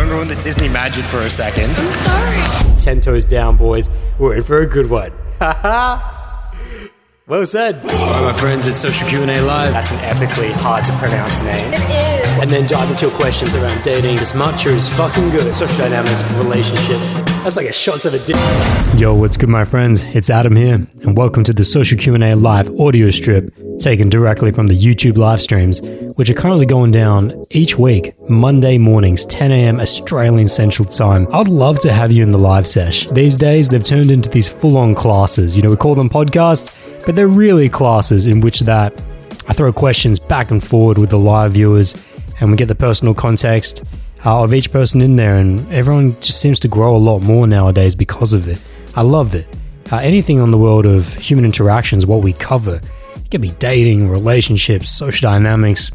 Don't ruin the Disney magic for a second. I'm sorry. Ten toes down, boys. We're in for a good one. Haha. Well said. All right, my friends, it's Social Q&A Live. That's an epically hard to pronounce name. It is. And then dive into your questions around dating. This matcha is fucking good. Social dynamics, relationships. That's like a shots of a dick. Yo, what's good, my friends? It's Adam here, and welcome to the Social Q&A Live audio strip taken directly from the YouTube live streams, which are currently going down each week, Monday mornings, 10 a.m. Australian Central Time. I'd love to have you in the live sesh. These days, they've turned into these full-on classes. You know, we call them podcasts, but they're really classes in which that I throw questions back and forward with the live viewers, and we get the personal context uh, of each person in there, and everyone just seems to grow a lot more nowadays because of it. I love it. Uh, anything on the world of human interactions, what we cover, it could be dating, relationships, social dynamics,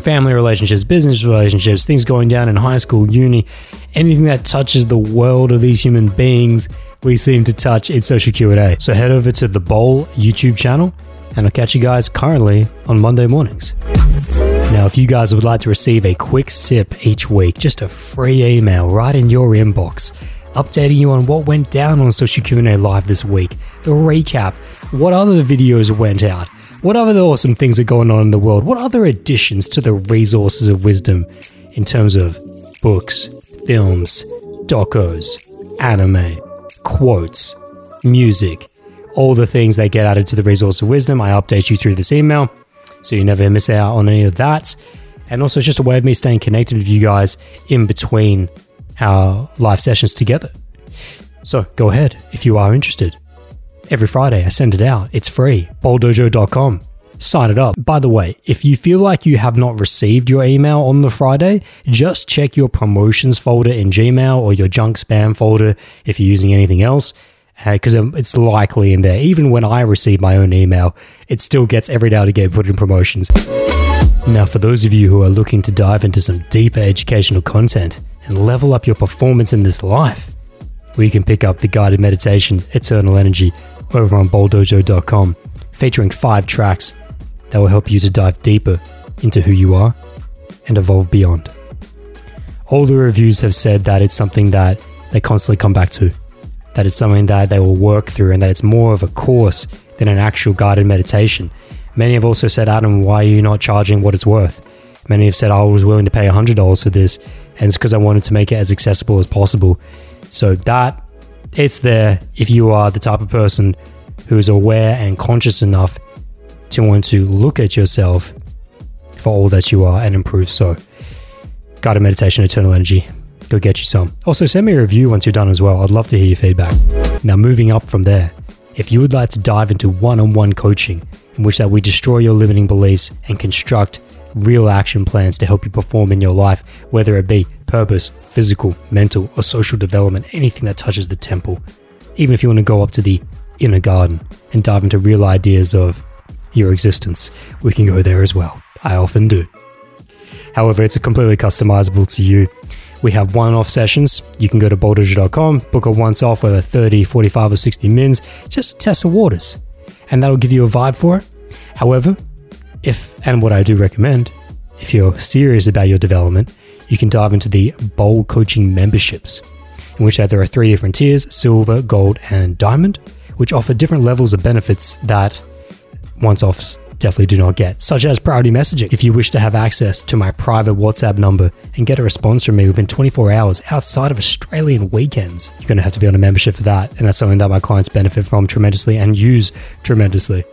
family relationships, business relationships, things going down in high school, uni, anything that touches the world of these human beings, we seem to touch in social Q&A. So head over to the Bowl YouTube channel, and I'll catch you guys currently on Monday mornings. Now, if you guys would like to receive a quick sip each week, just a free email right in your inbox, updating you on what went down on Social Q&A Live this week, the recap, what other videos went out, what other awesome things are going on in the world, what other additions to the resources of wisdom in terms of books, films, docos, anime, quotes, music, all the things that get added to the resource of wisdom. I update you through this email so you never miss out on any of that. And also, it's just a way of me staying connected with you guys in between our live sessions together. So go ahead if you are interested. Every Friday, I send it out. It's free. Bowldojo.com. Sign it up. By the way, if you feel like you have not received your email on the Friday, just check your promotions folder in Gmail or your junk spam folder if you're using anything else because um, it's likely in there. Even when I receive my own email, it still gets every now and again put in promotions. Now, for those of you who are looking to dive into some deeper educational content and level up your performance in this life, we can pick up the guided meditation Eternal Energy over on bowldojo.com, featuring five tracks that will help you to dive deeper into who you are and evolve beyond. All the reviews have said that it's something that they constantly come back to that it's something that they will work through and that it's more of a course than an actual guided meditation. Many have also said, Adam, why are you not charging what it's worth? Many have said, I was willing to pay $100 for this, and it's because I wanted to make it as accessible as possible. So that, it's there if you are the type of person who is aware and conscious enough to want to look at yourself for all that you are and improve so. Guided meditation, eternal energy go get you some. Also, send me a review once you're done as well. I'd love to hear your feedback. Now, moving up from there, if you would like to dive into one on one coaching, in which that we destroy your limiting beliefs and construct real action plans to help you perform in your life, whether it be purpose, physical, mental, or social development, anything that touches the temple. Even if you want to go up to the inner garden and dive into real ideas of your existence, we can go there as well. I often do. However, it's completely customizable to you. We have one off sessions. You can go to bowldojo.com, book a once off with 30, 45, or 60 mins, just test the waters. And that'll give you a vibe for it. However, if, and what I do recommend, if you're serious about your development, you can dive into the Bowl Coaching memberships, in which there are three different tiers silver, gold, and diamond, which offer different levels of benefits that once offs definitely do not get, such as priority messaging. If you wish to have access to my private WhatsApp number and get a response from me within 24 hours outside of Australian weekends, you're going to have to be on a membership for that. And that's something that my clients benefit from tremendously and use tremendously.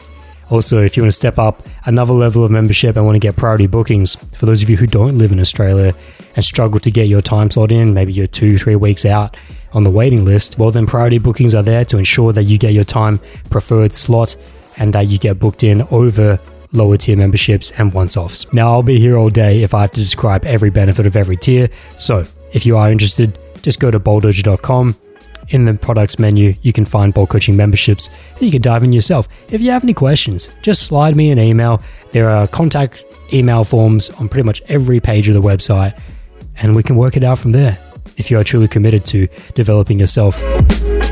Also, if you want to step up another level of membership and want to get priority bookings, for those of you who don't live in Australia and struggle to get your time slot in, maybe you're two, three weeks out on the waiting list, well, then priority bookings are there to ensure that you get your time preferred slot and that you get booked in over lower tier memberships and once offs. Now, I'll be here all day if I have to describe every benefit of every tier. So, if you are interested, just go to bowldojo.com. In the products menu, you can find Bowl Coaching memberships and you can dive in yourself. If you have any questions, just slide me an email. There are contact email forms on pretty much every page of the website, and we can work it out from there if you are truly committed to developing yourself.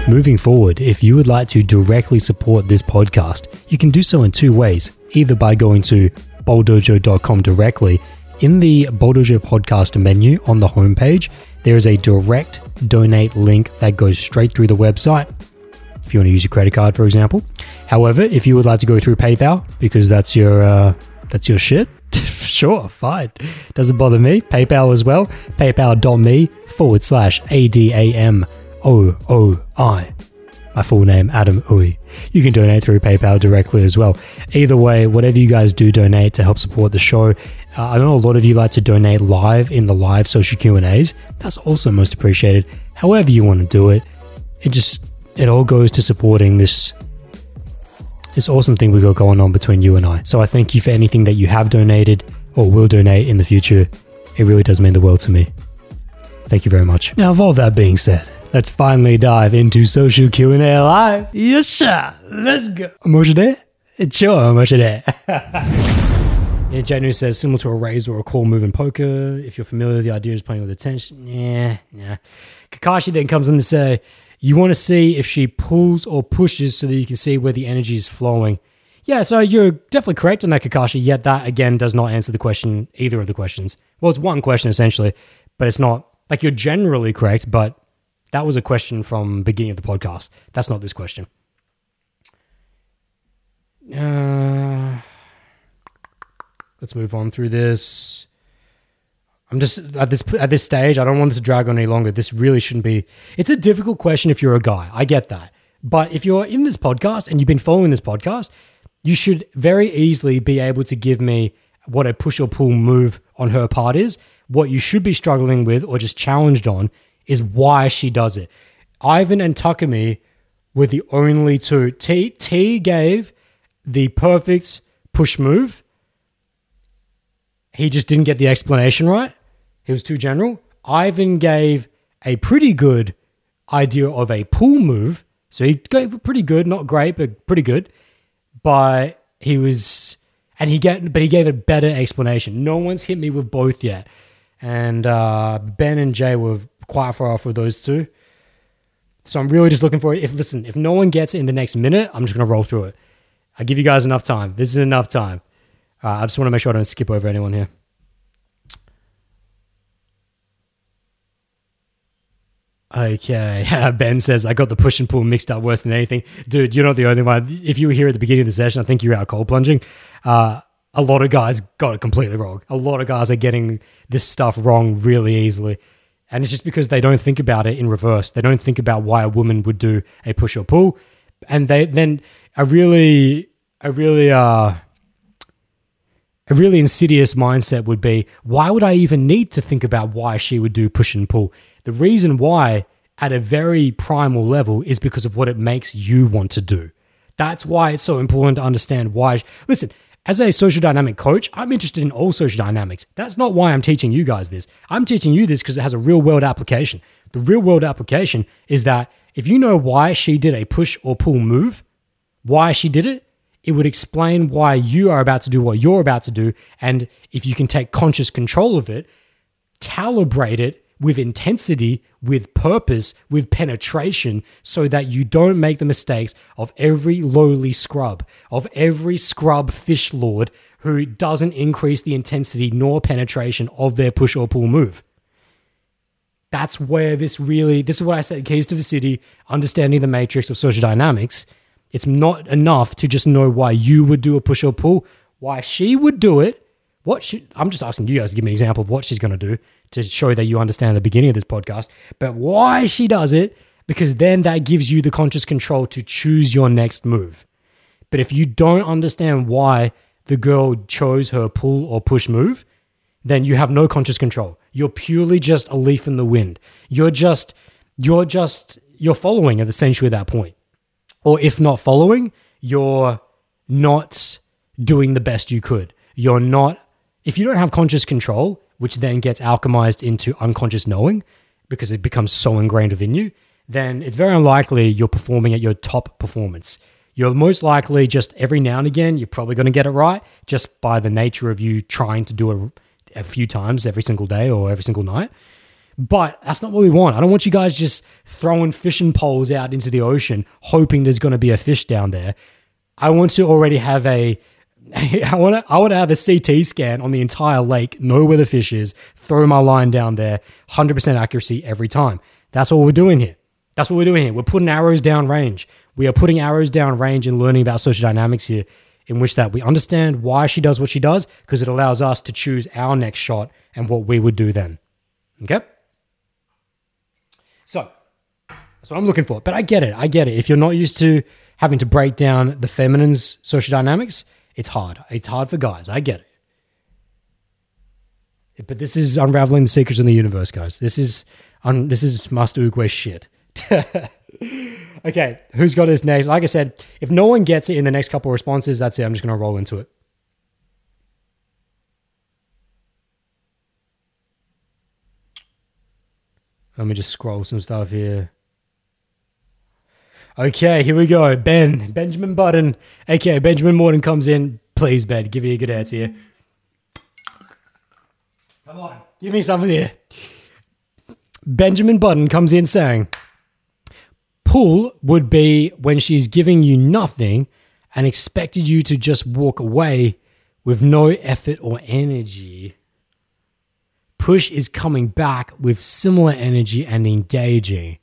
Moving forward, if you would like to directly support this podcast, you can do so in two ways. Either by going to bowldojo.com directly in the Bowldojo podcast menu on the homepage, there is a direct donate link that goes straight through the website if you want to use your credit card, for example. However, if you would like to go through PayPal because that's your uh, that's your shit, sure, fine. Doesn't bother me. PayPal as well. PayPal.me forward slash A D A M O O I. My full name, Adam Ooi. You can donate through PayPal directly as well. Either way, whatever you guys do donate to help support the show, uh, I know a lot of you like to donate live in the live social Q and A's. That's also most appreciated. However you want to do it, it just it all goes to supporting this this awesome thing we got going on between you and I. So I thank you for anything that you have donated or will donate in the future. It really does mean the world to me. Thank you very much. Now, with all that being said, let's finally dive into social Q&A live. Yes, sir. Let's go. Emotion It's Sure, emotion Yeah, Janu says similar to a raise or a call move in poker. If you're familiar, the idea is playing with attention. Yeah, yeah. Kakashi then comes in to say, you want to see if she pulls or pushes so that you can see where the energy is flowing. Yeah, so you're definitely correct on that, Kakashi, yet that again does not answer the question, either of the questions. Well, it's one question essentially, but it's not like you're generally correct, but that was a question from beginning of the podcast. That's not this question. Uh, let's move on through this. I'm just at this at this stage. I don't want this to drag on any longer. This really shouldn't be. It's a difficult question if you're a guy. I get that, but if you're in this podcast and you've been following this podcast, you should very easily be able to give me what a push or pull move on her part is. What you should be struggling with or just challenged on is why she does it. Ivan and Takumi were the only two. T T gave the perfect push move. He just didn't get the explanation right. He was too general. Ivan gave a pretty good idea of a pull move. So he gave pretty good, not great, but pretty good. But he was, and he get, but he gave a better explanation. No one's hit me with both yet, and uh, Ben and Jay were quite far off with those two. So I'm really just looking for it. If listen, if no one gets it in the next minute, I'm just gonna roll through it. I give you guys enough time. This is enough time. Uh, I just want to make sure I don't skip over anyone here. Okay. ben says, I got the push and pull mixed up worse than anything. Dude, you're not the only one. If you were here at the beginning of the session, I think you were out cold plunging. Uh, a lot of guys got it completely wrong. A lot of guys are getting this stuff wrong really easily. And it's just because they don't think about it in reverse. They don't think about why a woman would do a push or pull. And they then a really, a really, uh, a really insidious mindset would be why would I even need to think about why she would do push and pull? The reason why, at a very primal level, is because of what it makes you want to do. That's why it's so important to understand why. Listen, as a social dynamic coach, I'm interested in all social dynamics. That's not why I'm teaching you guys this. I'm teaching you this because it has a real world application. The real world application is that if you know why she did a push or pull move, why she did it, it would explain why you are about to do what you're about to do. And if you can take conscious control of it, calibrate it with intensity, with purpose, with penetration, so that you don't make the mistakes of every lowly scrub, of every scrub fish lord who doesn't increase the intensity nor penetration of their push or pull move. That's where this really, this is what I said keys to the city, understanding the matrix of social dynamics. It's not enough to just know why you would do a push or pull, why she would do it. What she, I'm just asking you guys to give me an example of what she's going to do to show that you understand the beginning of this podcast, but why she does it, because then that gives you the conscious control to choose your next move. But if you don't understand why the girl chose her pull or push move, then you have no conscious control. You're purely just a leaf in the wind. You're just, you're just, you're following at essentially that point. Or if not following, you're not doing the best you could. You're not, if you don't have conscious control, which then gets alchemized into unconscious knowing because it becomes so ingrained within you, then it's very unlikely you're performing at your top performance. You're most likely just every now and again, you're probably going to get it right just by the nature of you trying to do it a few times every single day or every single night. But that's not what we want. I don't want you guys just throwing fishing poles out into the ocean, hoping there's going to be a fish down there. I want to already have a I want to I want to have a CT scan on the entire lake, know where the fish is, throw my line down there, 100% accuracy every time. That's what we're doing here. That's what we're doing here. We're putting arrows down range. We are putting arrows down range and learning about social dynamics here, in which that we understand why she does what she does because it allows us to choose our next shot and what we would do then. Okay? So, that's what I'm looking for. But I get it. I get it. If you're not used to having to break down the feminine's social dynamics, it's hard. It's hard for guys. I get it. But this is unraveling the secrets in the universe, guys. This is un- this is Master shit. okay, who's got this next? Like I said, if no one gets it in the next couple responses, that's it. I'm just to roll into it. Let me just scroll some stuff here. Okay, here we go. Ben, Benjamin Button, aka Benjamin Morton comes in. Please, Ben, give me a good answer here. Come on, give me something here. Benjamin Button comes in saying, Pull would be when she's giving you nothing and expected you to just walk away with no effort or energy. Push is coming back with similar energy and engaging.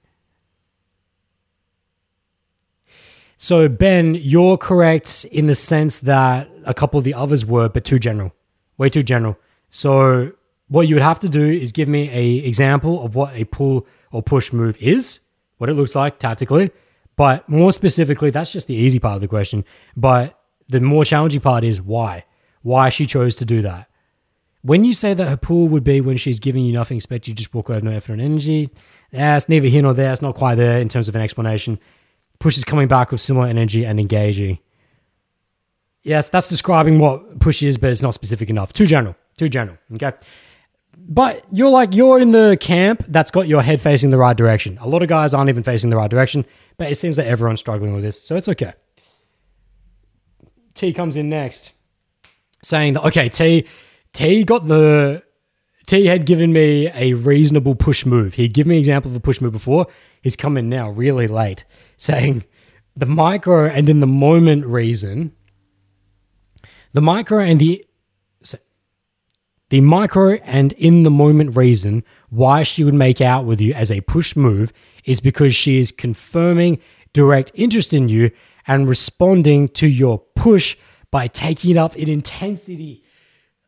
So, Ben, you're correct in the sense that a couple of the others were, but too general, way too general. So, what you would have to do is give me a example of what a pull or push move is, what it looks like tactically, but more specifically, that's just the easy part of the question. But the more challenging part is why, why she chose to do that. When you say that her pull would be when she's giving you nothing, expect you just walk away with no effort and energy, that's neither here nor there. It's not quite there in terms of an explanation. Push is coming back with similar energy and engaging. Yes, that's, describing what push is, but it's not specific enough. Too general. Too general. Okay. But you're like, you're in the camp that's got your head facing the right direction. A lot of guys aren't even facing the right direction, but it seems that everyone's struggling with this. So it's okay. T comes in next saying that, okay, T, T got the, T had given me a reasonable push move. He'd given me an example of a push move before. He's coming now really late saying the micro and in the moment reason, the micro and the the micro and in the moment reason why she would make out with you as a push move is because she is confirming direct interest in you and responding to your push by taking it up in intensity.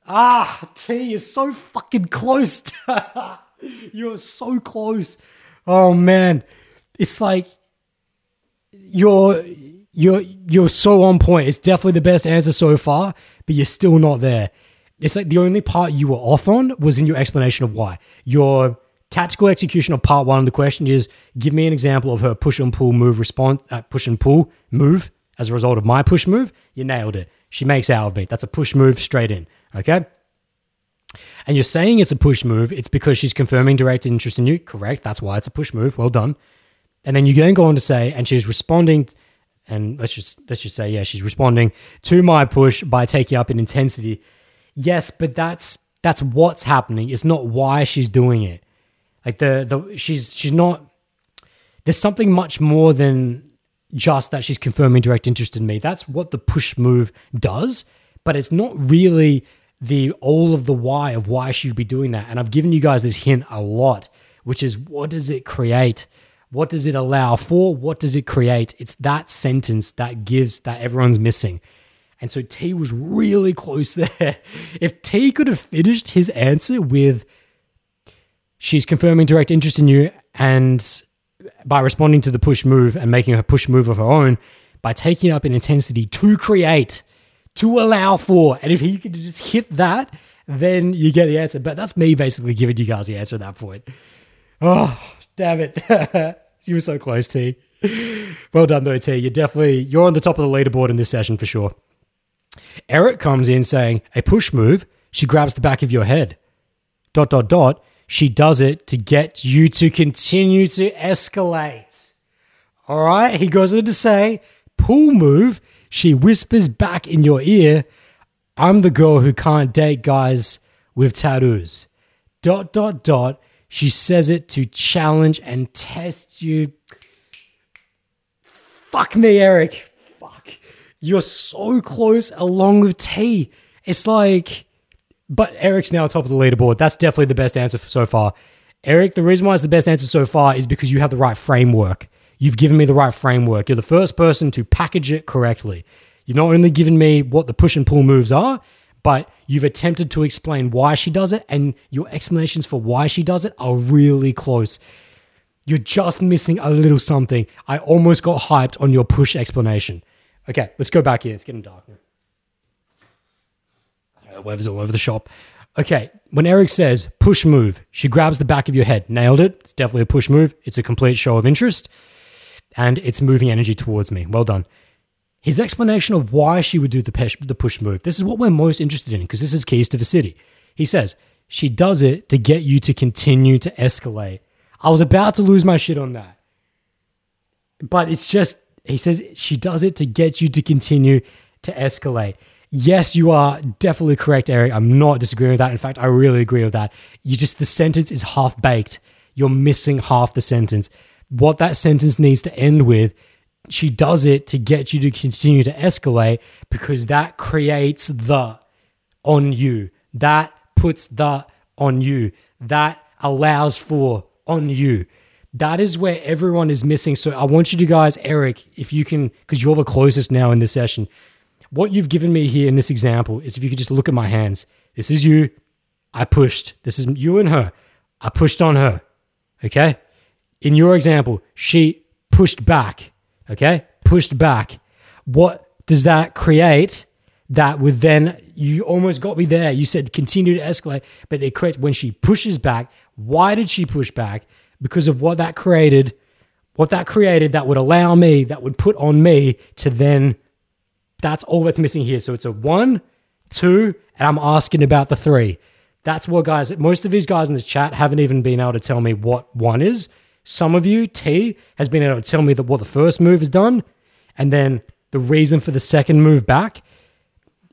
Ah, T is so fucking close. You're so close. Oh man. It's like you're you're you're so on point. It's definitely the best answer so far, but you're still not there. It's like the only part you were off on was in your explanation of why. Your tactical execution of part one of the question is give me an example of her push and pull move response, uh, push and pull move as a result of my push move. You nailed it. She makes out of me. That's a push move straight in. Okay. And you're saying it's a push move. It's because she's confirming direct interest in you. Correct. That's why it's a push move. Well done. And then you then go on to say, and she's responding, and let's just let's just say, yeah, she's responding to my push by taking up in intensity. Yes, but that's that's what's happening. It's not why she's doing it. Like the the she's she's not. There's something much more than just that she's confirming direct interest in me. That's what the push move does, but it's not really the all of the why of why she'd be doing that. And I've given you guys this hint a lot, which is what does it create? What does it allow for? What does it create? It's that sentence that gives that everyone's missing. And so T was really close there. If T could have finished his answer with, she's confirming direct interest in you, and by responding to the push move and making her push move of her own, by taking up an intensity to create, to allow for. And if he could just hit that, then you get the answer. But that's me basically giving you guys the answer at that point. Oh, damn it. you were so close, T. Well done, though, T. You're definitely you're on the top of the leaderboard in this session for sure. Eric comes in saying, a push move, she grabs the back of your head. Dot dot dot. She does it to get you to continue to escalate. All right. He goes on to say, pull move, she whispers back in your ear, I'm the girl who can't date guys with tattoos. Dot dot dot. She says it to challenge and test you. Fuck me, Eric. Fuck. You're so close along with T. It's like, but Eric's now top of the leaderboard. That's definitely the best answer so far. Eric, the reason why it's the best answer so far is because you have the right framework. You've given me the right framework. You're the first person to package it correctly. You're not only giving me what the push and pull moves are, but you've attempted to explain why she does it, and your explanations for why she does it are really close. You're just missing a little something. I almost got hyped on your push explanation. Okay, let's go back here. It's getting dark now. Uh, weather's all over the shop. Okay, when Eric says push move, she grabs the back of your head. Nailed it. It's definitely a push move. It's a complete show of interest and it's moving energy towards me. Well done. His explanation of why she would do the push, the push move, this is what we're most interested in because this is keys to the city. He says, she does it to get you to continue to escalate. I was about to lose my shit on that. But it's just, he says, she does it to get you to continue to escalate. Yes, you are definitely correct, Eric. I'm not disagreeing with that. In fact, I really agree with that. You just, the sentence is half baked. You're missing half the sentence what that sentence needs to end with. She does it to get you to continue to escalate because that creates the on you. That puts the on you. That allows for on you. That is where everyone is missing. So I want you to guys, Eric, if you can, because you're the closest now in this session. What you've given me here in this example is if you could just look at my hands. This is you. I pushed. This is you and her. I pushed on her. Okay in your example, she pushed back, okay? Pushed back. What does that create? That would then, you almost got me there. You said continue to escalate, but it creates when she pushes back. Why did she push back? Because of what that created, what that created that would allow me, that would put on me to then, that's all that's missing here. So it's a one, two, and I'm asking about the three. That's what guys, most of these guys in this chat haven't even been able to tell me what one is. Some of you, T, has been able to tell me that what the first move has done, and then the reason for the second move back.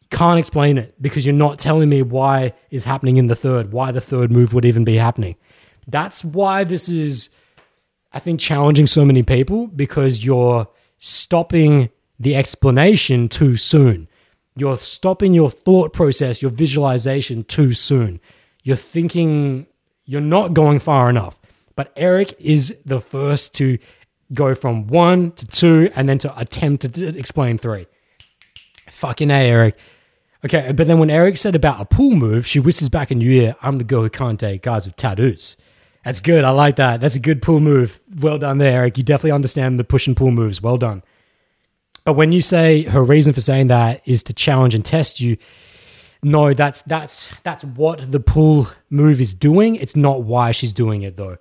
Can't explain it because you're not telling me why is happening in the third, why the third move would even be happening. That's why this is, I think, challenging so many people because you're stopping the explanation too soon. You're stopping your thought process, your visualization too soon. You're thinking, you're not going far enough. But Eric is the first to go from one to two and then to attempt to explain three. Fucking A, Eric. Okay, but then when Eric said about a pull move, she whispers back in your ear, I'm the girl who can't date guys with tattoos. That's good. I like that. That's a good pull move. Well done there, Eric. You definitely understand the push and pull moves. Well done. But when you say her reason for saying that is to challenge and test you, no, that's that's that's what the pull move is doing. It's not why she's doing it though.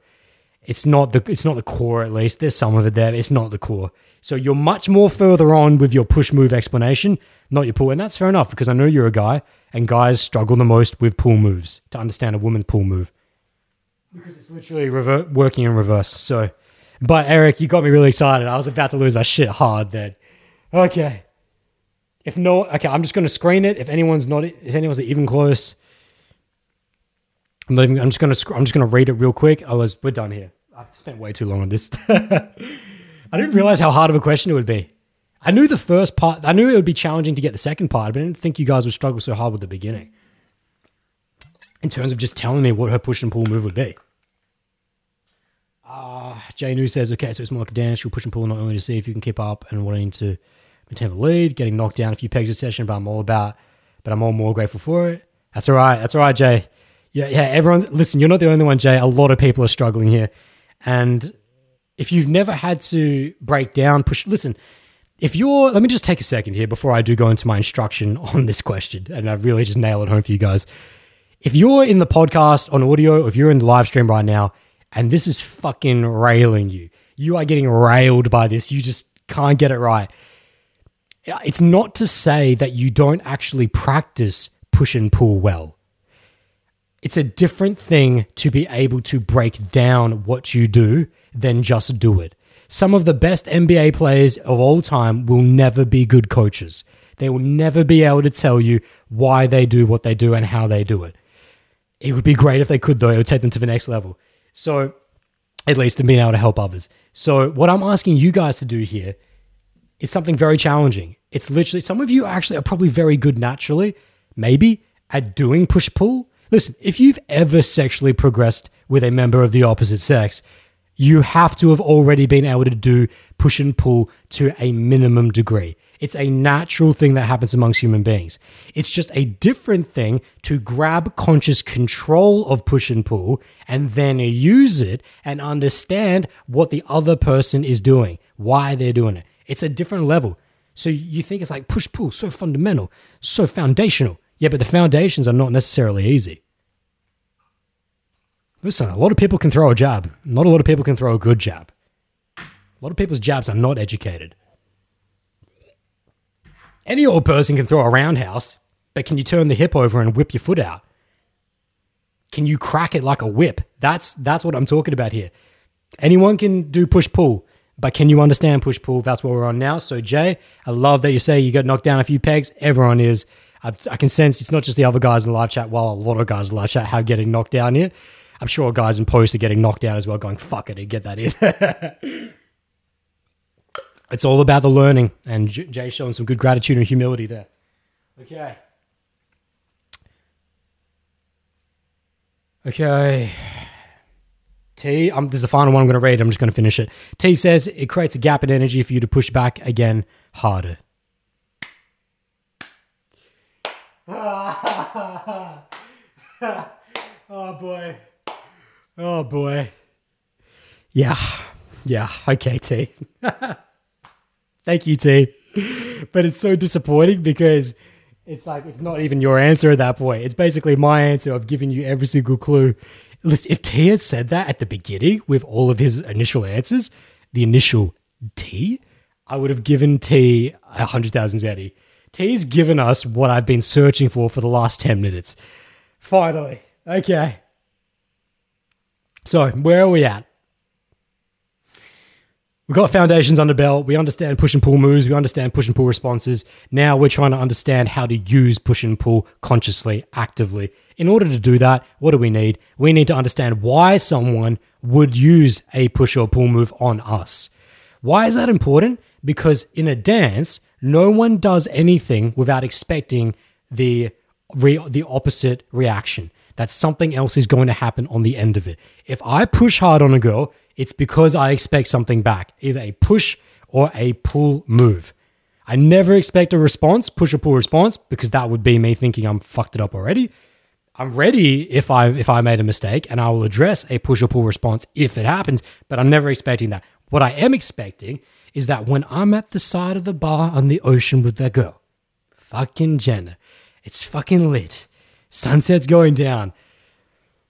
It's not the it's not the core at least. There's some of it there. It's not the core. So you're much more further on with your push move explanation, not your pull, and that's fair enough because I know you're a guy, and guys struggle the most with pull moves to understand a woman's pull move because it's literally rever- working in reverse. So, but Eric, you got me really excited. I was about to lose my shit hard then. Okay. If no, okay, I'm just going to screen it. If anyone's not, if anyone's even close, I'm, even, I'm just gonna I'm just gonna read it real quick. I was we're done here. I've spent way too long on this. I didn't realize how hard of a question it would be. I knew the first part. I knew it would be challenging to get the second part, but I didn't think you guys would struggle so hard with the beginning. In terms of just telling me what her push and pull move would be. Uh, Jay New says, okay, so it's more like a dance. You'll push and pull not only to see if you can keep up and wanting to maintain the lead, getting knocked down a few pegs a session, but I'm all about, but I'm all more grateful for it. That's all right. That's all right, Jay. Yeah, yeah. Everyone, listen. You're not the only one, Jay. A lot of people are struggling here, and if you've never had to break down, push. Listen, if you're, let me just take a second here before I do go into my instruction on this question, and I really just nail it home for you guys. If you're in the podcast on audio, if you're in the live stream right now, and this is fucking railing you, you are getting railed by this. You just can't get it right. It's not to say that you don't actually practice push and pull well. It's a different thing to be able to break down what you do than just do it. Some of the best NBA players of all time will never be good coaches. They will never be able to tell you why they do what they do and how they do it. It would be great if they could, though. It would take them to the next level. So, at least in being able to help others. So, what I'm asking you guys to do here is something very challenging. It's literally, some of you actually are probably very good naturally, maybe, at doing push pull. Listen, if you've ever sexually progressed with a member of the opposite sex, you have to have already been able to do push and pull to a minimum degree. It's a natural thing that happens amongst human beings. It's just a different thing to grab conscious control of push and pull and then use it and understand what the other person is doing, why they're doing it. It's a different level. So you think it's like push pull, so fundamental, so foundational. Yeah, but the foundations are not necessarily easy. Listen, a lot of people can throw a jab. Not a lot of people can throw a good jab. A lot of people's jabs are not educated. Any old person can throw a roundhouse, but can you turn the hip over and whip your foot out? Can you crack it like a whip? That's that's what I'm talking about here. Anyone can do push pull, but can you understand push pull? That's what we're on now. So Jay, I love that you say you got knocked down a few pegs. Everyone is. I, I can sense it's not just the other guys in live chat. While a lot of guys in live chat have getting knocked down here. I'm sure guys in post are getting knocked down as well, going fuck it and get that in. it's all about the learning, and Jay showing some good gratitude and humility there. Okay. Okay. T, um, this is the final one I'm going to read. I'm just going to finish it. T says it creates a gap in energy for you to push back again harder. oh boy. Oh boy. Yeah. Yeah. Okay, T. Thank you, T. But it's so disappointing because it's like it's not even your answer at that point. It's basically my answer. I've given you every single clue. Listen, if T had said that at the beginning with all of his initial answers, the initial T, I would have given T a hundred thousand Zeddy. T's given us what I've been searching for for the last ten minutes. Finally, okay. So, where are we at? We've got foundations under belt. We understand push and pull moves. We understand push and pull responses. Now we're trying to understand how to use push and pull consciously, actively. In order to do that, what do we need? We need to understand why someone would use a push or pull move on us. Why is that important? Because in a dance, no one does anything without expecting the re- the opposite reaction that something else is going to happen on the end of it. If I push hard on a girl, it's because I expect something back, either a push or a pull move. I never expect a response, push or pull response, because that would be me thinking I'm fucked it up already. I'm ready if I if I made a mistake and I will address a push or pull response if it happens, but I'm never expecting that. What I am expecting is that when I'm at the side of the bar on the ocean with that girl, fucking Jenna, it's fucking lit. Sunset's going down.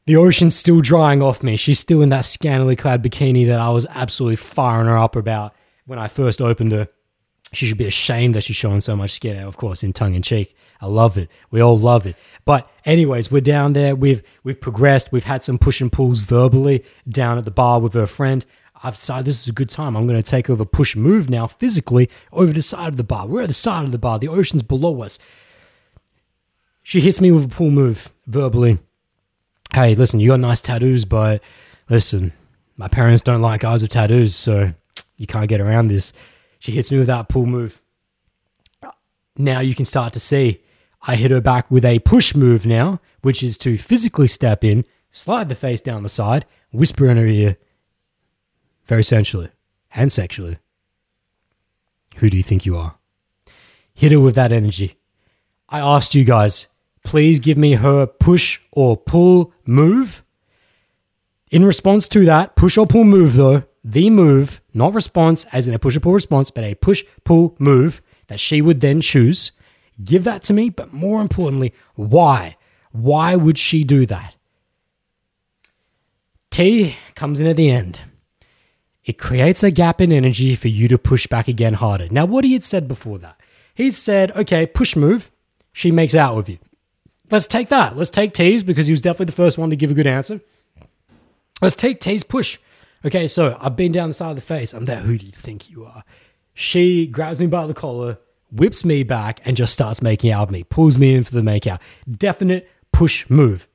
The ocean's still drying off me. She's still in that scantily clad bikini that I was absolutely firing her up about when I first opened her. She should be ashamed that she's showing so much skin of course, in tongue in cheek. I love it. We all love it. But anyways, we're down there. We've we've progressed. We've had some push and pulls verbally down at the bar with her friend. I've decided this is a good time. I'm going to take over push move now physically over the side of the bar. We're at the side of the bar. The ocean's below us. She hits me with a pull move verbally. Hey, listen, you got nice tattoos, but listen, my parents don't like guys with tattoos, so you can't get around this. She hits me with that pull move. Now you can start to see I hit her back with a push move now, which is to physically step in, slide the face down the side, whisper in her ear, very sensually and sexually. Who do you think you are? Hit her with that energy. I asked you guys, please give me her push or pull move. In response to that, push or pull move though, the move, not response as in a push or pull response, but a push pull move that she would then choose. Give that to me, but more importantly, why? Why would she do that? T comes in at the end. It creates a gap in energy for you to push back again harder. Now, what he had said before that, he said, okay, push move, she makes out with you. Let's take that. Let's take T's because he was definitely the first one to give a good answer. Let's take T's push. Okay, so I've been down the side of the face. I'm there. Who do you think you are? She grabs me by the collar, whips me back, and just starts making out with me. Pulls me in for the makeout. Definite push move.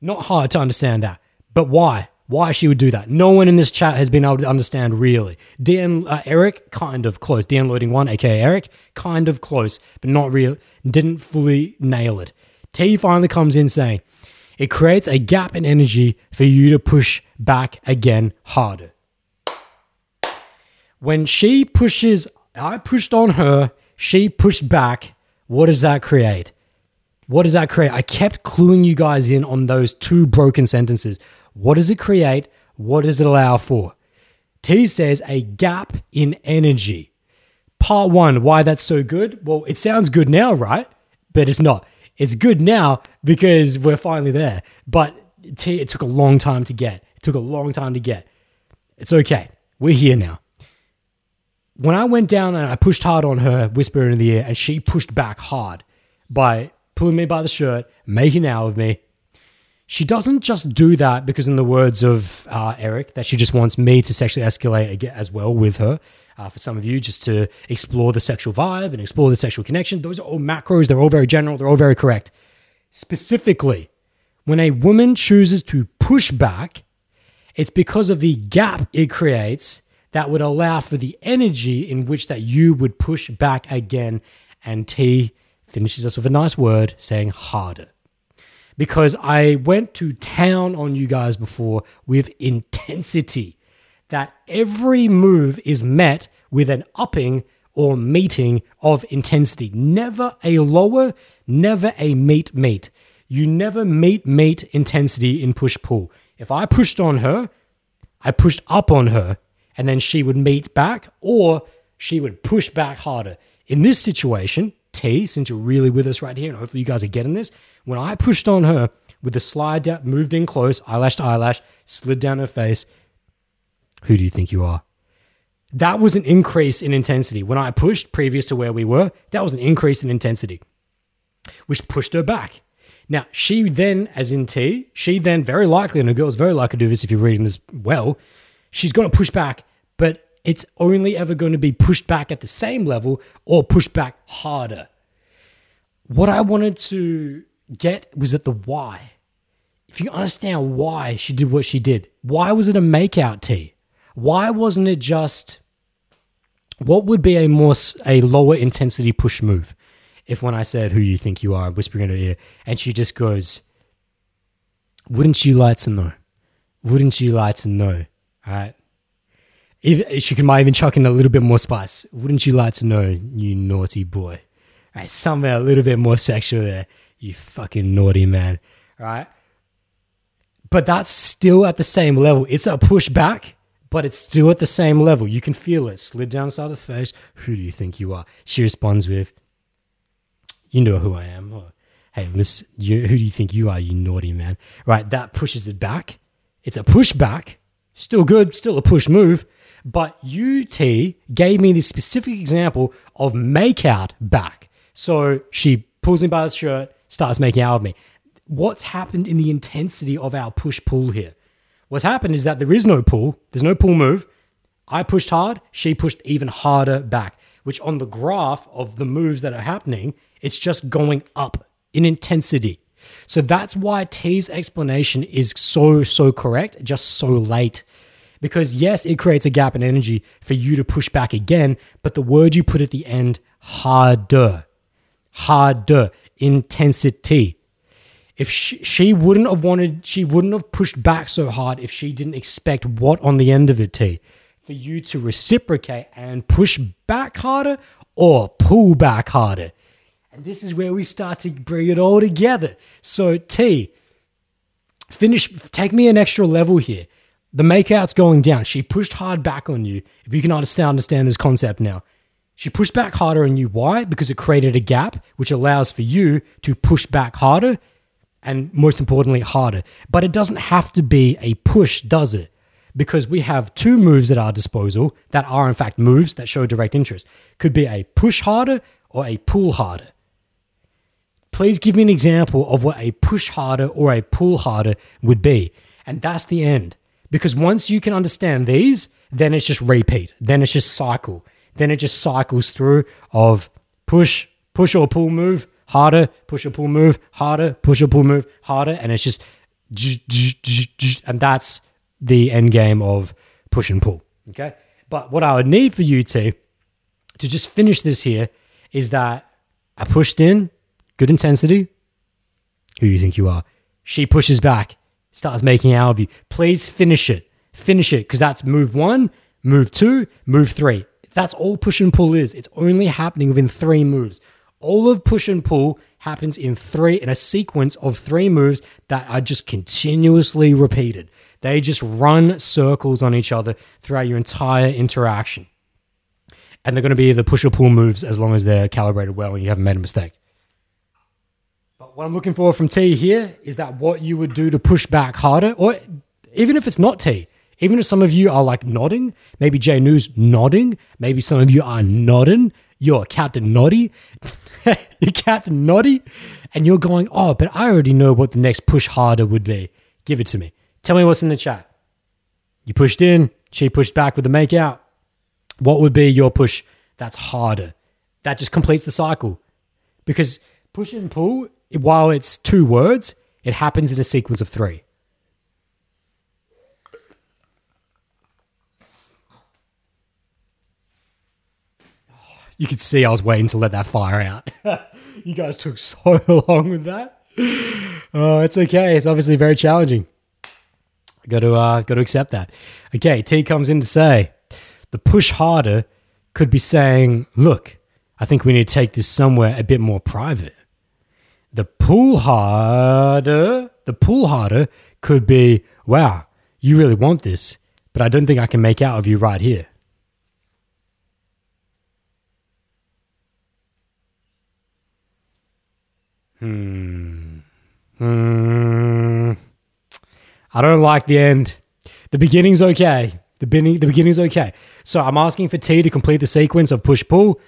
Not hard to understand that. But why? Why she would do that. No one in this chat has been able to understand really. DM uh, Eric, kind of close. DM loading one, aka Eric, kind of close, but not real. Didn't fully nail it. T finally comes in saying, it creates a gap in energy for you to push back again harder. When she pushes, I pushed on her, she pushed back. What does that create? What does that create? I kept cluing you guys in on those two broken sentences. What does it create? What does it allow for? T says a gap in energy. Part one, why that's so good? Well, it sounds good now, right? But it's not. It's good now because we're finally there. But T, it took a long time to get. It took a long time to get. It's okay. We're here now. When I went down and I pushed hard on her, whisper in the ear, and she pushed back hard by pulling me by the shirt, making out with me. She doesn't just do that because, in the words of uh, Eric, that she just wants me to sexually escalate as well with her. Uh, for some of you, just to explore the sexual vibe and explore the sexual connection. Those are all macros. They're all very general. They're all very correct. Specifically, when a woman chooses to push back, it's because of the gap it creates that would allow for the energy in which that you would push back again. And T finishes us with a nice word saying harder. Because I went to town on you guys before with intensity, that every move is met with an upping or meeting of intensity. Never a lower, never a meet meet. You never meet meet intensity in push pull. If I pushed on her, I pushed up on her, and then she would meet back, or she would push back harder. In this situation, T, since you're really with us right here, and hopefully you guys are getting this, when I pushed on her with the slide down, moved in close, eyelash to eyelash, slid down her face, who do you think you are? That was an increase in intensity. When I pushed previous to where we were, that was an increase in intensity, which pushed her back. Now, she then, as in T, she then very likely, and a girl's very likely to do this if you're reading this well, she's going to push back, but it's only ever going to be pushed back at the same level or pushed back harder. What I wanted to get was at the why. If you understand why she did what she did, why was it a makeout T? Why wasn't it just what would be a more a lower intensity push move? If when I said who you think you are, whispering in her ear, and she just goes, "Wouldn't you like to know? Wouldn't you like to know?" All right. If, she can might even chuck in a little bit more spice. Wouldn't you like to know, you naughty boy? Right, something a little bit more sexual there. You fucking naughty man. right? But that's still at the same level. It's a pushback, but it's still at the same level. You can feel it. Slid down the side of the face. Who do you think you are? She responds with, You know who I am. Or, hey, listen, you, who do you think you are, you naughty man? Right. That pushes it back. It's a pushback. Still good, still a push move. But UT gave me this specific example of make out back. So she pulls me by the shirt, starts making out of me. What's happened in the intensity of our push pull here? What's happened is that there is no pull, there's no pull move. I pushed hard, she pushed even harder back, which on the graph of the moves that are happening, it's just going up in intensity. So that's why T's explanation is so, so correct, just so late. Because yes, it creates a gap in energy for you to push back again, but the word you put at the end, harder, harder, intensity. If she, she wouldn't have wanted, she wouldn't have pushed back so hard if she didn't expect what on the end of it, T? For you to reciprocate and push back harder or pull back harder. And this is where we start to bring it all together. So, T, finish, take me an extra level here. The makeout's going down. She pushed hard back on you. If you can understand, understand this concept now. She pushed back harder on you. Why? Because it created a gap, which allows for you to push back harder and most importantly, harder. But it doesn't have to be a push, does it? Because we have two moves at our disposal that are, in fact, moves that show direct interest. Could be a push harder or a pull harder. Please give me an example of what a push harder or a pull harder would be. And that's the end. Because once you can understand these, then it's just repeat. Then it's just cycle. Then it just cycles through of push, push or pull move, harder, push or pull move, harder, push or pull move, harder. And it's just, and that's the end game of push and pull. Okay. But what I would need for you to to just finish this here is that I pushed in, good intensity. Who do you think you are? She pushes back, starts making out of you. Please finish it. Finish it because that's move one, move two, move three. That's all push and pull is. It's only happening within three moves. All of push and pull happens in three in a sequence of three moves that are just continuously repeated. They just run circles on each other throughout your entire interaction. And they're going to be the push or pull moves as long as they're calibrated well and you haven't made a mistake. But what I'm looking for from T here is that what you would do to push back harder, or even if it's not T, even if some of you are like nodding, maybe Jay News nodding, maybe some of you are nodding, you're Captain Noddy, you're Captain Noddy, and you're going, oh, but I already know what the next push harder would be. Give it to me. Tell me what's in the chat. You pushed in, she pushed back with the make out. What would be your push that's harder? That just completes the cycle. Because push and pull, while it's two words, it happens in a sequence of three. You could see I was waiting to let that fire out. you guys took so long with that. Oh, it's okay. It's obviously very challenging. Got to uh, got to accept that. Okay, T comes in to say the push harder could be saying, "Look, I think we need to take this somewhere a bit more private." The pull harder, the pull harder could be, "Wow, you really want this, but I don't think I can make out of you right here." Hmm. Hmm. I don't like the end. The beginning's okay. The beginning, the beginning's okay. So I'm asking for T to complete the sequence of push pull.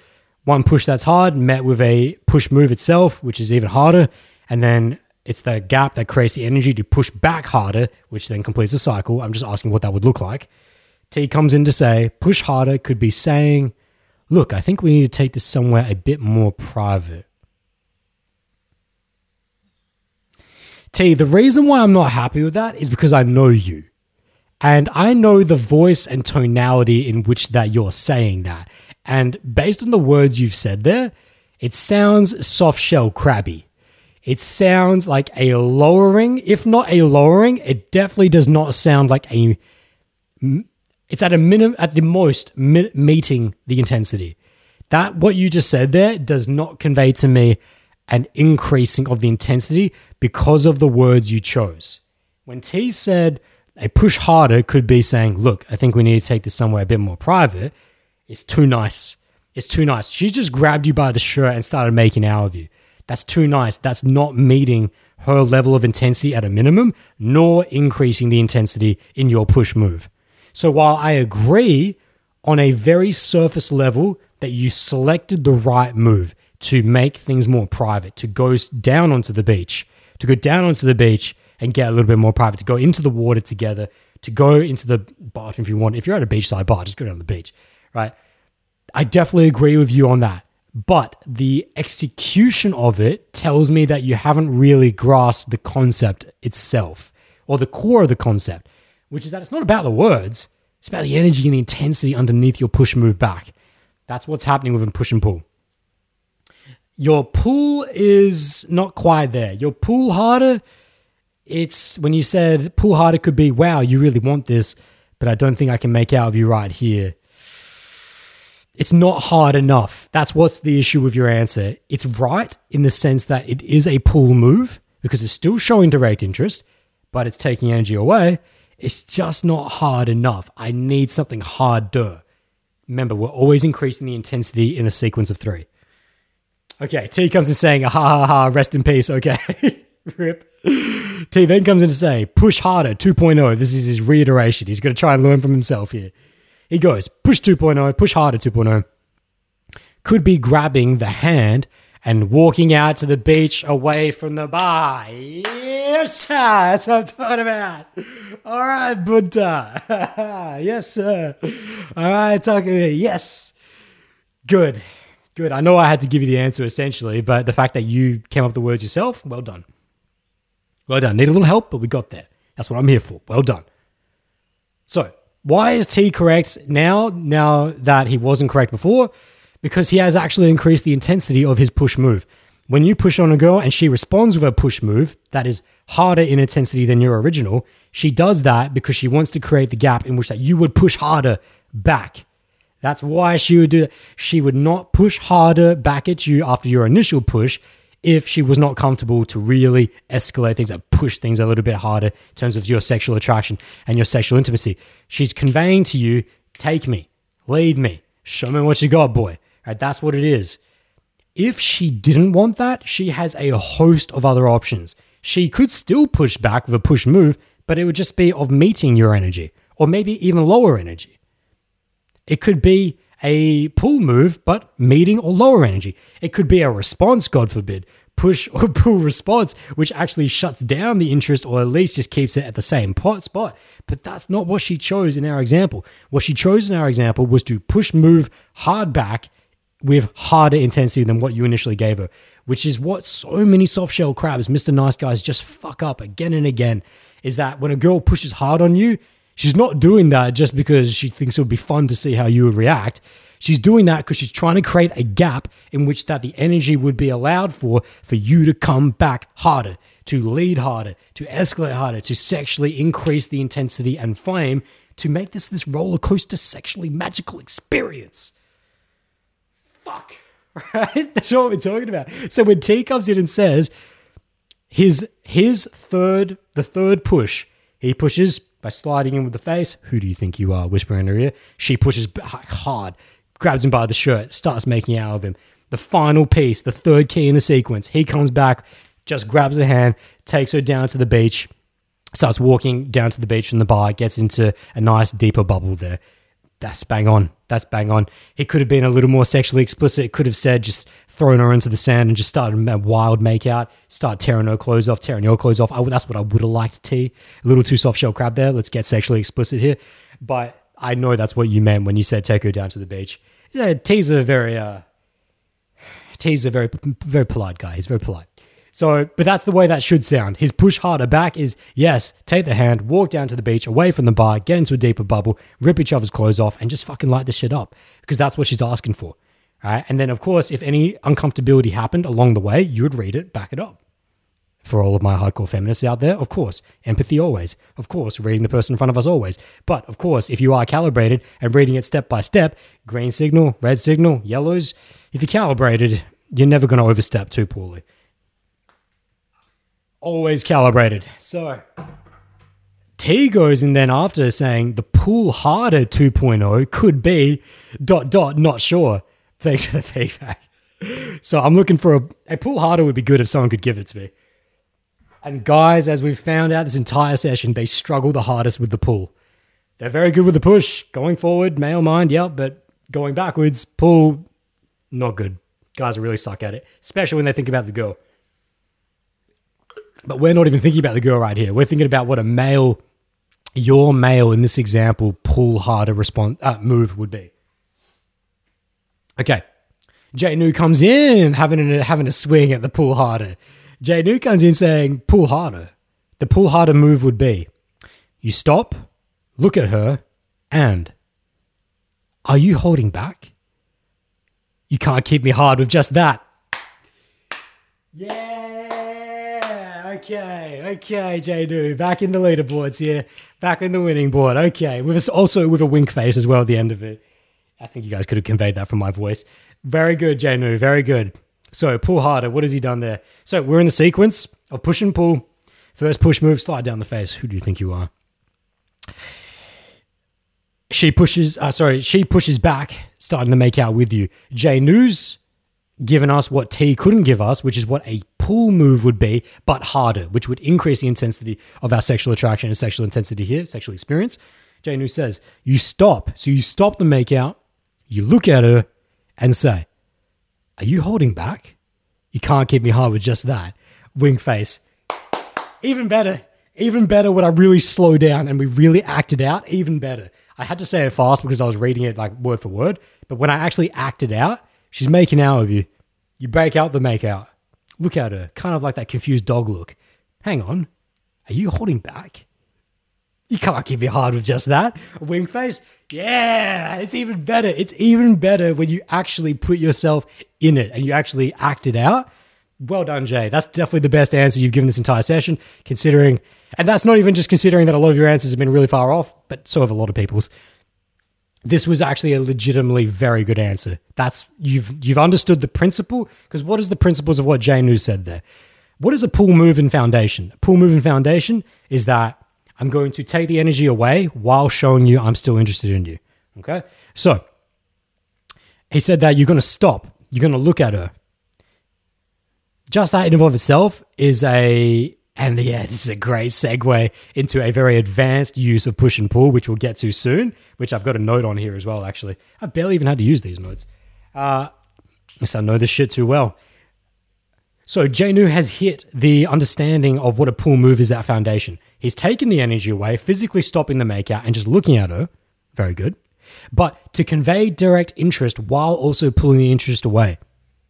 One push that's hard met with a push move itself, which is even harder, and then it's the gap that creates the energy to push back harder, which then completes the cycle. I'm just asking what that would look like. T comes in to say push harder could be saying, "Look, I think we need to take this somewhere a bit more private." T, the reason why I'm not happy with that is because I know you. And I know the voice and tonality in which that you're saying that. And based on the words you've said there, it sounds soft shell crabby. It sounds like a lowering, if not a lowering, it definitely does not sound like a it's at a minimum at the most meeting the intensity. That what you just said there does not convey to me an increasing of the intensity because of the words you chose. When T said a push harder could be saying, look, I think we need to take this somewhere a bit more private, it's too nice. It's too nice. She just grabbed you by the shirt and started making out of you. That's too nice. That's not meeting her level of intensity at a minimum, nor increasing the intensity in your push move. So while I agree on a very surface level that you selected the right move, to make things more private, to go down onto the beach, to go down onto the beach and get a little bit more private, to go into the water together, to go into the bathroom if you want. If you're at a beachside bar, just go down to the beach, right? I definitely agree with you on that. But the execution of it tells me that you haven't really grasped the concept itself or the core of the concept, which is that it's not about the words, it's about the energy and the intensity underneath your push move back. That's what's happening with a push and pull your pull is not quite there. Your pull harder, it's when you said pull harder could be, wow, you really want this, but I don't think I can make out of you right here. It's not hard enough. That's what's the issue with your answer. It's right in the sense that it is a pull move because it's still showing direct interest, but it's taking energy away. It's just not hard enough. I need something harder. Remember, we're always increasing the intensity in a sequence of three. Okay, T comes in saying, ah, ha ha ha, rest in peace. Okay, rip. T then comes in to say, push harder 2.0. This is his reiteration. He's going to try and learn from himself here. He goes, push 2.0, push harder 2.0. Could be grabbing the hand and walking out to the beach away from the bar. Yes, sir. That's what I'm talking about. All right, Buddha. yes, sir. All right, talking yes. Good. Good. I know I had to give you the answer essentially, but the fact that you came up with the words yourself, well done. Well done. Need a little help, but we got there. That's what I'm here for. Well done. So, why is T correct now, now that he wasn't correct before? Because he has actually increased the intensity of his push move. When you push on a girl and she responds with a push move that is harder in intensity than your original, she does that because she wants to create the gap in which that you would push harder back. That's why she would do it. She would not push harder back at you after your initial push if she was not comfortable to really escalate things and push things a little bit harder in terms of your sexual attraction and your sexual intimacy. She's conveying to you, take me, lead me, show me what you got, boy. Right? That's what it is. If she didn't want that, she has a host of other options. She could still push back with a push move, but it would just be of meeting your energy or maybe even lower energy. It could be a pull move, but meeting or lower energy. It could be a response, God forbid, push or pull response, which actually shuts down the interest or at least just keeps it at the same pot spot. But that's not what she chose in our example. What she chose in our example was to push move hard back with harder intensity than what you initially gave her, which is what so many soft shell crabs, Mr. Nice Guys, just fuck up again and again. Is that when a girl pushes hard on you, She's not doing that just because she thinks it would be fun to see how you would react. She's doing that because she's trying to create a gap in which that the energy would be allowed for for you to come back harder, to lead harder, to escalate harder, to sexually increase the intensity and flame, to make this this roller coaster sexually magical experience. Fuck. Right? That's what we're talking about. So when T comes in and says his his third the third push, he pushes by sliding in with the face. Who do you think you are? Whispering in her ear. She pushes hard, grabs him by the shirt, starts making out of him. The final piece, the third key in the sequence, he comes back, just grabs her hand, takes her down to the beach, starts walking down to the beach from the bar, gets into a nice deeper bubble there. That's bang on. That's bang on. He could have been a little more sexually explicit. It could have said just throwing her into the sand and just started a wild makeout, start tearing her clothes off, tearing your clothes off. I, that's what I would have liked to A little too soft shell crab there. Let's get sexually explicit here. But I know that's what you meant when you said take her down to the beach. Yeah, T's a very, uh, T's a very, very polite guy. He's very polite. So, but that's the way that should sound. His push harder back is yes, take the hand, walk down to the beach, away from the bar, get into a deeper bubble, rip each other's clothes off, and just fucking light this shit up because that's what she's asking for. Right? And then, of course, if any uncomfortability happened along the way, you would read it, back it up. For all of my hardcore feminists out there, of course, empathy always. Of course, reading the person in front of us always. But of course, if you are calibrated and reading it step by step, green signal, red signal, yellows, if you're calibrated, you're never going to overstep too poorly. Always calibrated. So, T goes in then after saying the pull harder 2.0 could be dot dot not sure. Thanks for the feedback. So I'm looking for a, a pull harder would be good if someone could give it to me. And guys, as we've found out this entire session, they struggle the hardest with the pull. They're very good with the push. Going forward, male mind, yep, but going backwards, pull, not good. Guys really suck at it, especially when they think about the girl. But we're not even thinking about the girl right here. We're thinking about what a male, your male in this example, pull harder response uh, move would be. Okay. Jay New comes in having a, having a swing at the pull harder. Jay New comes in saying, pull harder. The pull harder move would be you stop, look at her, and are you holding back? You can't keep me hard with just that. Yeah. Okay. Okay, Jay New. Back in the leaderboards here. Back in the winning board. Okay. With also with a wink face as well at the end of it. I think you guys could have conveyed that from my voice. Very good, Janu. Very good. So pull harder. What has he done there? So we're in the sequence of push and pull. First push move, slide down the face. Who do you think you are? She pushes. Uh, sorry, she pushes back, starting to make out with you. J News given us what T couldn't give us, which is what a pull move would be, but harder, which would increase the intensity of our sexual attraction and sexual intensity here, sexual experience. J News says you stop. So you stop the make out you look at her and say, Are you holding back? You can't keep me high with just that. Wing face. Even better. Even better when I really slow down and we really acted out. Even better. I had to say it fast because I was reading it like word for word. But when I actually acted out, she's making out of you. You break out the make out. Look at her, kind of like that confused dog look. Hang on. Are you holding back? You can't keep me hard with just that. A wing face? Yeah, it's even better. It's even better when you actually put yourself in it and you actually act it out. Well done, Jay. That's definitely the best answer you've given this entire session, considering, and that's not even just considering that a lot of your answers have been really far off, but so have a lot of people's. This was actually a legitimately very good answer. That's you've you've understood the principle because what is the principles of what Jay New said there? What is a pull move in foundation? A pull move in foundation is that I'm going to take the energy away while showing you I'm still interested in you. Okay. So he said that you're going to stop. You're going to look at her. Just that in and of itself is a, and yeah, this is a great segue into a very advanced use of push and pull, which we'll get to soon, which I've got a note on here as well, actually. I barely even had to use these notes. Uh, yes, I know this shit too well. So Janu has hit the understanding of what a pull move is at foundation. He's taken the energy away, physically stopping the makeout and just looking at her. Very good. But to convey direct interest while also pulling the interest away.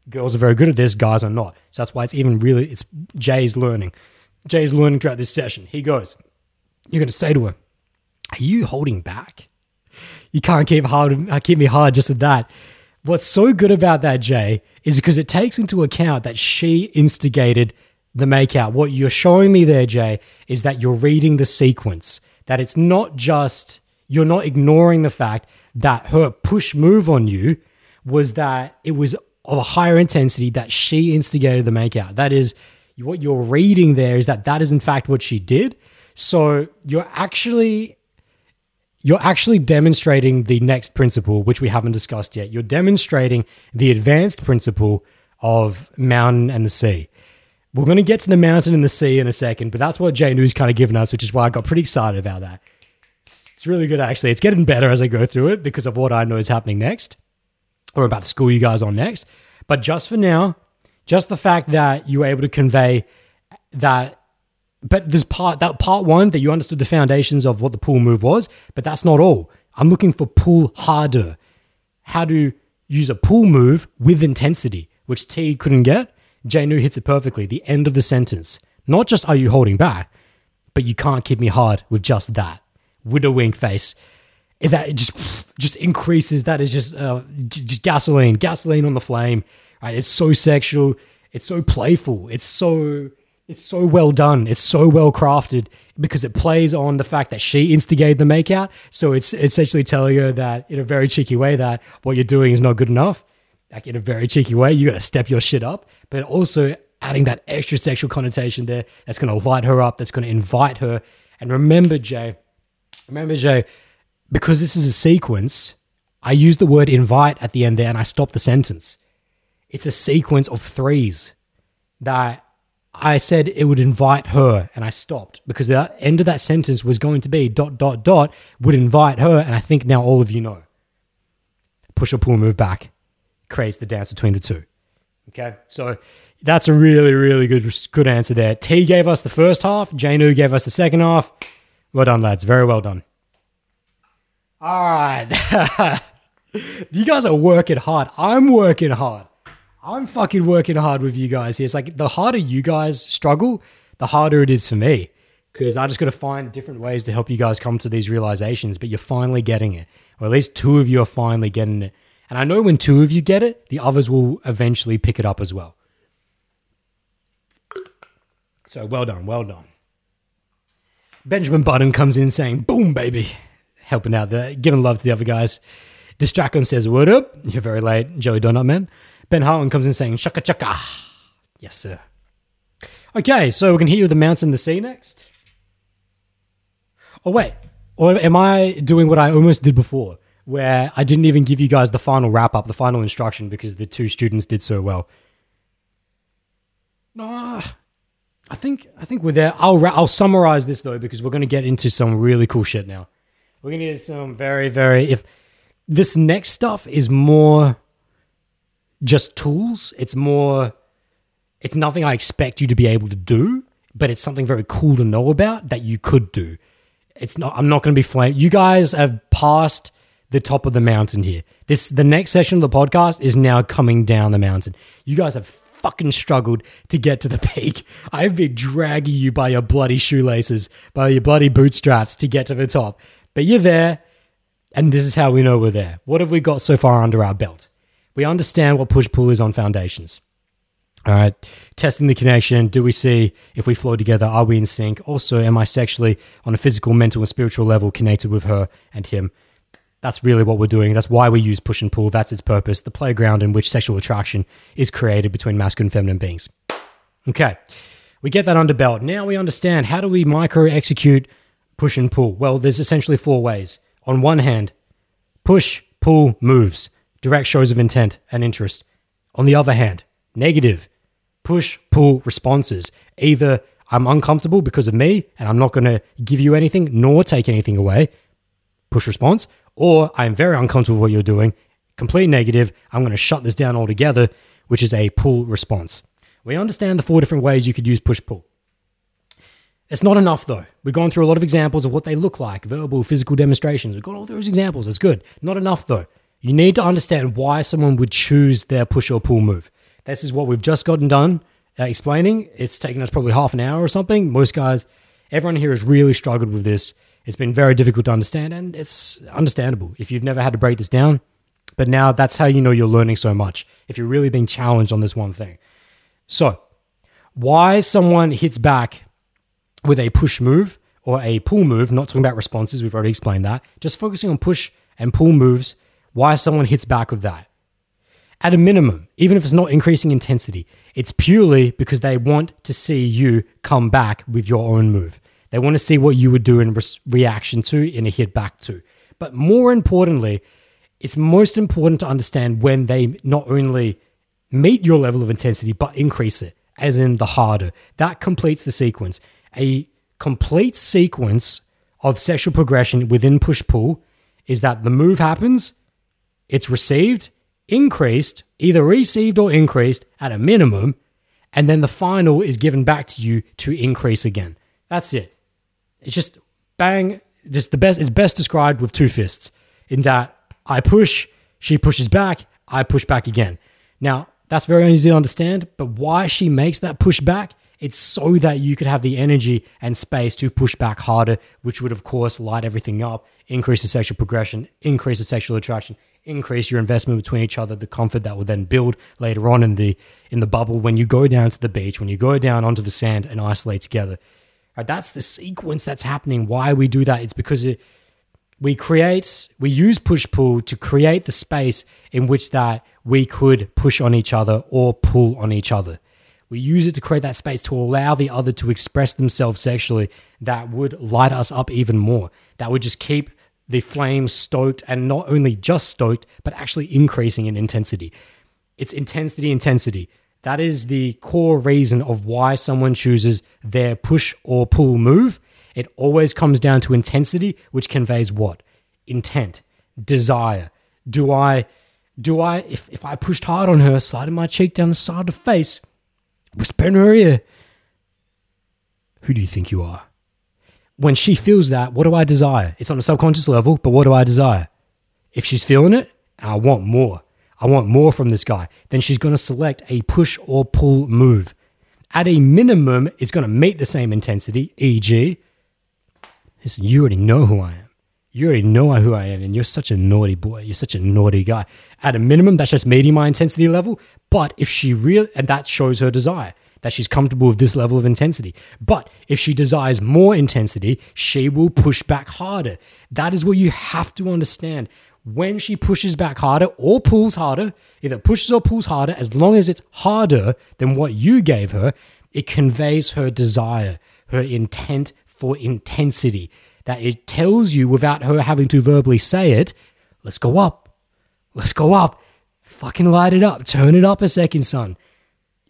Girls are very good at this, guys are not. So that's why it's even really it's Jay's learning. Jay's learning throughout this session. He goes, You're gonna say to her, Are you holding back? You can't keep hard uh, keep me hard just at that. What's so good about that, Jay, is because it takes into account that she instigated the makeout. What you're showing me there, Jay, is that you're reading the sequence, that it's not just, you're not ignoring the fact that her push move on you was that it was of a higher intensity that she instigated the makeout. That is, what you're reading there is that that is in fact what she did. So you're actually you're actually demonstrating the next principle, which we haven't discussed yet. You're demonstrating the advanced principle of mountain and the sea. We're going to get to the mountain and the sea in a second, but that's what Jay New's kind of given us, which is why I got pretty excited about that. It's, it's really good, actually. It's getting better as I go through it because of what I know is happening next, or about to school you guys on next. But just for now, just the fact that you were able to convey that but there's part that part one that you understood the foundations of what the pull move was, but that's not all. I'm looking for pull harder. How to use a pull move with intensity, which T couldn't get. Janu hits it perfectly. The end of the sentence. Not just are you holding back, but you can't keep me hard with just that. A wink face. That just just increases. That is just uh, just gasoline, gasoline on the flame. Right? It's so sexual. It's so playful. It's so it's so well done. It's so well crafted because it plays on the fact that she instigated the makeout. So it's essentially telling her that in a very cheeky way that what you're doing is not good enough. Like in a very cheeky way, you got to step your shit up, but also adding that extra sexual connotation there that's going to light her up, that's going to invite her. And remember, Jay, remember, Jay, because this is a sequence, I use the word invite at the end there and I stop the sentence. It's a sequence of threes that I said it would invite her and I stopped because the end of that sentence was going to be dot, dot, dot, would invite her. And I think now all of you know. Push or pull, move back creates the dance between the two. Okay. So that's a really, really good, good answer there. T gave us the first half, Janu gave us the second half. Well done, lads. Very well done. All right. you guys are working hard. I'm working hard. I'm fucking working hard with you guys here. It's like the harder you guys struggle, the harder it is for me. Because I just got to find different ways to help you guys come to these realizations, but you're finally getting it. Or at least two of you are finally getting it. And I know when two of you get it, the others will eventually pick it up as well. So well done, well done. Benjamin Button comes in saying, boom, baby. Helping out there, giving love to the other guys. Distracon says, what up? You're very late, Joey Donut Man. Ben Hartman comes in saying, shaka chaka. Yes, sir. Okay, so we can hit you with the mountain the sea next. Oh, wait. Or am I doing what I almost did before, where I didn't even give you guys the final wrap up, the final instruction, because the two students did so well? Uh, I think I think we're there. I'll I'll summarize this though because we're going to get into some really cool shit now. We're going to get some very very if this next stuff is more just tools. It's more, it's nothing I expect you to be able to do, but it's something very cool to know about that you could do. It's not, I'm not going to be flame. You guys have passed the top of the mountain here. This, the next session of the podcast is now coming down the mountain. You guys have fucking struggled to get to the peak. I've been dragging you by your bloody shoelaces, by your bloody bootstraps to get to the top. But you're there, and this is how we know we're there. What have we got so far under our belt? We understand what push pull is on foundations. All right, testing the connection. Do we see if we flow together? Are we in sync? Also, am I sexually, on a physical, mental, and spiritual level, connected with her and him? That's really what we're doing. That's why we use push and pull. That's its purpose, the playground in which sexual attraction is created between masculine and feminine beings. Okay, we get that under belt. Now we understand how do we micro execute push and pull? Well, there's essentially four ways. On one hand, push, pull, moves, direct shows of intent and interest. On the other hand, negative, push pull responses. Either I'm uncomfortable because of me and I'm not going to give you anything nor take anything away, push response, or I'm very uncomfortable with what you're doing, complete negative, I'm going to shut this down altogether, which is a pull response. We understand the four different ways you could use push pull. It's not enough though. We've gone through a lot of examples of what they look like, verbal, physical demonstrations. We've got all those examples. That's good. Not enough though. You need to understand why someone would choose their push or pull move. This is what we've just gotten done uh, explaining. It's taken us probably half an hour or something. Most guys, everyone here has really struggled with this. It's been very difficult to understand, and it's understandable if you've never had to break this down. But now that's how you know you're learning so much, if you're really being challenged on this one thing. So, why someone hits back with a push move or a pull move, not talking about responses, we've already explained that, just focusing on push and pull moves, why someone hits back with that at a minimum, even if it's not increasing intensity, it's purely because they want to see you come back with your own move. They want to see what you would do in re- reaction to, in a hit back to. But more importantly, it's most important to understand when they not only meet your level of intensity, but increase it, as in the harder. That completes the sequence. A complete sequence of sexual progression within push pull is that the move happens, it's received, increased, either received or increased at a minimum, and then the final is given back to you to increase again. That's it. It's just bang, just the best, it's best described with two fists in that I push, she pushes back, I push back again. Now, that's very easy to understand, but why she makes that push back, it's so that you could have the energy and space to push back harder, which would, of course, light everything up, increase the sexual progression, increase the sexual attraction, increase your investment between each other, the comfort that will then build later on in the in the bubble when you go down to the beach, when you go down onto the sand and isolate together. Right, that's the sequence that's happening. Why we do that? It's because it, we create, we use push pull to create the space in which that we could push on each other or pull on each other. We use it to create that space to allow the other to express themselves sexually that would light us up even more. That would just keep the flame stoked and not only just stoked, but actually increasing in intensity. It's intensity, intensity. That is the core reason of why someone chooses their push or pull move. It always comes down to intensity, which conveys what? Intent, desire. Do I, do I, if, if I pushed hard on her, sliding my cheek down the side of the face, whisper in her ear, who do you think you are? when she feels that, what do I desire? It's on a subconscious level, but what do I desire? If she's feeling it, I want more. I want more from this guy. Then she's going to select a push or pull move. At a minimum, it's going to meet the same intensity, e.g., listen, you already know who I am. You already know who I am, and you're such a naughty boy. You're such a naughty guy. At a minimum, that's just meeting my intensity level. But if she really, and that shows her desire that she's comfortable with this level of intensity. But if she desires more intensity, she will push back harder. That is what you have to understand. When she pushes back harder or pulls harder, either pushes or pulls harder, as long as it's harder than what you gave her, it conveys her desire, her intent for intensity. That it tells you without her having to verbally say it, let's go up, let's go up, fucking light it up, turn it up a second, son.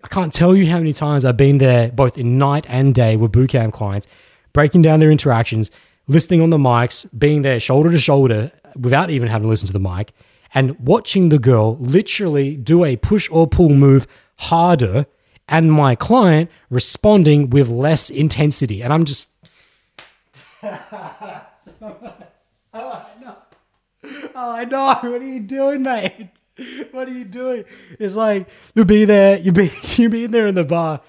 I can't tell you how many times I've been there, both in night and day, with bootcamp clients, breaking down their interactions, listening on the mics, being there shoulder to shoulder without even having to listen to the mic, and watching the girl literally do a push or pull move harder, and my client responding with less intensity. And I'm just. oh, I know. Oh, I know. What are you doing, mate? what are you doing? It's like you'll be there, you'll be you'll be in there in the bar.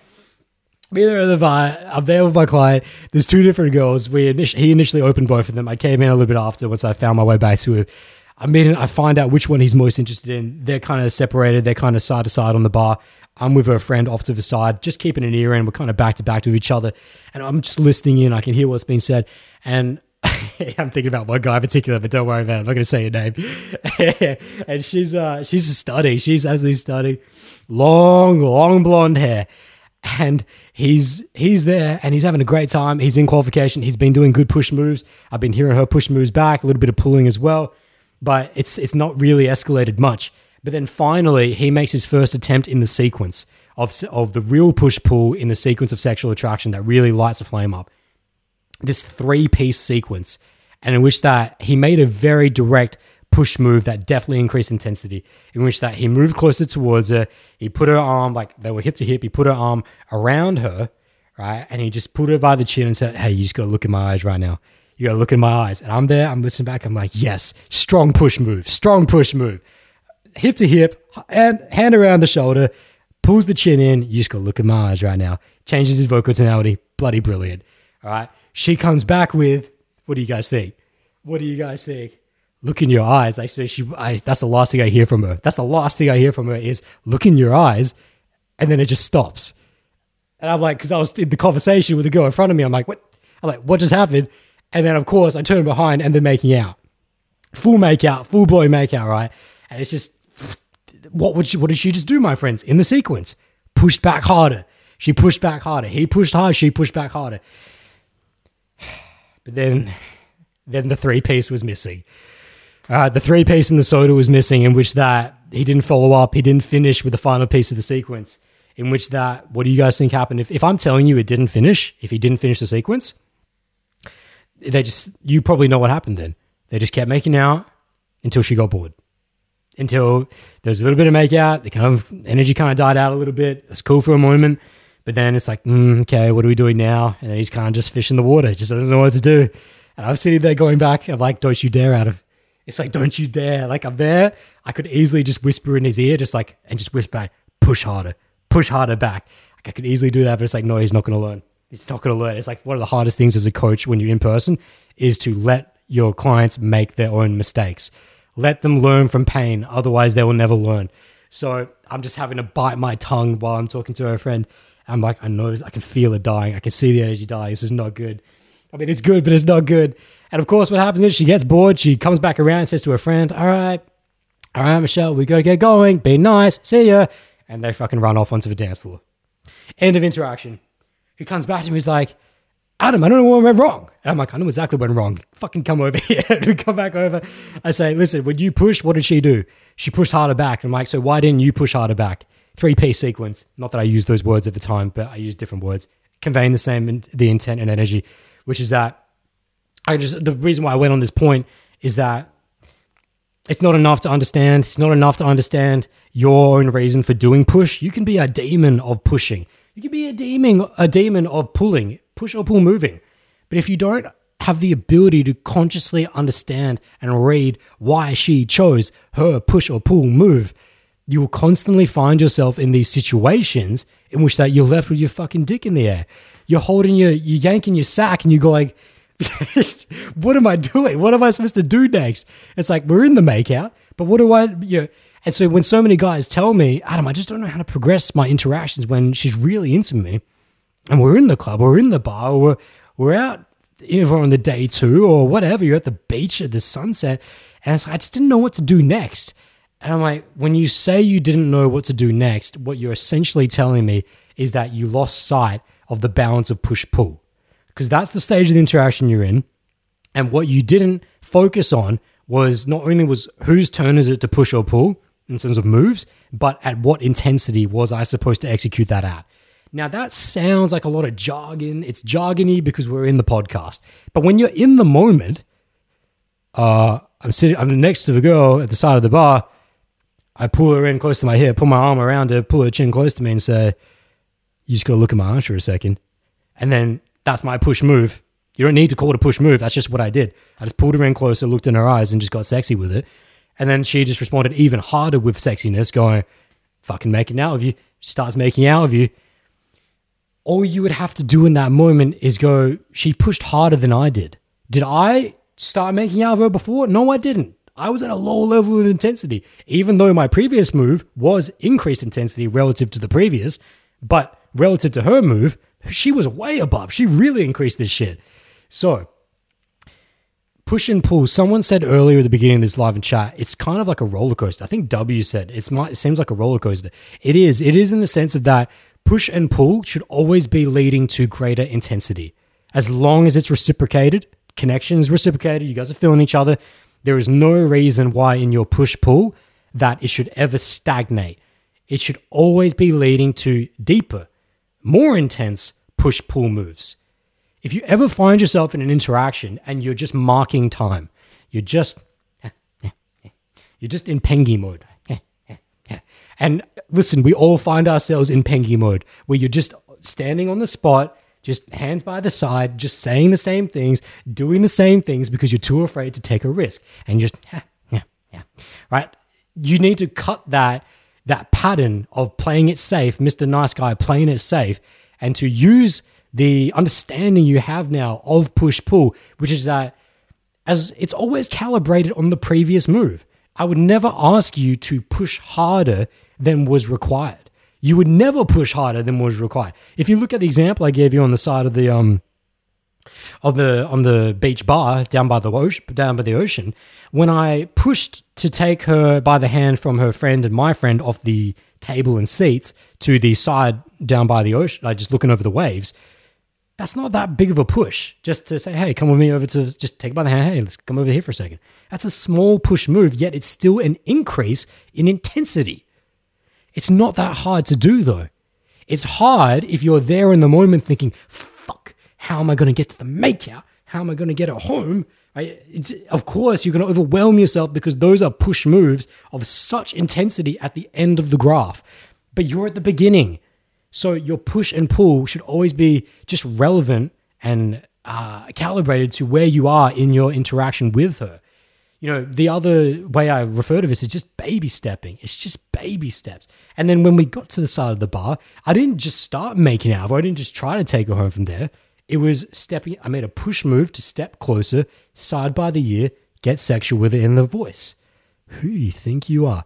There in the bar. I'm there with my client. There's two different girls. We initially, he initially opened both of them. I came in a little bit after once I found my way back to it. I meet mean, I find out which one he's most interested in. They're kind of separated. They're kind of side to side on the bar. I'm with a friend off to the side, just keeping an ear in. We're kind of back to back to each other, and I'm just listening in. I can hear what's being said, and I'm thinking about one guy in particular, but don't worry about it. I'm not going to say your name. and she's uh she's a study. She's absolutely study. Long, long blonde hair. And he's he's there and he's having a great time. He's in qualification. He's been doing good push moves. I've been hearing her push moves back, a little bit of pulling as well. But it's it's not really escalated much. But then finally he makes his first attempt in the sequence of, of the real push pull in the sequence of sexual attraction that really lights a flame up this three piece sequence, and in which that he made a very direct push move that definitely increased intensity. In which that he moved closer towards her, he put her arm like they were hip to hip. He put her arm around her, right, and he just put her by the chin and said, "Hey, you just got to look in my eyes right now. You got to look in my eyes." And I'm there. I'm listening back. I'm like, "Yes, strong push move, strong push move." Hip to hip, and hand around the shoulder, pulls the chin in. You just got to look in my eyes right now. Changes his vocal tonality. Bloody brilliant. All right. She comes back with, what do you guys think? What do you guys think? Look in your eyes. Like, so she, I, that's the last thing I hear from her. That's the last thing I hear from her is look in your eyes. And then it just stops. And I'm like, because I was in the conversation with the girl in front of me. I'm like, what? I'm like, what just happened? And then, of course, I turn behind and they're making out. Full make out, full blown make out, right? And it's just, what would she, what did she just do, my friends? In the sequence, pushed back harder. She pushed back harder. He pushed hard. She pushed back harder. But then, then the three piece was missing. Uh, the three piece in the soda was missing, in which that he didn't follow up. He didn't finish with the final piece of the sequence. In which that, what do you guys think happened? If, if I'm telling you it didn't finish, if he didn't finish the sequence, they just, you probably know what happened then. They just kept making out until she got bored. Until there was a little bit of make out, the kind of energy kind of died out a little bit. It's cool for a moment. But then it's like, mm, okay, what are we doing now? And then he's kind of just fishing the water, just doesn't know what to do. And I'm sitting there going back. I'm like, don't you dare out of. It's like, don't you dare. Like I'm there. I could easily just whisper in his ear, just like, and just whisper push harder, push harder back. Like I could easily do that, but it's like, no, he's not going to learn. He's not going to learn. It's like one of the hardest things as a coach when you're in person is to let your clients make their own mistakes. Let them learn from pain. Otherwise, they will never learn. So I'm just having to bite my tongue while I'm talking to her friend. I'm like, I know, I can feel it dying. I can see the energy die. This is not good. I mean, it's good, but it's not good. And of course, what happens is she gets bored. She comes back around and says to her friend, All right, all right, Michelle, we got to get going. Be nice. See ya. And they fucking run off onto the dance floor. End of interaction. He comes back to me. He's like, Adam, I don't know what went wrong. And I'm like, I know exactly what went wrong. Fucking come over here. we come back over. I say, listen, when you pushed, what did she do? She pushed harder back. And I'm like, so why didn't you push harder back? three piece sequence. Not that I used those words at the time, but I used different words conveying the same the intent and energy, which is that I just the reason why I went on this point is that it's not enough to understand. It's not enough to understand your own reason for doing push. You can be a demon of pushing. You can be a demon a demon of pulling, push or pull moving. But if you don't have the ability to consciously understand and read why she chose her push or pull move, you will constantly find yourself in these situations in which that you're left with your fucking dick in the air. You're holding your, you're yanking your sack and you go like, what am I doing? What am I supposed to do next? It's like, we're in the makeout, but what do I, you know, and so when so many guys tell me, Adam, I just don't know how to progress my interactions when she's really into me and we're in the club, we're in the bar, or we're, we're out either on the day two or whatever, you're at the beach at the sunset. And like, I just didn't know what to do next. And I'm like, when you say you didn't know what to do next, what you're essentially telling me is that you lost sight of the balance of push pull. Because that's the stage of the interaction you're in. And what you didn't focus on was not only was whose turn is it to push or pull in terms of moves, but at what intensity was I supposed to execute that at. Now that sounds like a lot of jargon. It's jargony because we're in the podcast. But when you're in the moment, uh, I'm sitting, I'm next to the girl at the side of the bar, I pull her in close to my hip, put my arm around her, pull her chin close to me, and say, "You just got to look at my arms for a second. And then that's my push move. You don't need to call it a push move. That's just what I did. I just pulled her in closer, looked in her eyes, and just got sexy with it. And then she just responded even harder with sexiness, going, fucking making out of you. She starts making out of you. All you would have to do in that moment is go, she pushed harder than I did. Did I start making out of her before? No, I didn't. I was at a low level of intensity, even though my previous move was increased intensity relative to the previous. But relative to her move, she was way above. She really increased this shit. So, push and pull. Someone said earlier at the beginning of this live and chat, it's kind of like a roller coaster. I think W said it's it seems like a roller coaster. It is. It is in the sense of that push and pull should always be leading to greater intensity. As long as it's reciprocated, connection is reciprocated, you guys are feeling each other. There is no reason why in your push pull that it should ever stagnate. It should always be leading to deeper, more intense push pull moves. If you ever find yourself in an interaction and you're just marking time, you're just you're just in pengi mode. And listen, we all find ourselves in pengi mode where you're just standing on the spot, just hands by the side, just saying the same things, doing the same things because you're too afraid to take a risk and just yeah, yeah, right? You need to cut that that pattern of playing it safe, Mr. Nice Guy playing it safe, and to use the understanding you have now of push pull, which is that as it's always calibrated on the previous move. I would never ask you to push harder than was required. You would never push harder than was required. If you look at the example I gave you on the side of the um of the on the beach bar down by the ocean, down by the ocean, when I pushed to take her by the hand from her friend and my friend off the table and seats to the side down by the ocean, like just looking over the waves, that's not that big of a push. Just to say, hey, come with me over to just take by the hand. Hey, let's come over here for a second. That's a small push move, yet it's still an increase in intensity. It's not that hard to do though. It's hard if you're there in the moment thinking, fuck, how am I going to get to the makeout? How am I going to get it home? Of course, you're going to overwhelm yourself because those are push moves of such intensity at the end of the graph. But you're at the beginning. So your push and pull should always be just relevant and uh, calibrated to where you are in your interaction with her. You know, the other way I refer to this is just baby stepping. It's just baby steps. And then when we got to the side of the bar, I didn't just start making out. I didn't just try to take her home from there. It was stepping. I made a push move to step closer, side by the ear, get sexual with it in the voice. Who do you think you are?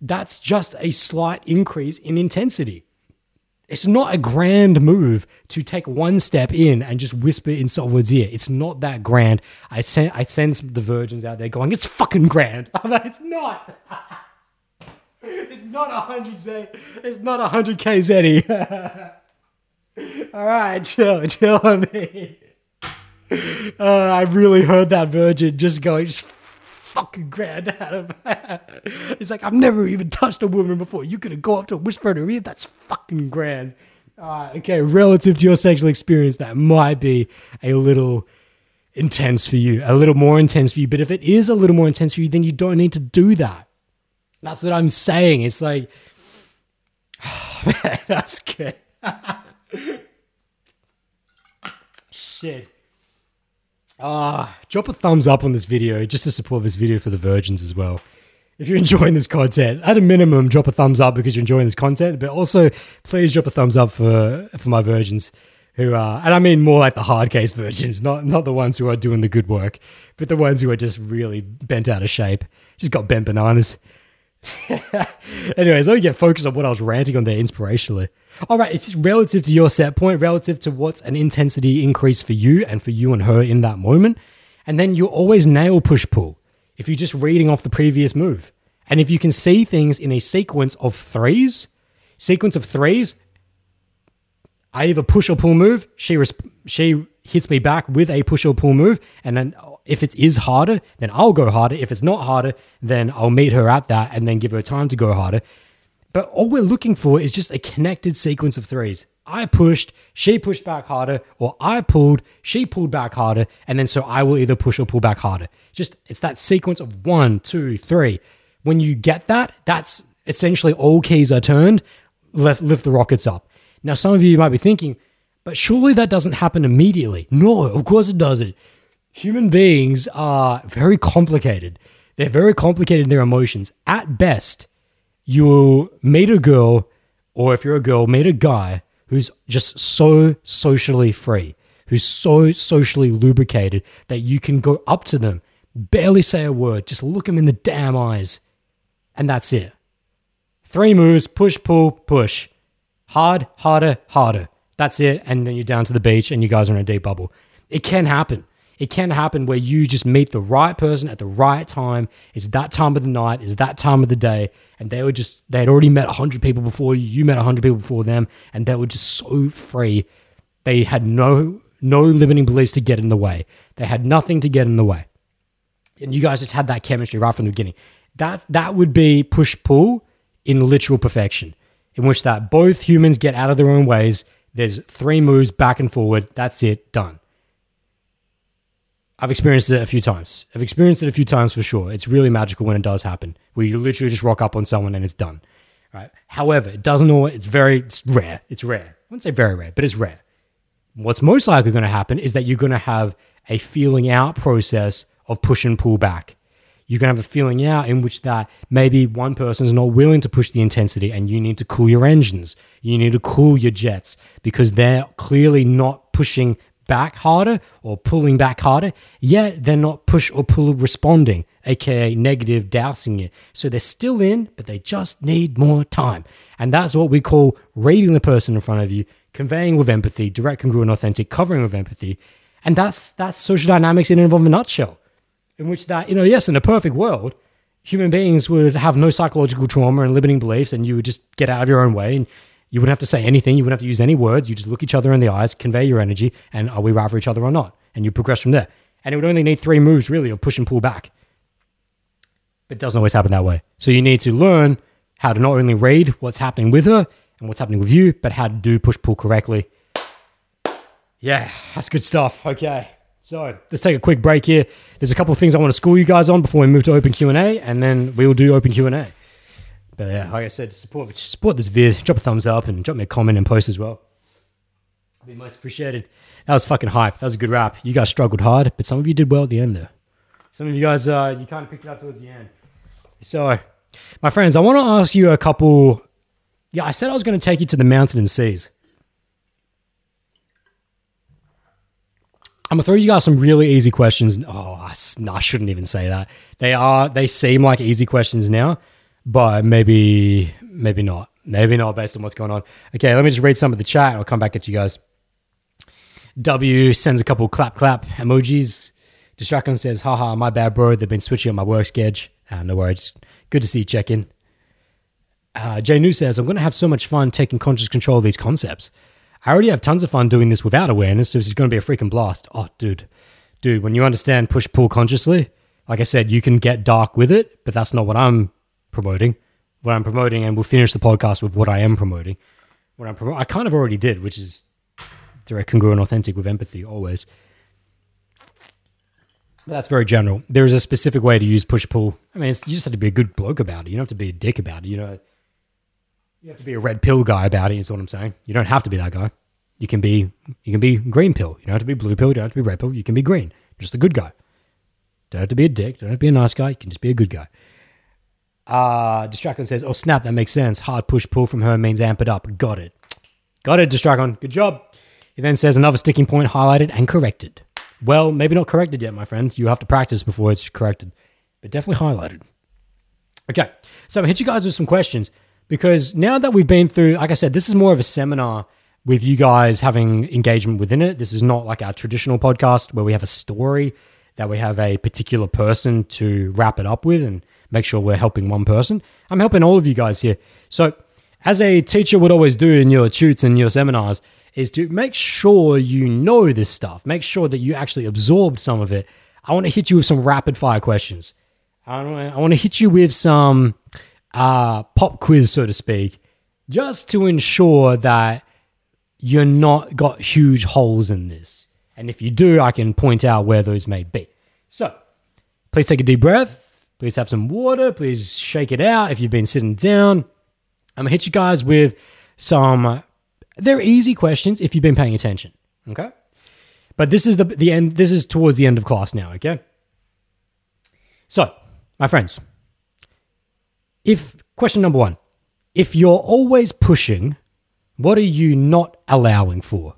That's just a slight increase in intensity. It's not a grand move to take one step in and just whisper in someone's ear. It's not that grand. I send I send the virgins out there going, "It's fucking grand." I'm like, "It's not." it's not a hundred Z. It's not a hundred K Zeddy. All right, chill, chill on me. Uh, I really heard that virgin just going, just fucking out of It's like, I've never even touched a woman before. You could go up to whisper to her ear. That's fucking grand. Uh, okay, relative to your sexual experience, that might be a little intense for you, a little more intense for you. But if it is a little more intense for you, then you don't need to do that. That's what I'm saying. It's like, that's good. Shit. Ah, drop a thumbs up on this video just to support this video for the virgins as well. If you're enjoying this content, at a minimum, drop a thumbs up because you're enjoying this content. But also, please drop a thumbs up for for my virgins who are, and I mean more like the hard case virgins, not not the ones who are doing the good work, but the ones who are just really bent out of shape, just got bent bananas. anyway, let me get focused on what I was ranting on there inspirationally. All right, it's just relative to your set point, relative to what's an intensity increase for you and for you and her in that moment. And then you always nail push pull if you're just reading off the previous move. And if you can see things in a sequence of threes, sequence of threes, I either push or pull move, she resp- she hits me back with a push or pull move, and then if it is harder, then I'll go harder. If it's not harder, then I'll meet her at that and then give her time to go harder. But all we're looking for is just a connected sequence of threes. I pushed, she pushed back harder, or I pulled, she pulled back harder, and then so I will either push or pull back harder. Just it's that sequence of one, two, three. When you get that, that's essentially all keys are turned, lift, lift the rockets up. Now, some of you might be thinking, but surely that doesn't happen immediately. No, of course it doesn't human beings are very complicated. They're very complicated in their emotions. At best, you'll meet a girl, or if you're a girl, meet a guy who's just so socially free, who's so socially lubricated that you can go up to them, barely say a word, just look them in the damn eyes, and that's it. Three moves push, pull, push. Hard, harder, harder. That's it. And then you're down to the beach and you guys are in a deep bubble. It can happen. It can happen where you just meet the right person at the right time. It's that time of the night, it's that time of the day. And they were just, they had already met 100 people before you, you met 100 people before them, and they were just so free. They had no, no limiting beliefs to get in the way. They had nothing to get in the way. And you guys just had that chemistry right from the beginning. That, that would be push pull in literal perfection, in which that both humans get out of their own ways. There's three moves back and forward. That's it, done. I've experienced it a few times. I've experienced it a few times for sure. It's really magical when it does happen, where you literally just rock up on someone and it's done. Right. However, it doesn't always. It's very it's rare. It's rare. I wouldn't say very rare, but it's rare. What's most likely going to happen is that you're going to have a feeling out process of push and pull back you're going to have a feeling out in which that maybe one person is not willing to push the intensity and you need to cool your engines. You need to cool your jets because they're clearly not pushing back harder or pulling back harder, yet they're not push or pull responding, aka negative dousing it. So they're still in, but they just need more time. And that's what we call reading the person in front of you, conveying with empathy, direct, congruent, authentic, covering with empathy. And that's that's social dynamics in and of a nutshell in which that, you know, yes, in a perfect world, human beings would have no psychological trauma and limiting beliefs, and you would just get out of your own way and you wouldn't have to say anything. You wouldn't have to use any words. You just look each other in the eyes, convey your energy, and are we right for each other or not? And you progress from there. And it would only need three moves really of push and pull back. But it doesn't always happen that way. So you need to learn how to not only read what's happening with her and what's happening with you, but how to do push pull correctly. Yeah, that's good stuff. Okay. So let's take a quick break here. There's a couple of things I want to school you guys on before we move to open Q and A, and then we will do open Q and A. But yeah, like I said, support support this vid. Drop a thumbs up and drop me a comment and post as well. Be most appreciated. That was fucking hype. That was a good rap. You guys struggled hard, but some of you did well at the end there. Some of you guys, uh, you kind of picked it up towards the end. So, my friends, I want to ask you a couple. Yeah, I said I was going to take you to the mountain and seas. I'm gonna throw you guys some really easy questions. Oh, I, I shouldn't even say that. They are. They seem like easy questions now, but maybe, maybe not. Maybe not based on what's going on. Okay, let me just read some of the chat. I'll come back at you guys. W sends a couple clap clap emojis. Distracon says, haha, my bad, bro. They've been switching up my work schedule. Ah, no worries. Good to see you check in. Uh, Jay New says, I'm going to have so much fun taking conscious control of these concepts. I already have tons of fun doing this without awareness, so this is going to be a freaking blast. Oh, dude. Dude, when you understand push pull consciously, like I said, you can get dark with it, but that's not what I'm promoting. What I'm promoting, and we'll finish the podcast with what I am promoting. What I'm promoting, I kind of already did, which is direct, congruent, authentic with empathy always. But that's very general. There is a specific way to use push pull. I mean, you just have to be a good bloke about it. You don't have to be a dick about it. You know, you have to be a red pill guy about it. Is what I'm saying. You don't have to be that guy. You can be you can be green pill. You don't have to be blue pill. You don't have to be red pill. You can be green. Just a good guy. Don't have to be a dick. Don't have to be a nice guy. You can just be a good guy. Uh, Distracon says, "Oh snap, that makes sense. Hard push pull from her means amp it up. Got it. Got it, Distracon. Good job." He then says another sticking point highlighted and corrected. Well, maybe not corrected yet, my friend. You have to practice before it's corrected, but definitely highlighted. Okay, so I hit you guys with some questions because now that we've been through, like I said, this is more of a seminar with you guys having engagement within it. This is not like our traditional podcast where we have a story that we have a particular person to wrap it up with and make sure we're helping one person. I'm helping all of you guys here. So, as a teacher would always do in your shoots and your seminars, is to make sure you know this stuff. Make sure that you actually absorbed some of it. I want to hit you with some rapid fire questions. I want to hit you with some uh, pop quiz, so to speak, just to ensure that you're not got huge holes in this. And if you do, I can point out where those may be. So, please take a deep breath. Please have some water. Please shake it out if you've been sitting down. I'm gonna hit you guys with some. They're easy questions if you've been paying attention. Okay, but this is the the end. This is towards the end of class now. Okay. So My friends, if question number one, if you're always pushing, what are you not allowing for?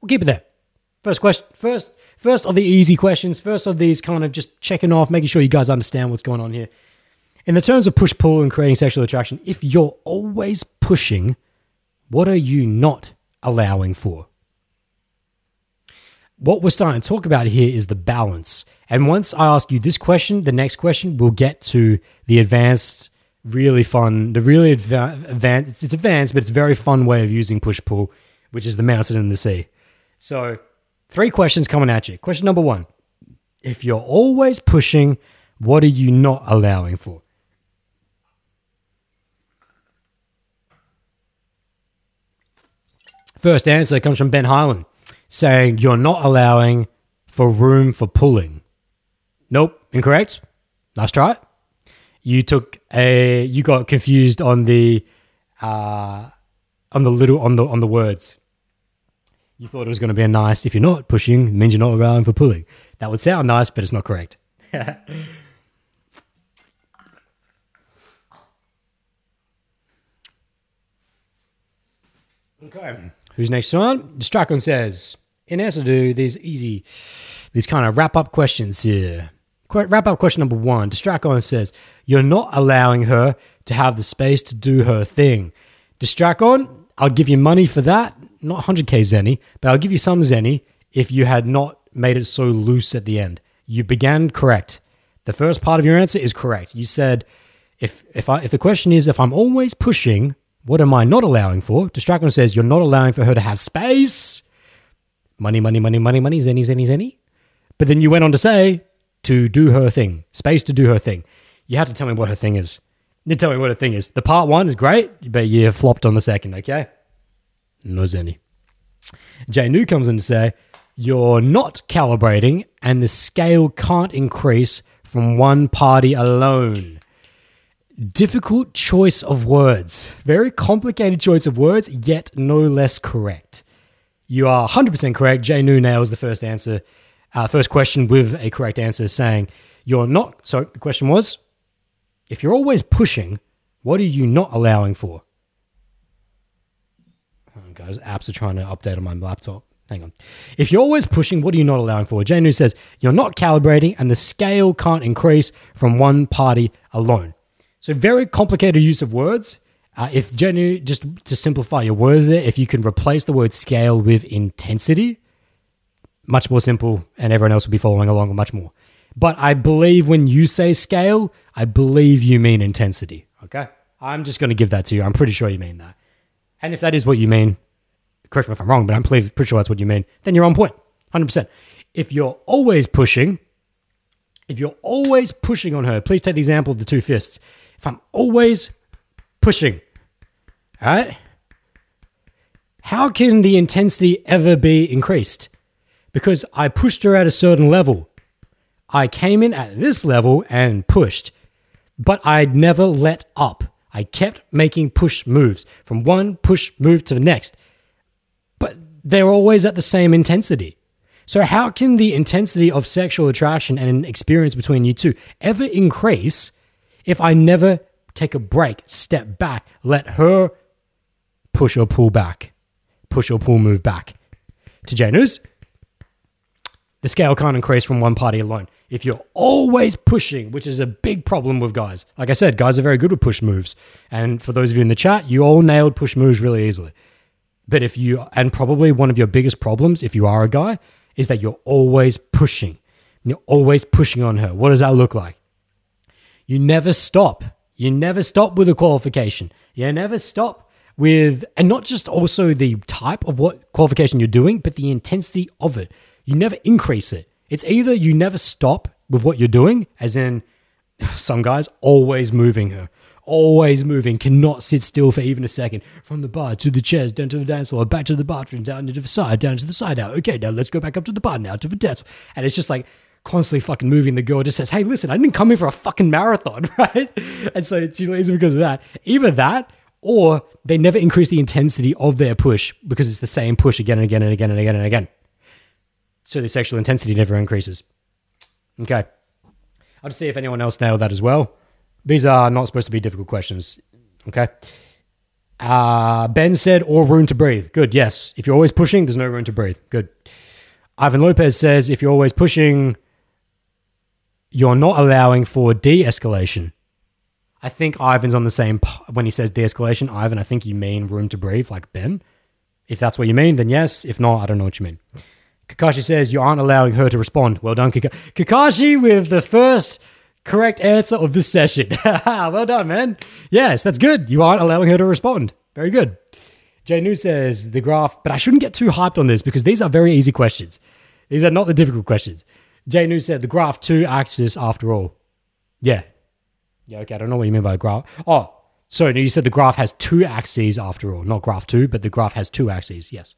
We'll keep it there. First question, first, first of the easy questions, first of these kind of just checking off, making sure you guys understand what's going on here. In the terms of push pull and creating sexual attraction, if you're always pushing, what are you not allowing for? What we're starting to talk about here is the balance. And once I ask you this question, the next question, we'll get to the advanced, really fun, the really advanced, it's advanced, but it's a very fun way of using push pull, which is the mountain and the sea. So, three questions coming at you. Question number one If you're always pushing, what are you not allowing for? First answer comes from Ben Highland saying you're not allowing for room for pulling. Nope, incorrect. Nice try. You took a you got confused on the uh on the little on the on the words. You thought it was going to be a nice. If you're not pushing, it means you're not allowing for pulling. That would sound nice, but it's not correct. okay. Who's next on? Stracon says, in answer to these easy, these kind of wrap up questions here. Wrap up question number one. Distracon says, You're not allowing her to have the space to do her thing. Distracon, I'll give you money for that not 100k zenny, but I'll give you some zenny if you had not made it so loose at the end. You began correct. The first part of your answer is correct. You said, if if I if the question is if I'm always pushing, what am I not allowing for? Distracon says you're not allowing for her to have space. Money, money, money, money, money, zenny, zenny, zenny. But then you went on to say to do her thing, space to do her thing. You have to tell me what her thing is. You tell me what her thing is. The part one is great, but you flopped on the second, okay? No Zenny. Jay New comes in to say, You're not calibrating, and the scale can't increase from one party alone. Difficult choice of words. Very complicated choice of words, yet no less correct. You are 100% correct. Jay New nails the first answer, uh, first question with a correct answer, saying, You're not. So the question was, if you're always pushing, what are you not allowing for? Guys. Apps are trying to update on my laptop. Hang on. If you're always pushing, what are you not allowing for? Jay New says you're not calibrating and the scale can't increase from one party alone. So, very complicated use of words. Uh, if Jay New, just to simplify your words there, if you can replace the word scale with intensity, much more simple, and everyone else will be following along much more. But I believe when you say scale, I believe you mean intensity. Okay? I'm just going to give that to you. I'm pretty sure you mean that. And if that is what you mean, correct me if I'm wrong, but I'm pretty sure that's what you mean, then you're on point, 100%. If you're always pushing, if you're always pushing on her, please take the example of the two fists. If I'm always pushing, all right, how can the intensity ever be increased? Because I pushed her at a certain level. I came in at this level and pushed, but I'd never let up. I kept making push moves from one push move to the next but they're always at the same intensity. So, how can the intensity of sexual attraction and an experience between you two ever increase if I never take a break, step back, let her push or pull back, push or pull move back? To Jay New's, the scale can't increase from one party alone. If you're always pushing, which is a big problem with guys, like I said, guys are very good with push moves. And for those of you in the chat, you all nailed push moves really easily. But if you, and probably one of your biggest problems, if you are a guy, is that you're always pushing. You're always pushing on her. What does that look like? You never stop. You never stop with a qualification. You never stop with, and not just also the type of what qualification you're doing, but the intensity of it. You never increase it. It's either you never stop with what you're doing, as in some guys always moving her, always moving, cannot sit still for even a second. From the bar to the chairs, down to the dance floor, back to the bathroom, down to the side, down to the side out. Okay, now let's go back up to the bar now to the dance. And it's just like constantly fucking moving. The girl just says, "Hey, listen, I didn't come here for a fucking marathon, right?" And so it's lazy because of that. Either that, or they never increase the intensity of their push because it's the same push again and again and again and again and again. So the sexual intensity never increases. Okay. I'll just see if anyone else nailed that as well. These are not supposed to be difficult questions. Okay. Uh, ben said, or room to breathe. Good. Yes. If you're always pushing, there's no room to breathe. Good. Ivan Lopez says, if you're always pushing, you're not allowing for de escalation. I think Ivan's on the same when he says de escalation. Ivan, I think you mean room to breathe, like Ben. If that's what you mean, then yes. If not, I don't know what you mean. Kakashi says you aren't allowing her to respond. Well done, Kaka- Kakashi, with the first correct answer of this session. well done, man. Yes, that's good. You aren't allowing her to respond. Very good. Jay says the graph, but I shouldn't get too hyped on this because these are very easy questions. These are not the difficult questions. Jay said the graph two axis after all. Yeah. Yeah, okay. I don't know what you mean by graph. Oh, sorry. You said the graph has two axes after all. Not graph two, but the graph has two axes. Yes.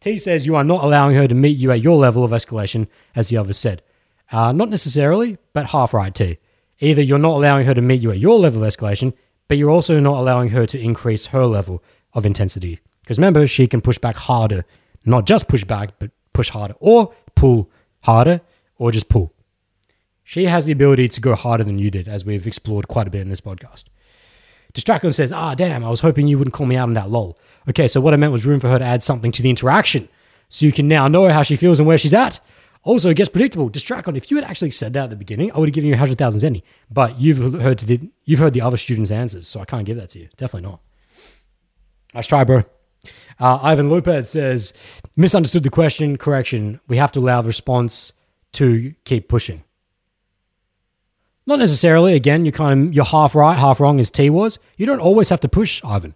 T says you are not allowing her to meet you at your level of escalation, as the other said. Uh, not necessarily, but half right, T. Either you're not allowing her to meet you at your level of escalation, but you're also not allowing her to increase her level of intensity. Because remember, she can push back harder, not just push back, but push harder, or pull harder, or just pull. She has the ability to go harder than you did, as we've explored quite a bit in this podcast. Distracon says, Ah, damn, I was hoping you wouldn't call me out on that lol. Okay, so what I meant was room for her to add something to the interaction. So you can now know how she feels and where she's at. Also, it gets predictable. Distracon, if you had actually said that at the beginning, I would have given you 100,000 Zenny. But you've heard, the, you've heard the other students' answers, so I can't give that to you. Definitely not. Let's try, bro. Uh, Ivan Lopez says, misunderstood the question. Correction. We have to allow the response to keep pushing. Not necessarily. Again, you're kind of you're half right, half wrong, as T was. You don't always have to push, Ivan.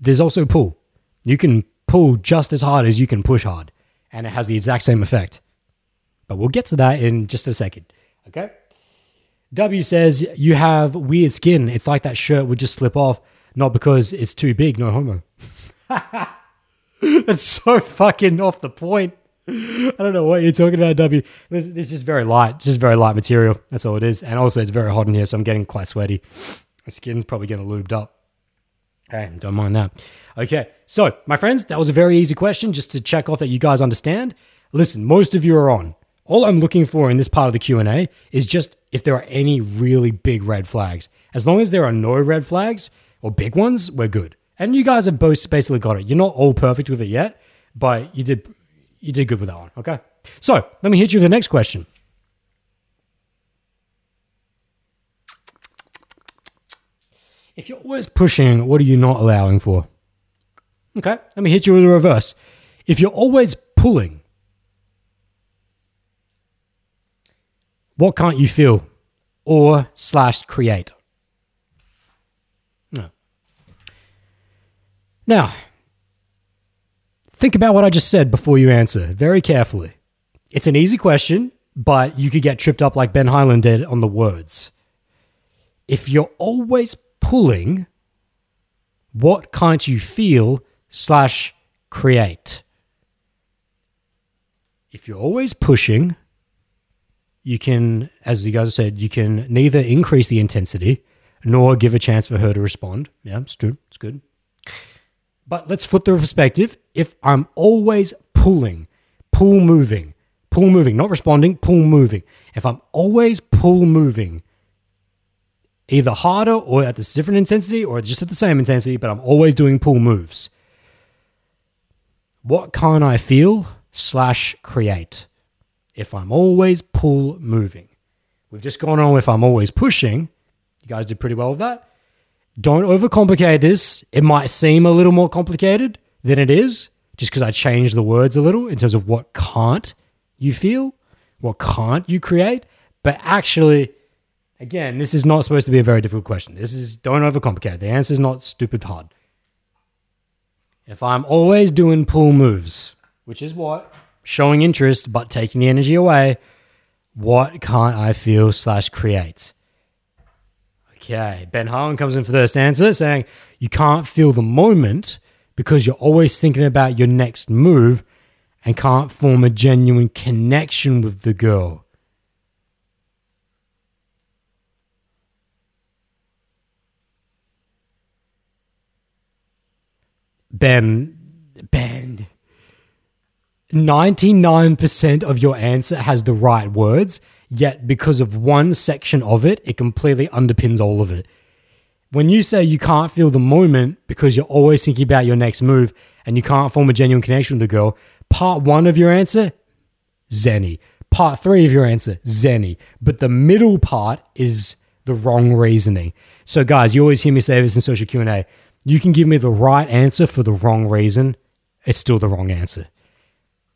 There's also pull. You can pull just as hard as you can push hard, and it has the exact same effect. But we'll get to that in just a second. Okay. W says you have weird skin. It's like that shirt would just slip off, not because it's too big. No homo. That's so fucking off the point. I don't know what you're talking about, W. This, this is just very light, it's just very light material. That's all it is. And also, it's very hot in here, so I'm getting quite sweaty. My skin's probably getting lubed up. Hey, don't mind that. Okay, so my friends, that was a very easy question just to check off that you guys understand. Listen, most of you are on. All I'm looking for in this part of the Q&A is just if there are any really big red flags. As long as there are no red flags or big ones, we're good. And you guys have both basically got it. You're not all perfect with it yet, but you did you did good with that one. Okay. So let me hit you with the next question. If you're always pushing, what are you not allowing for? Okay, let me hit you with the reverse. If you're always pulling, what can't you feel or slash create? No. Now, Think about what I just said before you answer very carefully. It's an easy question, but you could get tripped up like Ben Highland did on the words. If you're always pulling, what can't you feel slash create? If you're always pushing, you can, as you guys said, you can neither increase the intensity nor give a chance for her to respond. Yeah, it's true. It's good. But let's flip the perspective. If I'm always pulling, pull moving, pull moving, not responding, pull moving. If I'm always pull moving, either harder or at this different intensity or just at the same intensity, but I'm always doing pull moves. What can I feel slash create if I'm always pull moving? We've just gone on if I'm always pushing. You guys did pretty well with that. Don't overcomplicate this. It might seem a little more complicated than it is, just because I changed the words a little in terms of what can't you feel, what can't you create. But actually, again, this is not supposed to be a very difficult question. This is don't overcomplicate it. The answer is not stupid hard. If I'm always doing pull moves, which is what showing interest but taking the energy away, what can't I feel slash create? Okay, Ben Highland comes in for the first answer saying you can't feel the moment because you're always thinking about your next move and can't form a genuine connection with the girl. Ben, Ben, 99% of your answer has the right words Yet, because of one section of it, it completely underpins all of it. When you say you can't feel the moment because you're always thinking about your next move and you can't form a genuine connection with the girl, part one of your answer, Zenny. Part three of your answer, Zenny. But the middle part is the wrong reasoning. So, guys, you always hear me say this in social Q&A. You can give me the right answer for the wrong reason. It's still the wrong answer.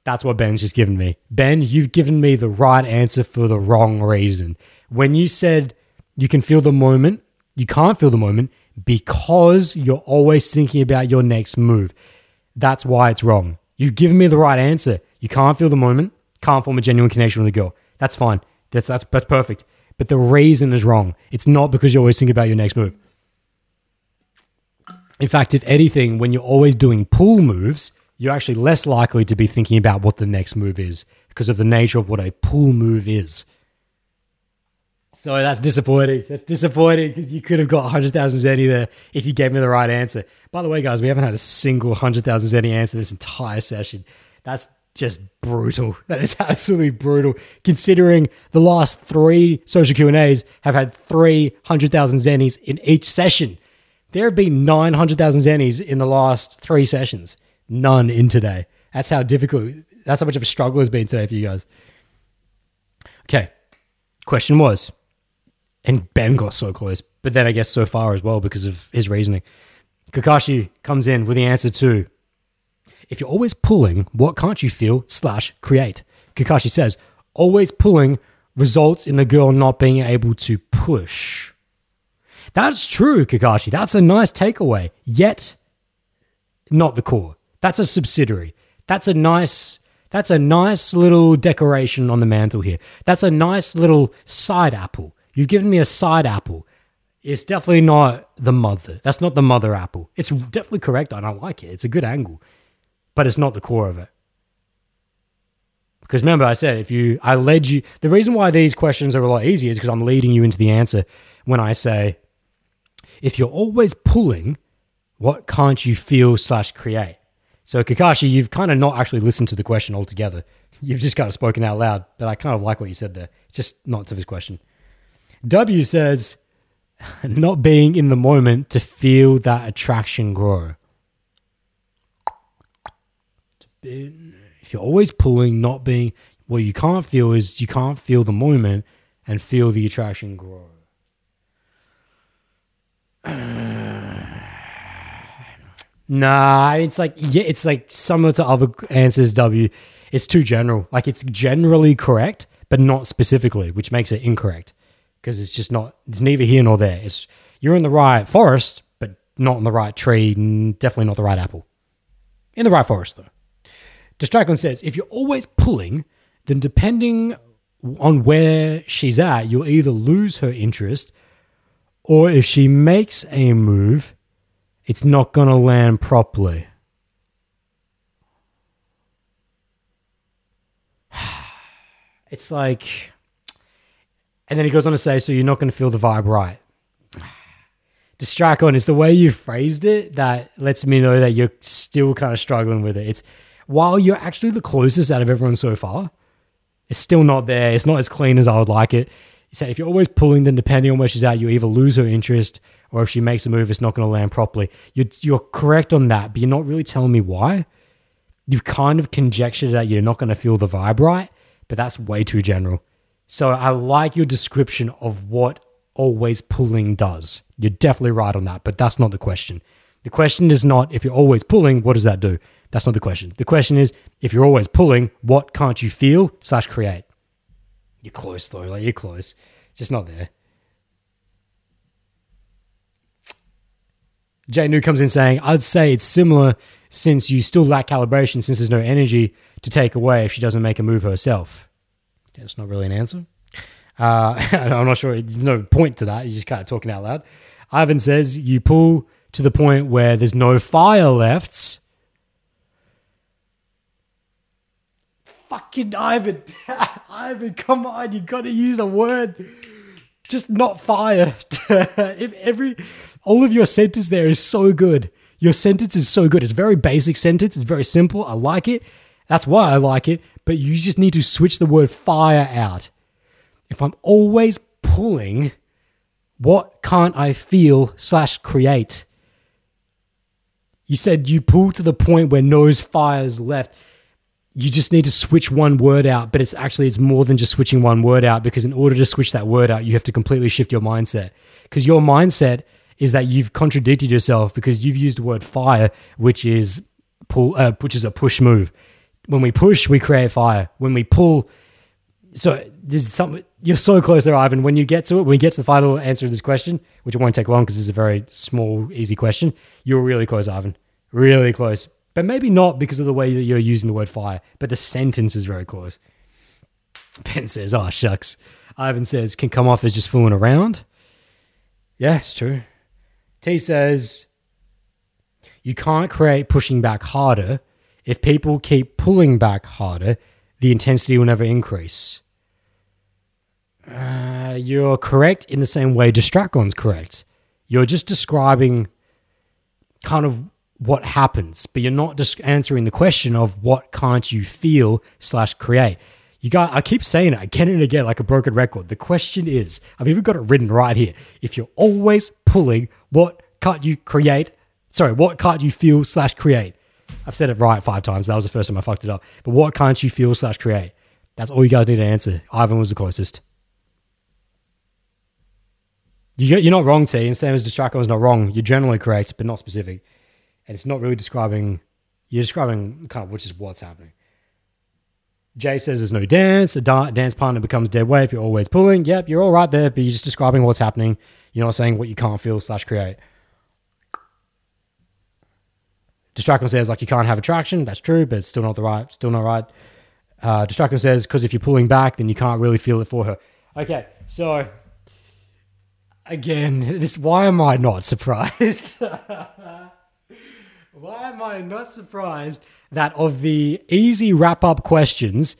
That's what Ben's just given me. Ben, you've given me the right answer for the wrong reason. When you said you can feel the moment, you can't feel the moment because you're always thinking about your next move. That's why it's wrong. You've given me the right answer. You can't feel the moment, can't form a genuine connection with a girl. That's fine. That's that's that's perfect. But the reason is wrong. It's not because you're always thinking about your next move. In fact, if anything, when you're always doing pull moves, you're actually less likely to be thinking about what the next move is because of the nature of what a pull move is. So that's disappointing. That's disappointing because you could have got 100,000 Zenny there if you gave me the right answer. By the way, guys, we haven't had a single 100,000 Zenny answer this entire session. That's just brutal. That is absolutely brutal. Considering the last three social Q and A's have had three hundred thousand zennies in each session, there have been nine hundred thousand zennies in the last three sessions. None in today. That's how difficult. That's how much of a struggle has been today for you guys. Okay, question was, and Ben got so close, but then I guess so far as well because of his reasoning. Kakashi comes in with the answer to if you're always pulling, what can't you feel slash create? Kakashi says, always pulling results in the girl not being able to push. That's true, Kakashi. That's a nice takeaway, yet not the core. That's a subsidiary. That's a nice that's a nice little decoration on the mantle here. That's a nice little side apple. You've given me a side apple. It's definitely not the mother. That's not the mother apple. It's definitely correct and I like it. It's a good angle but it's not the core of it. Because remember, I said if you, I led you. The reason why these questions are a lot easier is because I'm leading you into the answer when I say, if you're always pulling, what can't you feel slash create? So Kakashi, you've kind of not actually listened to the question altogether. You've just kind of spoken out loud, but I kind of like what you said there. Just not to this question. W says, not being in the moment to feel that attraction grow if you're always pulling, not being what you can't feel is you can't feel the moment and feel the attraction grow. nah, it's like yeah, it's like similar to other answers. W, it's too general. Like it's generally correct, but not specifically, which makes it incorrect because it's just not. It's neither here nor there. It's you're in the right forest, but not in the right tree. Definitely not the right apple. In the right forest though. Distracon says, if you're always pulling, then depending on where she's at, you'll either lose her interest or if she makes a move, it's not going to land properly. It's like, and then he goes on to say, so you're not going to feel the vibe right. Distracon is the way you phrased it that lets me know that you're still kind of struggling with it. It's while you're actually the closest out of everyone so far, it's still not there. It's not as clean as I would like it. Said if you're always pulling, then depending on where she's at, you either lose her interest or if she makes a move, it's not going to land properly. You're, you're correct on that, but you're not really telling me why. You've kind of conjectured that you're not going to feel the vibe right, but that's way too general. So I like your description of what always pulling does. You're definitely right on that, but that's not the question. The question is not if you're always pulling, what does that do? That's not the question. The question is, if you're always pulling, what can't you feel slash create? You're close though, like you're close, just not there. Jay New comes in saying, I'd say it's similar since you still lack calibration since there's no energy to take away if she doesn't make a move herself. That's not really an answer. Uh, I'm not sure. There's no point to that. You're just kind of talking out loud. Ivan says, you pull to the point where there's no fire left fucking Ivan. Ivan, come on, you gotta use a word. Just not fire. if every all of your sentence there is so good. Your sentence is so good. It's a very basic sentence. It's very simple. I like it. That's why I like it. But you just need to switch the word fire out. if I'm always pulling, what can't I feel slash create? You said you pull to the point where no fires left. You just need to switch one word out, but it's actually it's more than just switching one word out because in order to switch that word out, you have to completely shift your mindset. Because your mindset is that you've contradicted yourself because you've used the word fire, which is pull, uh, which is a push move. When we push, we create fire. When we pull, so this is something you're so close there, Ivan. When you get to it, when we get to the final answer to this question, which it won't take long because this is a very small, easy question, you're really close, Ivan. Really close. But maybe not because of the way that you're using the word fire, but the sentence is very close. Ben says, oh, shucks. Ivan says, can come off as just fooling around. Yeah, it's true. T says, you can't create pushing back harder. If people keep pulling back harder, the intensity will never increase. Uh, you're correct in the same way Distracon's correct. You're just describing kind of what happens, but you're not just answering the question of what can't you feel slash create. You got, I keep saying it again and again like a broken record. The question is, I've even got it written right here. If you're always pulling, what can't you create? Sorry, what can't you feel slash create? I've said it right five times. That was the first time I fucked it up. But what can't you feel slash create? That's all you guys need to answer. Ivan was the closest. You, you're not wrong, T. And same as Distracon was not wrong. You're generally correct, but not specific. And it's not really describing, you're describing kind of which is what's happening. Jay says there's no dance. A dance partner becomes dead weight if you're always pulling. Yep, you're all right there, but you're just describing what's happening. You're not saying what you can't feel slash create. Distracon says like you can't have attraction. That's true, but it's still not the right, still not right. Uh, Distracon says because if you're pulling back, then you can't really feel it for her. Okay, so again, this why am I not surprised? why am I not surprised that of the easy wrap up questions,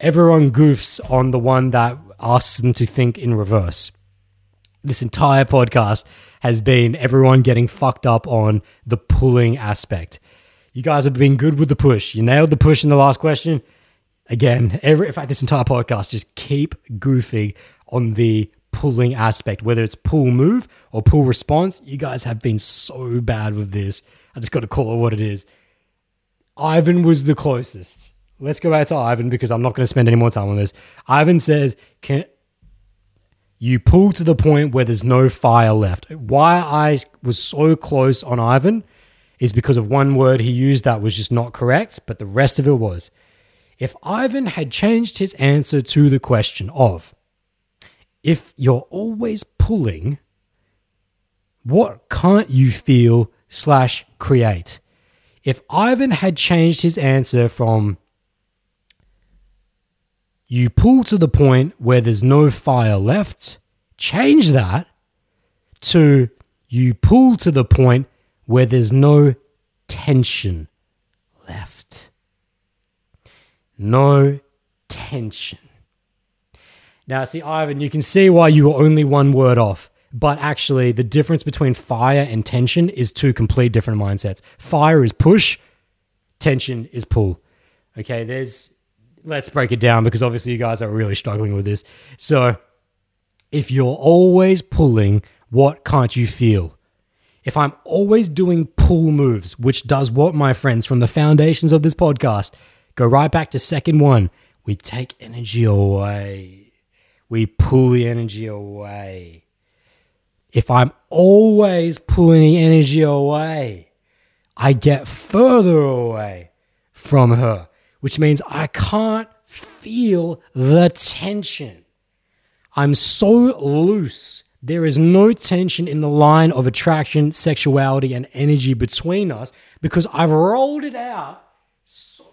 everyone goofs on the one that asks them to think in reverse? This entire podcast has been everyone getting fucked up on the pulling aspect. You guys have been good with the push. You nailed the push in the last question. Again, every in fact, this entire podcast just keep goofing on the pulling aspect, whether it's pull move or pull response. You guys have been so bad with this. I just got to call it what it is. Ivan was the closest. Let's go back to Ivan because I'm not going to spend any more time on this. Ivan says, "Can you pull to the point where there's no fire left?" Why I was so close on Ivan is because of one word he used that was just not correct, but the rest of it was. If Ivan had changed his answer to the question of if you're always pulling, what can't you feel slash create? If Ivan had changed his answer from you pull to the point where there's no fire left, change that to you pull to the point where there's no tension left. No tension. Now, see, Ivan, you can see why you were only one word off. But actually, the difference between fire and tension is two complete different mindsets. Fire is push, tension is pull. Okay, there's, let's break it down because obviously you guys are really struggling with this. So, if you're always pulling, what can't you feel? If I'm always doing pull moves, which does what, my friends, from the foundations of this podcast, go right back to second one, we take energy away we pull the energy away. If I'm always pulling the energy away, I get further away from her, which means I can't feel the tension. I'm so loose. There is no tension in the line of attraction, sexuality, and energy between us because I've rolled it out so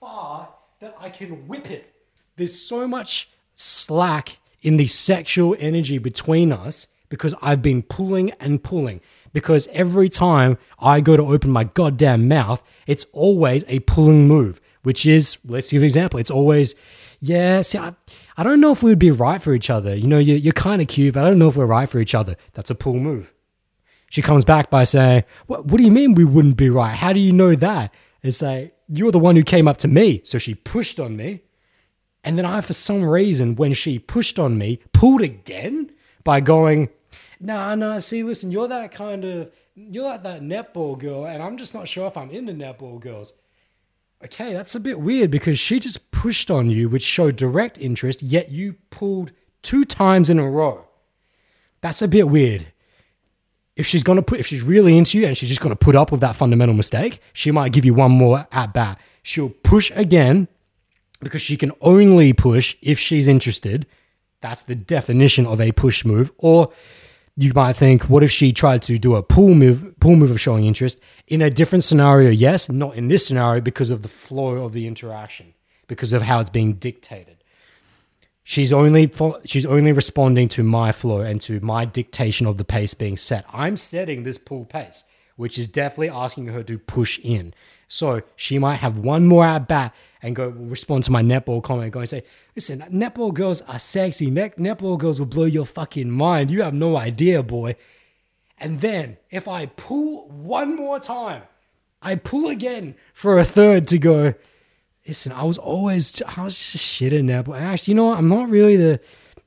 far that I can whip it. There's so much slack in the sexual energy between us because I've been pulling and pulling. Because every time I go to open my goddamn mouth, it's always a pulling move, which is, let's give an example. It's always, yeah, see, I, I don't know if we would be right for each other. You know, you're, you're kind of cute, but I don't know if we're right for each other. That's a pull move. She comes back by saying, what, what do you mean we wouldn't be right? How do you know that? It's like, you're the one who came up to me. So she pushed on me And then I, for some reason, when she pushed on me, pulled again by going, nah, nah, see, listen, you're that kind of, you're like that netball girl, and I'm just not sure if I'm into netball girls. Okay, that's a bit weird because she just pushed on you, which showed direct interest, yet you pulled two times in a row. That's a bit weird. If she's gonna put, if she's really into you and she's just gonna put up with that fundamental mistake, she might give you one more at bat. She'll push again because she can only push if she's interested. That's the definition of a push move. Or you might think, what if she tried to do a pull move, pull move of showing interest in a different scenario? Yes, not in this scenario because of the flow of the interaction, because of how it's being dictated. She's only she's only responding to my flow and to my dictation of the pace being set. I'm setting this pull pace, which is definitely asking her to push in. So she might have one more at bat and go respond to my netball comment, go and say, listen, netball girls are sexy. Net- netball girls will blow your fucking mind. You have no idea, boy. And then if I pull one more time, I pull again for a third to go, listen, I was always, I was just shit at netball. And actually, you know what? I'm not really the,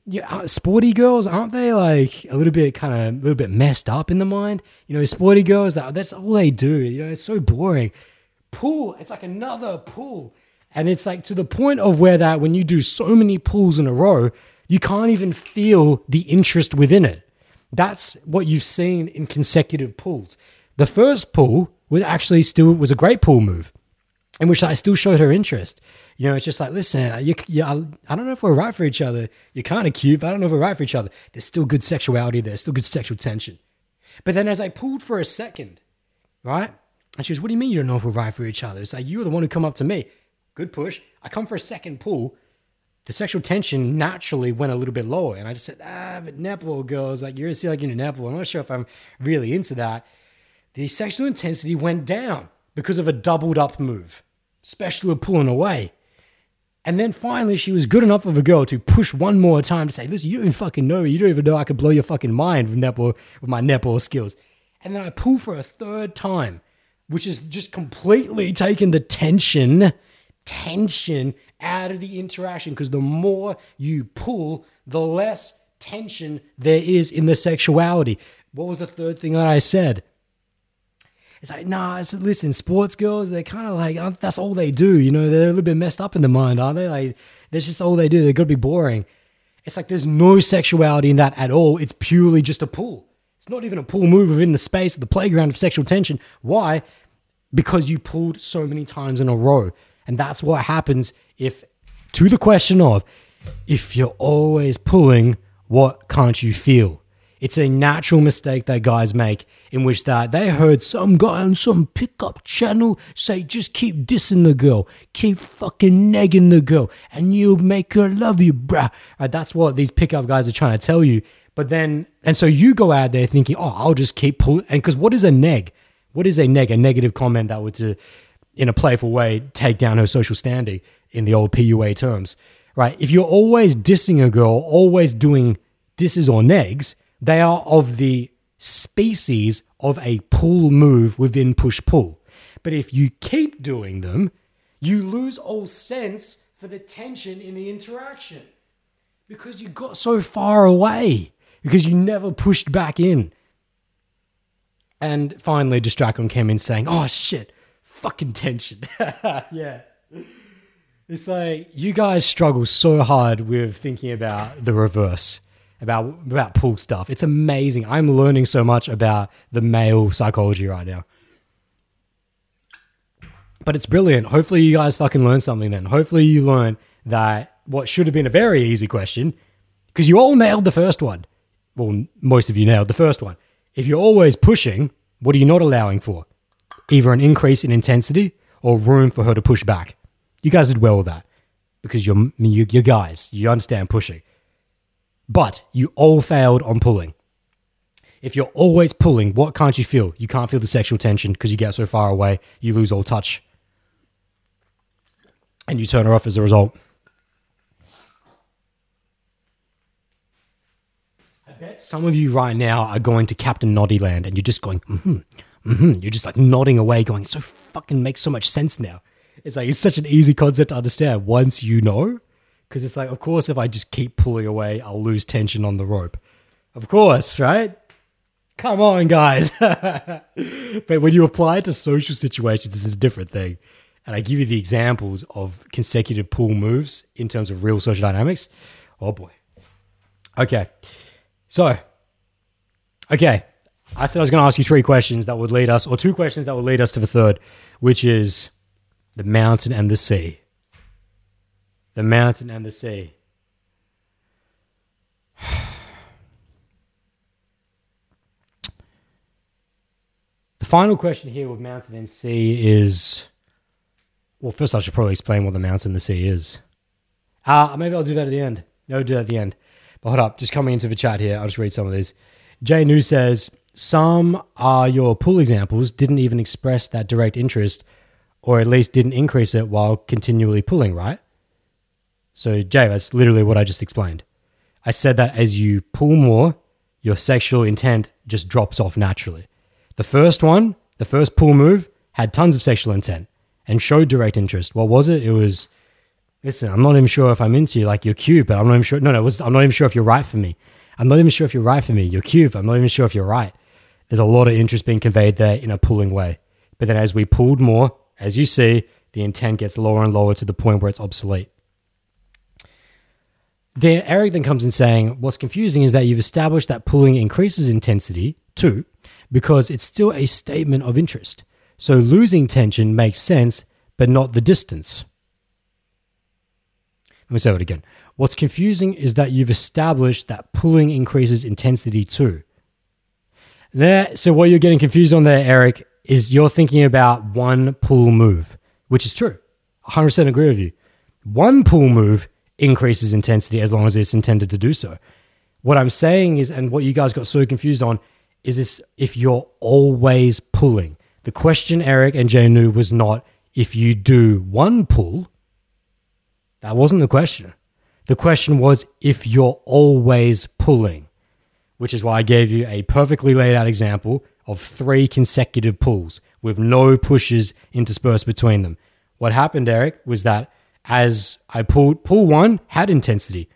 yeah, sporty girls, aren't they like a little bit kind of a little bit messed up in the mind? You know, sporty girls, that, that's all they do. You know, it's so boring. Pull, it's like another pull. And it's like to the point of where that when you do so many pulls in a row, you can't even feel the interest within it. That's what you've seen in consecutive pulls. The first pull was actually still was a great pull move, in which I still showed her interest. You know, it's just like, listen, uh, you, you, I, I don't know if we're right for each other. You're kind of cute, but I don't know if we're right for each other. There's still good sexuality there, still good sexual tension. But then as I pulled for a second, right? And she goes, What do you mean you don't know if we're right for each other? It's like, you were the one who come up to me good push. I come for a second pull. The sexual tension naturally went a little bit lower. And I just said, ah, but netball girls, like you're still like in a netball. I'm not sure if I'm really into that. The sexual intensity went down because of a doubled up move, especially pulling away. And then finally, she was good enough of a girl to push one more time to say, listen, you don't even fucking know me. You don't even know I could blow your fucking mind with netball, with my netball skills. And then I pull for a third time, which is just completely taken the tension tension out of the interaction because the more you pull, the less tension there is in the sexuality. What was the third thing that I said? It's like, nah, it's, listen, sports girls, they're kind of like, uh, that's all they do. You know, they're a little bit messed up in the mind, aren't they? Like, that's just all they do. They're going to be boring. It's like there's no sexuality in that at all. It's purely just a pull. It's not even a pull move within the space of the playground of sexual tension. Why? Because you pulled so many times in a row. And that's what happens if, to the question of, if you're always pulling, what can't you feel? It's a natural mistake that guys make in which that they heard some guy on some pickup channel say, just keep dissing the girl, keep fucking negging the girl, and you'll make her love you, bruh. Right, that's what these pickup guys are trying to tell you. But then, and so you go out there thinking, oh, I'll just keep pulling. And because what is a neg? What is a neg? A negative comment that would to in a playful way, take down her social standing in the old PUA terms, right? If you're always dissing a girl, always doing disses or negs, they are of the species of a pull move within push pull. But if you keep doing them, you lose all sense for the tension in the interaction because you got so far away because you never pushed back in. And finally, Distracon came in saying, Oh shit, fucking tension. yeah. It's like you guys struggle so hard with thinking about the reverse, about about pull stuff. It's amazing. I'm learning so much about the male psychology right now. But it's brilliant. Hopefully you guys fucking learn something then. Hopefully you learn that what should have been a very easy question, because you all nailed the first one. Well, most of you nailed the first one. If you're always pushing, what are you not allowing for? Either an increase in intensity or room for her to push back. You guys did well with that because you're, you're guys, you understand pushing. But you all failed on pulling. If you're always pulling, what can't you feel? You can't feel the sexual tension because you get so far away, you lose all touch. And you turn her off as a result. I bet some of you right now are going to Captain Noddy Land and you're just going, mm-hmm, mm-hmm. You're just like nodding away, going, so fucking makes so much sense now. It's like, it's such an easy concept to understand once you know. Because it's like, of course, if I just keep pulling away, I'll lose tension on the rope. Of course, right? Come on, guys. but when you apply it to social situations, this is a different thing. And I give you the examples of consecutive pull moves in terms of real social dynamics. Oh boy. Okay. So, okay. I said I was going to ask you three questions that would lead us, or two questions that would lead us to the third, which is the mountain and the sea. The mountain and the sea. The final question here with mountain and sea is well, first I should probably explain what the mountain and the sea is. Uh, maybe I'll do that at the end. No, I'll do that at the end. But hold up, just coming into the chat here, I'll just read some of these. Jay New says, Some are your pull examples didn't even express that direct interest or at least didn't increase it while continually pulling, right? So, Jay, that's literally what I just explained. I said that as you pull more, your sexual intent just drops off naturally. The first one, the first pull move, had tons of sexual intent and showed direct interest. What was it? It was, listen, I'm not even sure if I'm into you. Like, you're cute, but I'm not even sure. No, no, was, I'm not even sure if you're right for me. I'm not even sure if you're right for me. You're cute, but I'm not even sure if you're right. There's a lot of interest being conveyed there in a pulling way. But then as we pulled more, as you see, the intent gets lower and lower to the point where it's obsolete. Dan, Eric then comes in saying, What's confusing is that you've established that pulling increases intensity too, because it's still a statement of interest. So losing tension makes sense, but not the distance. Let me say it again. What's confusing is that you've established that pulling increases intensity too. There, so what you're getting confused on there, Eric, is you're thinking about one pull move, which is true. 100% agree with you. One pull move increases intensity as long as it's intended to do so. What I'm saying is, and what you guys got so confused on, is this if you're always pulling. The question, Eric and Jay New, was not if you do one pull. That wasn't the question. The question was if you're always pulling, which is why I gave you a perfectly laid out example of three consecutive pulls with no pushes interspersed between them. What happened, Eric, was that as I pulled, pull one had intensity.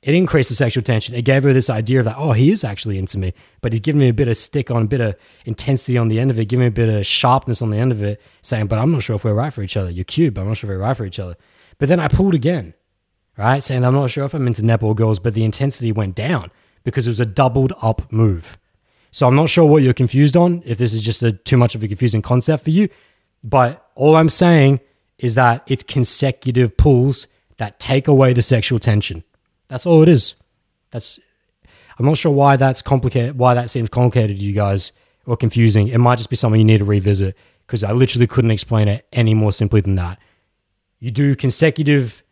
It increased the sexual tension. It gave her this idea of that, oh, he is actually into me, but he's giving me a bit of stick on, a bit of intensity on the end of it, giving me a bit of sharpness on the end of it, saying, but I'm not sure if we're right for each other. You're cute, but I'm not sure if we're right for each other. But then I pulled again, right? Saying, I'm not sure if I'm into netball girls, but the intensity went down because it was a doubled up move. So I'm not sure what you're confused on, if this is just a, too much of a confusing concept for you. But all I'm saying is that it's consecutive pulls that take away the sexual tension. That's all it is. That's I'm not sure why that's complicated, why that seems complicated to you guys or confusing. It might just be something you need to revisit because I literally couldn't explain it any more simply than that. You do consecutive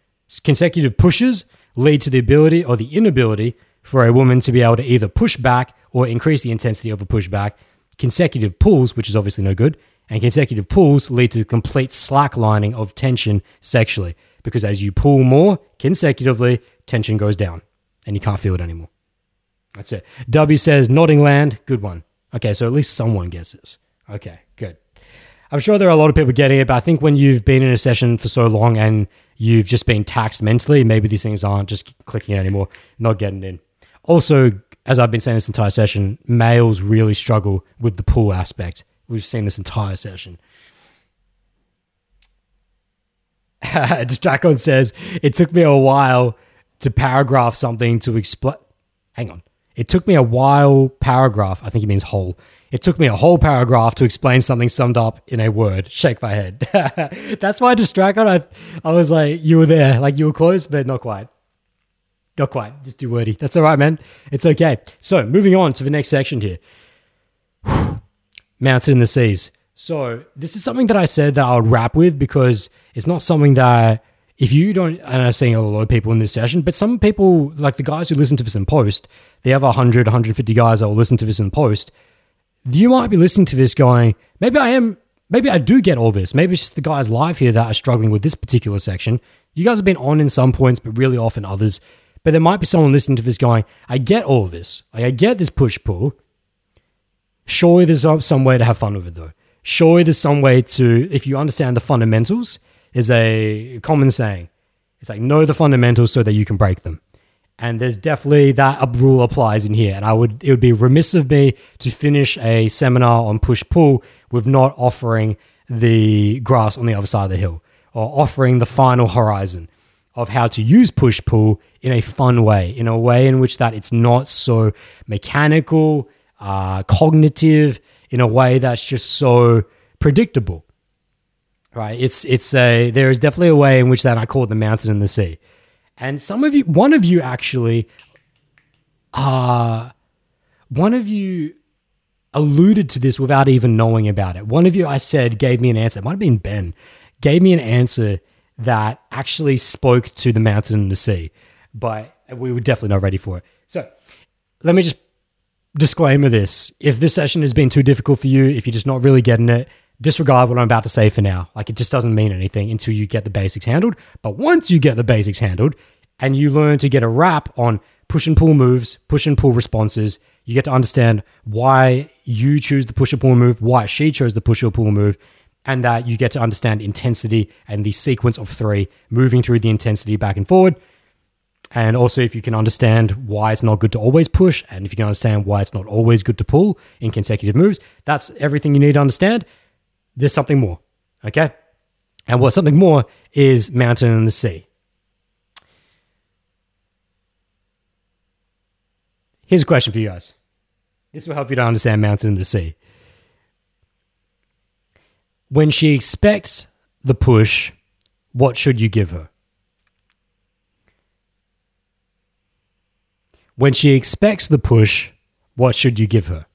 consecutive pushes lead to the ability or the inability for a woman to be able to either push back or increase the intensity of a pushback. Consecutive pulls, which is obviously no good, and consecutive pulls lead to complete slacklining of tension sexually because as you pull more consecutively, tension goes down and you can't feel it anymore. That's it. W says nodding land, good one. Okay, so at least someone gets this. Okay, good. I'm sure there are a lot of people getting it, but I think when you've been in a session for so long and you've just been taxed mentally, maybe these things aren't just clicking in anymore, not getting in. Also, as I've been saying this entire session, males really struggle with the pull aspect. We've seen this entire session. Distracon says, It took me a while to paragraph something to explain. Hang on. It took me a while, paragraph, I think he means whole. It took me a whole paragraph to explain something summed up in a word. Shake my head. That's why Distracon, I, I was like, you were there. Like you were close, but not quite. Not quite. Just do wordy. That's all right, man. It's okay. So moving on to the next section here. Mountain in the seas. So this is something that I said that I would wrap with because it's not something that if you don't, and I'm seeing a lot of people in this session, but some people, like the guys who listen to this in post, they have 100, 150 guys that will listen to this in post. You might be listening to this going, maybe I am, maybe I do get all this. Maybe it's just the guys live here that are struggling with this particular section. You guys have been on in some points, but really off in others. But there might be someone listening to this going, I get all of this. I get this push pull. Surely there's some way to have fun with it though surely there's some way to, if you understand the fundamentals, is a common saying. It's like know the fundamentals so that you can break them. And there's definitely that rule applies in here. And I would it would be remiss of me to finish a seminar on push pull with not offering the grass on the other side of the hill or offering the final horizon of how to use push pull in a fun way, in a way in which that it's not so mechanical, uh, cognitive, in a way that's just so predictable. Right? It's it's a there is definitely a way in which that I call it the mountain and the sea. And some of you, one of you actually, uh, one of you alluded to this without even knowing about it. One of you, I said, gave me an answer. It might have been Ben, gave me an answer that actually spoke to the mountain and the sea, but we were definitely not ready for it. So let me just disclaimer this. If this session has been too difficult for you, if you're just not really getting it, disregard what I'm about to say for now. Like it just doesn't mean anything until you get the basics handled. But once you get the basics handled and you learn to get a wrap on push and pull moves, push and pull responses, you get to understand why you choose the push or pull move, why she chose the push or pull move, and that you get to understand intensity and the sequence of three, moving through the intensity back and forward. And also, if you can understand why it's not good to always push, and if you can understand why it's not always good to pull in consecutive moves, that's everything you need to understand there's something more. Okay? And what something more is mountain and the sea. Here's a question for you guys. This will help you to understand mountain and the sea. When she expects the push, what should you give her? When she expects the push, what should you give her?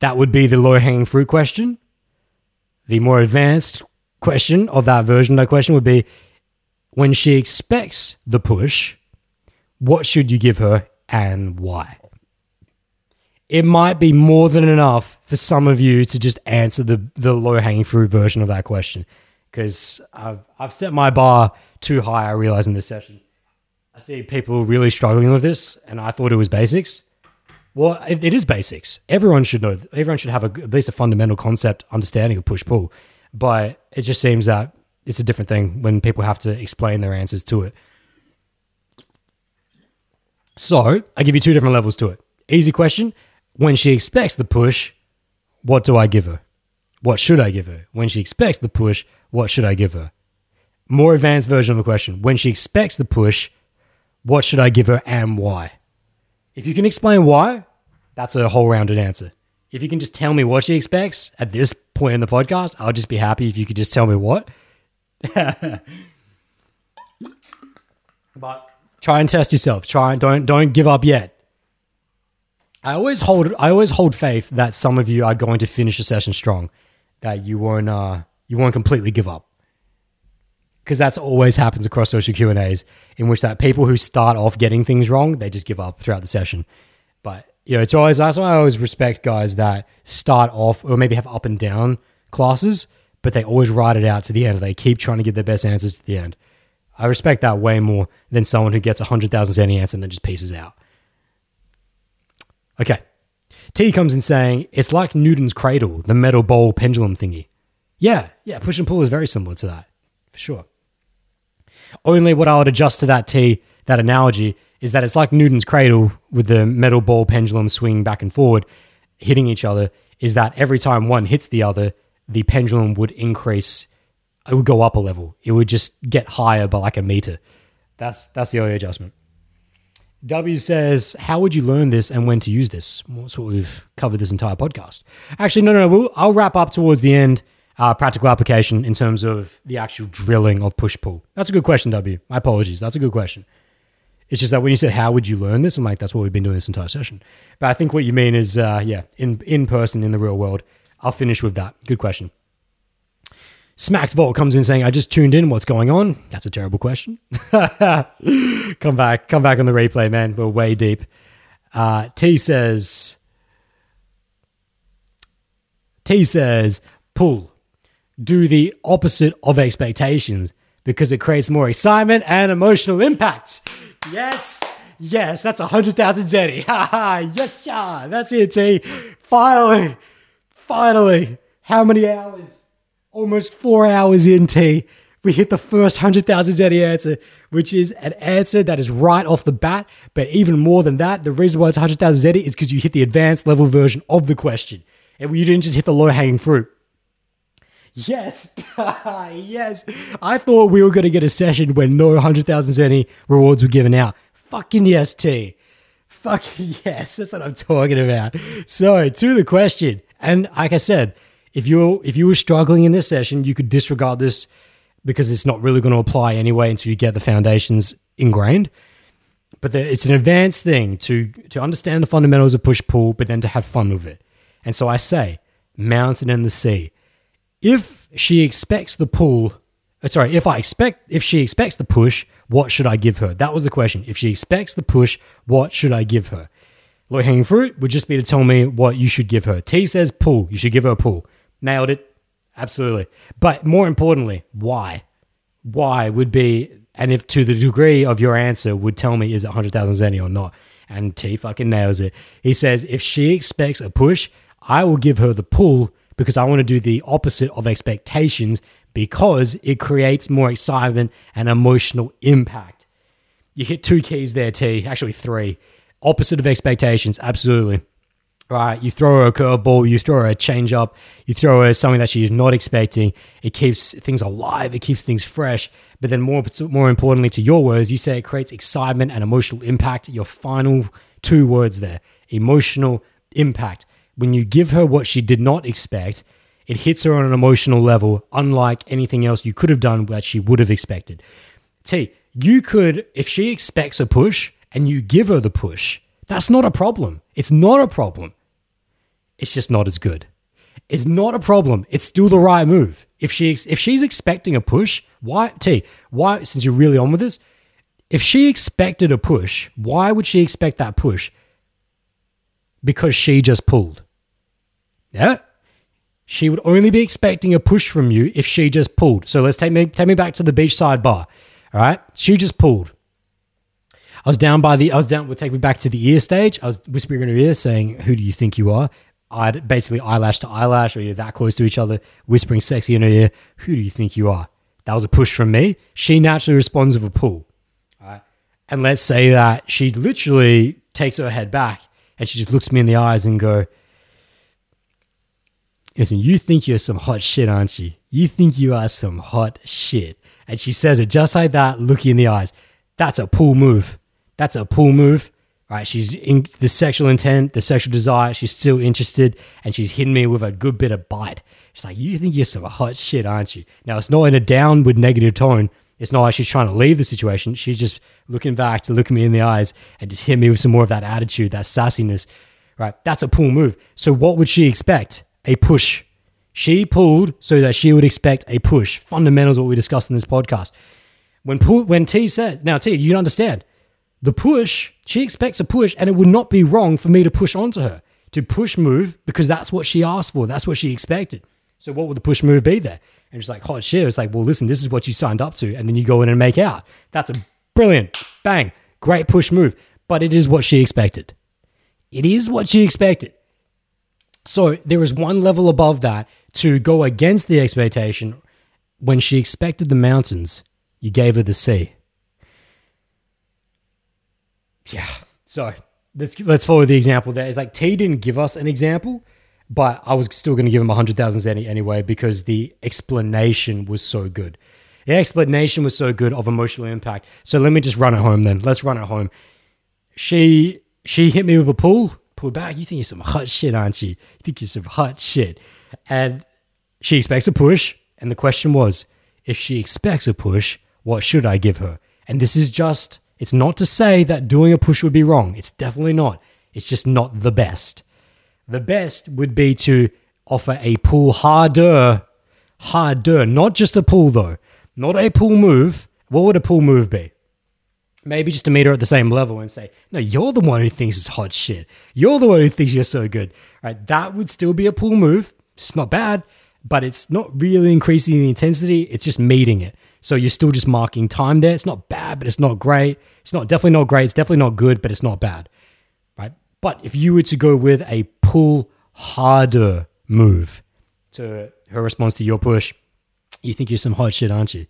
That would be the low hanging fruit question. The more advanced question of that version of that question would be when she expects the push, what should you give her and why? It might be more than enough for some of you to just answer the, the low hanging fruit version of that question because I've, I've set my bar too high, I realize, in this session. I see people really struggling with this, and I thought it was basics. Well, it, it is basics. Everyone should know. Everyone should have a, at least a fundamental concept understanding of push pull. But it just seems that it's a different thing when people have to explain their answers to it. So I give you two different levels to it. Easy question: When she expects the push, what do I give her? What should I give her? When she expects the push, what should I give her? More advanced version of the question: When she expects the push, what should I give her and why? If you can explain why, that's a whole rounded answer. If you can just tell me what she expects at this point in the podcast, I'll just be happy if you could just tell me what. but try and test yourself. Try and don't don't give up yet. I always hold I always hold faith that some of you are going to finish a session strong, that you won't uh, you won't completely give up because that's always happens across social Q and A's, in which that people who start off getting things wrong, they just give up throughout the session. But you know, it's always that's why I always respect guys that start off or maybe have up and down classes, but they always ride it out to the end. They keep trying to give their best answers to the end. I respect that way more than someone who gets a hundred thousand any answer and then just pieces out. Okay. T comes in saying it's like Newton's cradle, the metal bowl pendulum thingy. Yeah, yeah, push and pull is very similar to that, for sure. Only what I would adjust to that T, that analogy, is that it's like Newton's cradle with the metal ball pendulum swinging back and forward, hitting each other, is that every time one hits the other, the pendulum would increase, it would go up a level. It would just get higher by like a meter. That's that's the only adjustment. W says, "How would you learn this and when to use this?" That's what we've covered this entire podcast. Actually, no, no, no we'll, I'll wrap up towards the end uh, practical application in terms of the actual drilling of push pull? That's a good question, W. My apologies. That's a good question. It's just that when you said how would you learn this, I'm like, that's what we've been doing this entire session. But I think what you mean is, uh, yeah, in in person in the real world. I'll finish with that. Good question. Smacks Vault comes in saying, I just tuned in. What's going on? That's a terrible question. come back. Come back on the replay, man. We're way deep. Uh, T says, T says, pull do the opposite of expectations because it creates more excitement and emotional impact. Yes, yes, that's a hundred thousand zenny. Ha ha, yes, yeah, that's it, T. Finally, finally, how many hours? Almost four hours in, T. we hit the first 100,000 Zenny answer, which is an answer that is right off the bat. But even more than that, the reason why it's 100,000 Zenny is because you hit the advanced level version of the question. And you didn't just hit the low hanging fruit. Yes, yes. I thought we were going to get a session where no 100,000 Zenny rewards were given out. Fucking yes, T. Fucking yes. That's what I'm talking about. So, to the question. And like I said, if you if you were struggling in this session, you could disregard this because it's not really going to apply anyway until you get the foundations ingrained. But the, it's an advanced thing to to understand the fundamentals of push pull, but then to have fun with it. And so I say, mountain and the sea. If she expects the pull, uh, sorry, if I expect if she expects the push, what should I give her? That was the question. If she expects the push, what should I give her? Low hanging fruit would just be to tell me what you should give her. T says pull. You should give her a pull. Nailed it. Absolutely. But more importantly, why? Why would be, and if to the degree of your answer would tell me is it 100,000 Zenny or not. And T fucking nails it. He says, if she expects a push, I will give her the pull because I want to do the opposite of expectations because it creates more excitement and emotional impact. You hit two keys there, T. Actually, three. Opposite of expectations, absolutely right? You throw her a curveball, you throw her a changeup, you throw her something that she is not expecting. It keeps things alive, it keeps things fresh. But then, more more importantly, to your words, you say it creates excitement and emotional impact. Your final two words there: emotional impact. When you give her what she did not expect, it hits her on an emotional level, unlike anything else you could have done that she would have expected. T, you could, if she expects a push and you give her the push, that's not a problem. It's not a problem. It's just not as good. It's not a problem. It's still the right move. If she if she's expecting a push, why T? Why since you're really on with this, if she expected a push, why would she expect that push? Because she just pulled. Yeah. She would only be expecting a push from you if she just pulled. So let's take me take me back to the beachside bar. All right. She just pulled. I was down by the I was down we'll take me back to the ear stage. I was whispering in her ear saying, Who do you think you are? I'd basically eyelash to eyelash, or you're that close to each other, whispering sexy in her ear, Who do you think you are? That was a push from me. She naturally responds with a pull. All right. And let's say that she literally takes her head back and she just looks me in the eyes and go, Listen, you think you're some hot shit, aren't you? You think you are some hot shit. And she says it just like that, looking in the eyes. That's a pull move. That's a pull move right? She's in the sexual intent, the sexual desire. She's still interested, and she's hitting me with a good bit of bite. She's like, "You think you're some hot shit, aren't you?" Now it's not in a downward negative tone. It's not like she's trying to leave the situation. She's just looking back to look me in the eyes and just hit me with some more of that attitude, that sassiness, right? That's a pull move. So what would she expect? A push. She pulled so that she would expect a push. Fundamentals what we discussed in this podcast. When pull, when T said, now T, you understand the push, she expects a push, and it would not be wrong for me to push onto her, to push move, because that's what she asked for. That's what she expected. So what would the push move be there? And she's like, hot shit. It's like, well, listen, this is what you signed up to. And then you go in and make out. That's a brilliant, bang, great push move. But it is what she expected. It is what she expected. So there is one level above that to go against the expectation. When she expected the mountains, you gave her the sea. Yeah. So let's let's follow the example there. It's like T didn't give us an example, but I was still going to give him a hundred thousand anyway because the explanation was so good. The explanation was so good of emotional impact. So let me just run it home then. Let's run it home. She she hit me with a pull, pull back. You think you're some hot shit, aren't you? You think you're some hot shit. And she expects a push. And the question was, if she expects a push, what should I give her? And this is just it's not to say that doing a push would be wrong. It's definitely not. It's just not the best. The best would be to offer a pull harder, harder, not just a pull though, not a pull move. What would a pull move be? Maybe just to meet her at the same level and say, no, you're the one who thinks it's hot shit. You're the one who thinks you're so good. Right? That would still be a pull move. It's not bad, but it's not really increasing the intensity. It's just meeting it. So you're still just marking time there. It's not bad, but it's not great. It's not definitely not great. It's definitely not good, but it's not bad. Right? But if you were to go with a pull harder move to her response to your push, you think you're some hot shit, aren't you?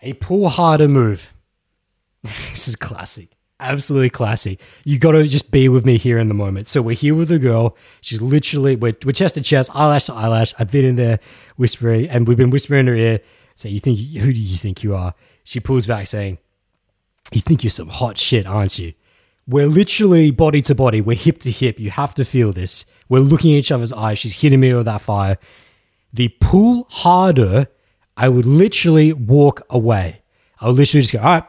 A pull harder move. this is classic. Absolutely classic. You got to just be with me here in the moment. So we're here with a girl. She's literally, we're, we're chest to chest, eyelash to eyelash. I've been in there whispering, and we've been whispering in her ear. So you think, who do you think you are? She pulls back saying, you think you're some hot shit, aren't you? We're literally body to body. We're hip to hip. You have to feel this. We're looking at each other's eyes. She's hitting me with that fire. The pull harder, I would literally walk away. I would literally just go, all right.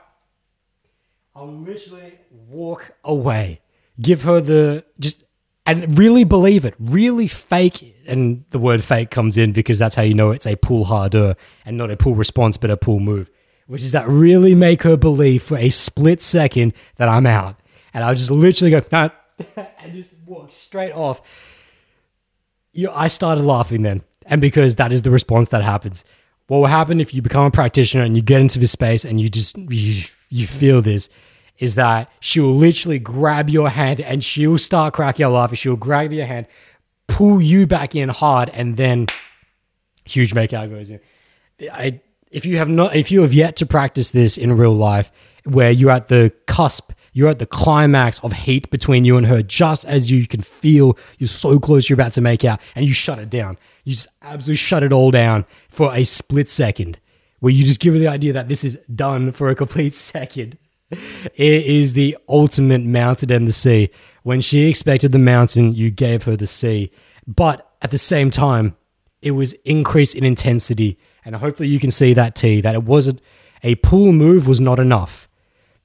I would literally walk away. Give her the just and really believe it. Really fake. And the word fake comes in because that's how you know it's a pull harder and not a pull response, but a pull move. Which is that really make her believe for a split second that I'm out and I'll just literally go no, and just walk straight off. You, I started laughing then, and because that is the response that happens. What will happen if you become a practitioner and you get into this space and you just you, you feel this is that she will literally grab your hand and she will start cracking a laugh. She'll grab your hand, pull you back in hard, and then huge makeout goes in. I, if you have not, if you have yet to practice this in real life, where you're at the cusp you're at the climax of heat between you and her, just as you can feel you're so close, you're about to make out, and you shut it down. You just absolutely shut it all down for a split second, where you just give her the idea that this is done for a complete second. It is the ultimate mountain and the sea. When she expected the mountain, you gave her the sea. But at the same time, it was increase in intensity. And hopefully you can see that T, that it wasn't a pull move was not enough.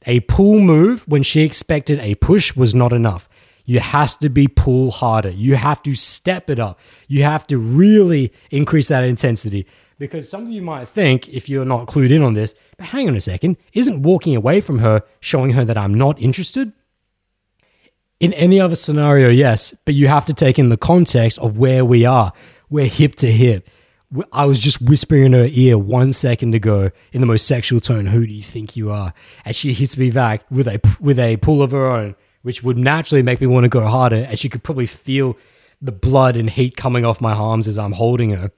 A pull move when she expected a push was not enough. You has to be pull harder. You have to step it up. You have to really increase that intensity. Because some of you might think, if you're not clued in on this, but hang on a second, isn't walking away from her showing her that I'm not interested? In any other scenario, yes, but you have to take in the context of where we are. We're hip to hip. I was just whispering in her ear one second ago in the most sexual tone, "Who do you think you are?" And she hits me back with a with a pull of her own, which would naturally make me want to go harder. And she could probably feel the blood and heat coming off my arms as I'm holding her.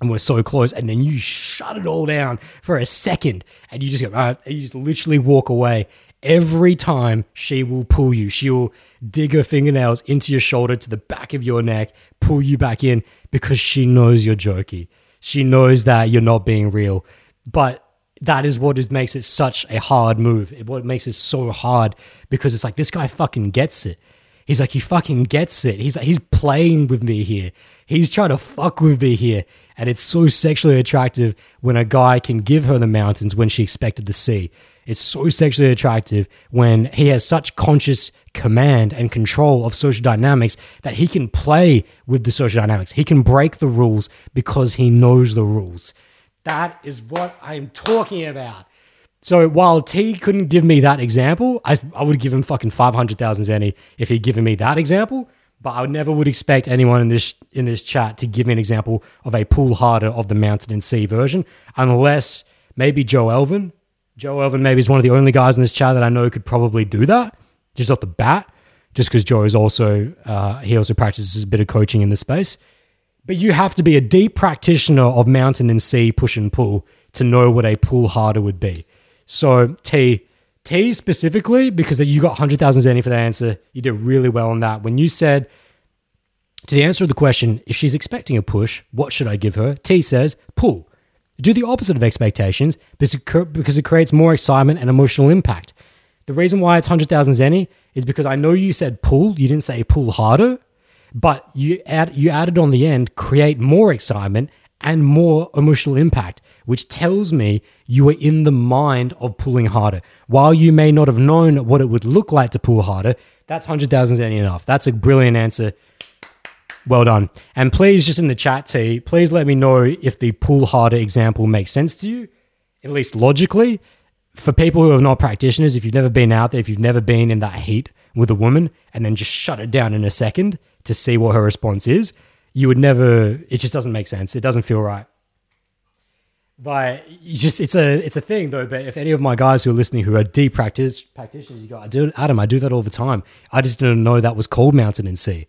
And we're so close, and then you shut it all down for a second, and you just go, right, and you just literally walk away. Every time she will pull you, she will dig her fingernails into your shoulder to the back of your neck, pull you back in because she knows you're jokey. She knows that you're not being real. But that is what is, makes it such a hard move. It, what makes it so hard because it's like this guy fucking gets it. He's like he fucking gets it. He's like he's playing with me here. He's trying to fuck with me here. And it's so sexually attractive when a guy can give her the mountains when she expected the sea. It's so sexually attractive when he has such conscious command and control of social dynamics that he can play with the social dynamics. He can break the rules because he knows the rules. That is what I'm talking about. So while T couldn't give me that example, I, I would give him fucking 500,000 Zenny if he'd given me that example. But I never would expect anyone in this in this chat to give me an example of a pull harder of the mountain and sea version, unless maybe Joe Elvin. Joe Elvin maybe is one of the only guys in this chat that I know could probably do that just off the bat, just because Joe is also uh, he also practices a bit of coaching in the space. But you have to be a deep practitioner of mountain and sea push and pull to know what a pull harder would be. So T T specifically because you got hundred thousand zenny for the answer, you did really well on that. When you said to the answer of the question, if she's expecting a push, what should I give her? T says pull. Do the opposite of expectations because it creates more excitement and emotional impact. The reason why it's 100,000 Zenny is because I know you said pull, you didn't say pull harder, but you add you added on the end create more excitement and more emotional impact, which tells me you were in the mind of pulling harder. While you may not have known what it would look like to pull harder, that's 100,000 Zenny enough. That's a brilliant answer. Well done. And please, just in the chat, T, please let me know if the pull harder example makes sense to you, at least logically for people who are not practitioners, if you've never been out there, if you've never been in that heat with a woman and then just shut it down in a second to see what her response is, you would never, it just doesn't make sense. It doesn't feel right. But just it's a it's a thing though. But if any of my guys who are listening who are deep practice practitioners, you go, I do Adam, I do that all the time. I just didn't know that was cold mountain and sea.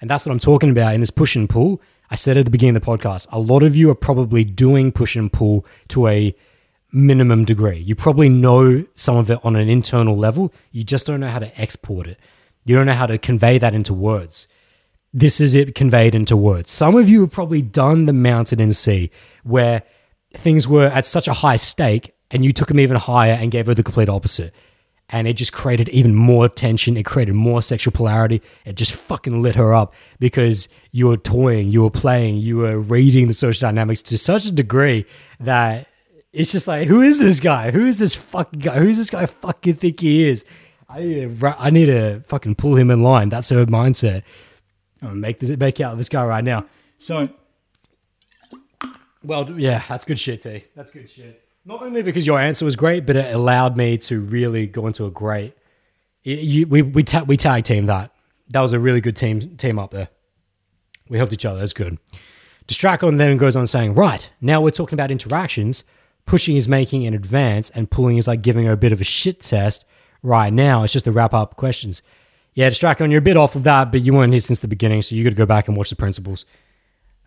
And that's what I'm talking about in this push and pull. I said at the beginning of the podcast, a lot of you are probably doing push and pull to a minimum degree. You probably know some of it on an internal level. You just don't know how to export it. You don't know how to convey that into words. This is it conveyed into words. Some of you have probably done the mountain and sea where things were at such a high stake and you took them even higher and gave her the complete opposite. And it just created even more tension. It created more sexual polarity. It just fucking lit her up because you were toying, you were playing, you were reading the social dynamics to such a degree that it's just like, who is this guy? Who is this fucking guy? Who's this guy fucking think he is? I need to, I need to fucking pull him in line. That's her mindset. I'm gonna make this make out of this guy right now. So, well, yeah, that's good shit, T. That's good shit. Not only because your answer was great, but it allowed me to really go into a great. You, we we ta- we tag team that. That was a really good team team up there. We helped each other. That's good. Distracon then goes on saying, "Right now we're talking about interactions. Pushing is making an advance, and pulling is like giving her a bit of a shit test. Right now, it's just to wrap up questions. Yeah, Distracon, you're a bit off of that, but you weren't here since the beginning, so you got to go back and watch the principles."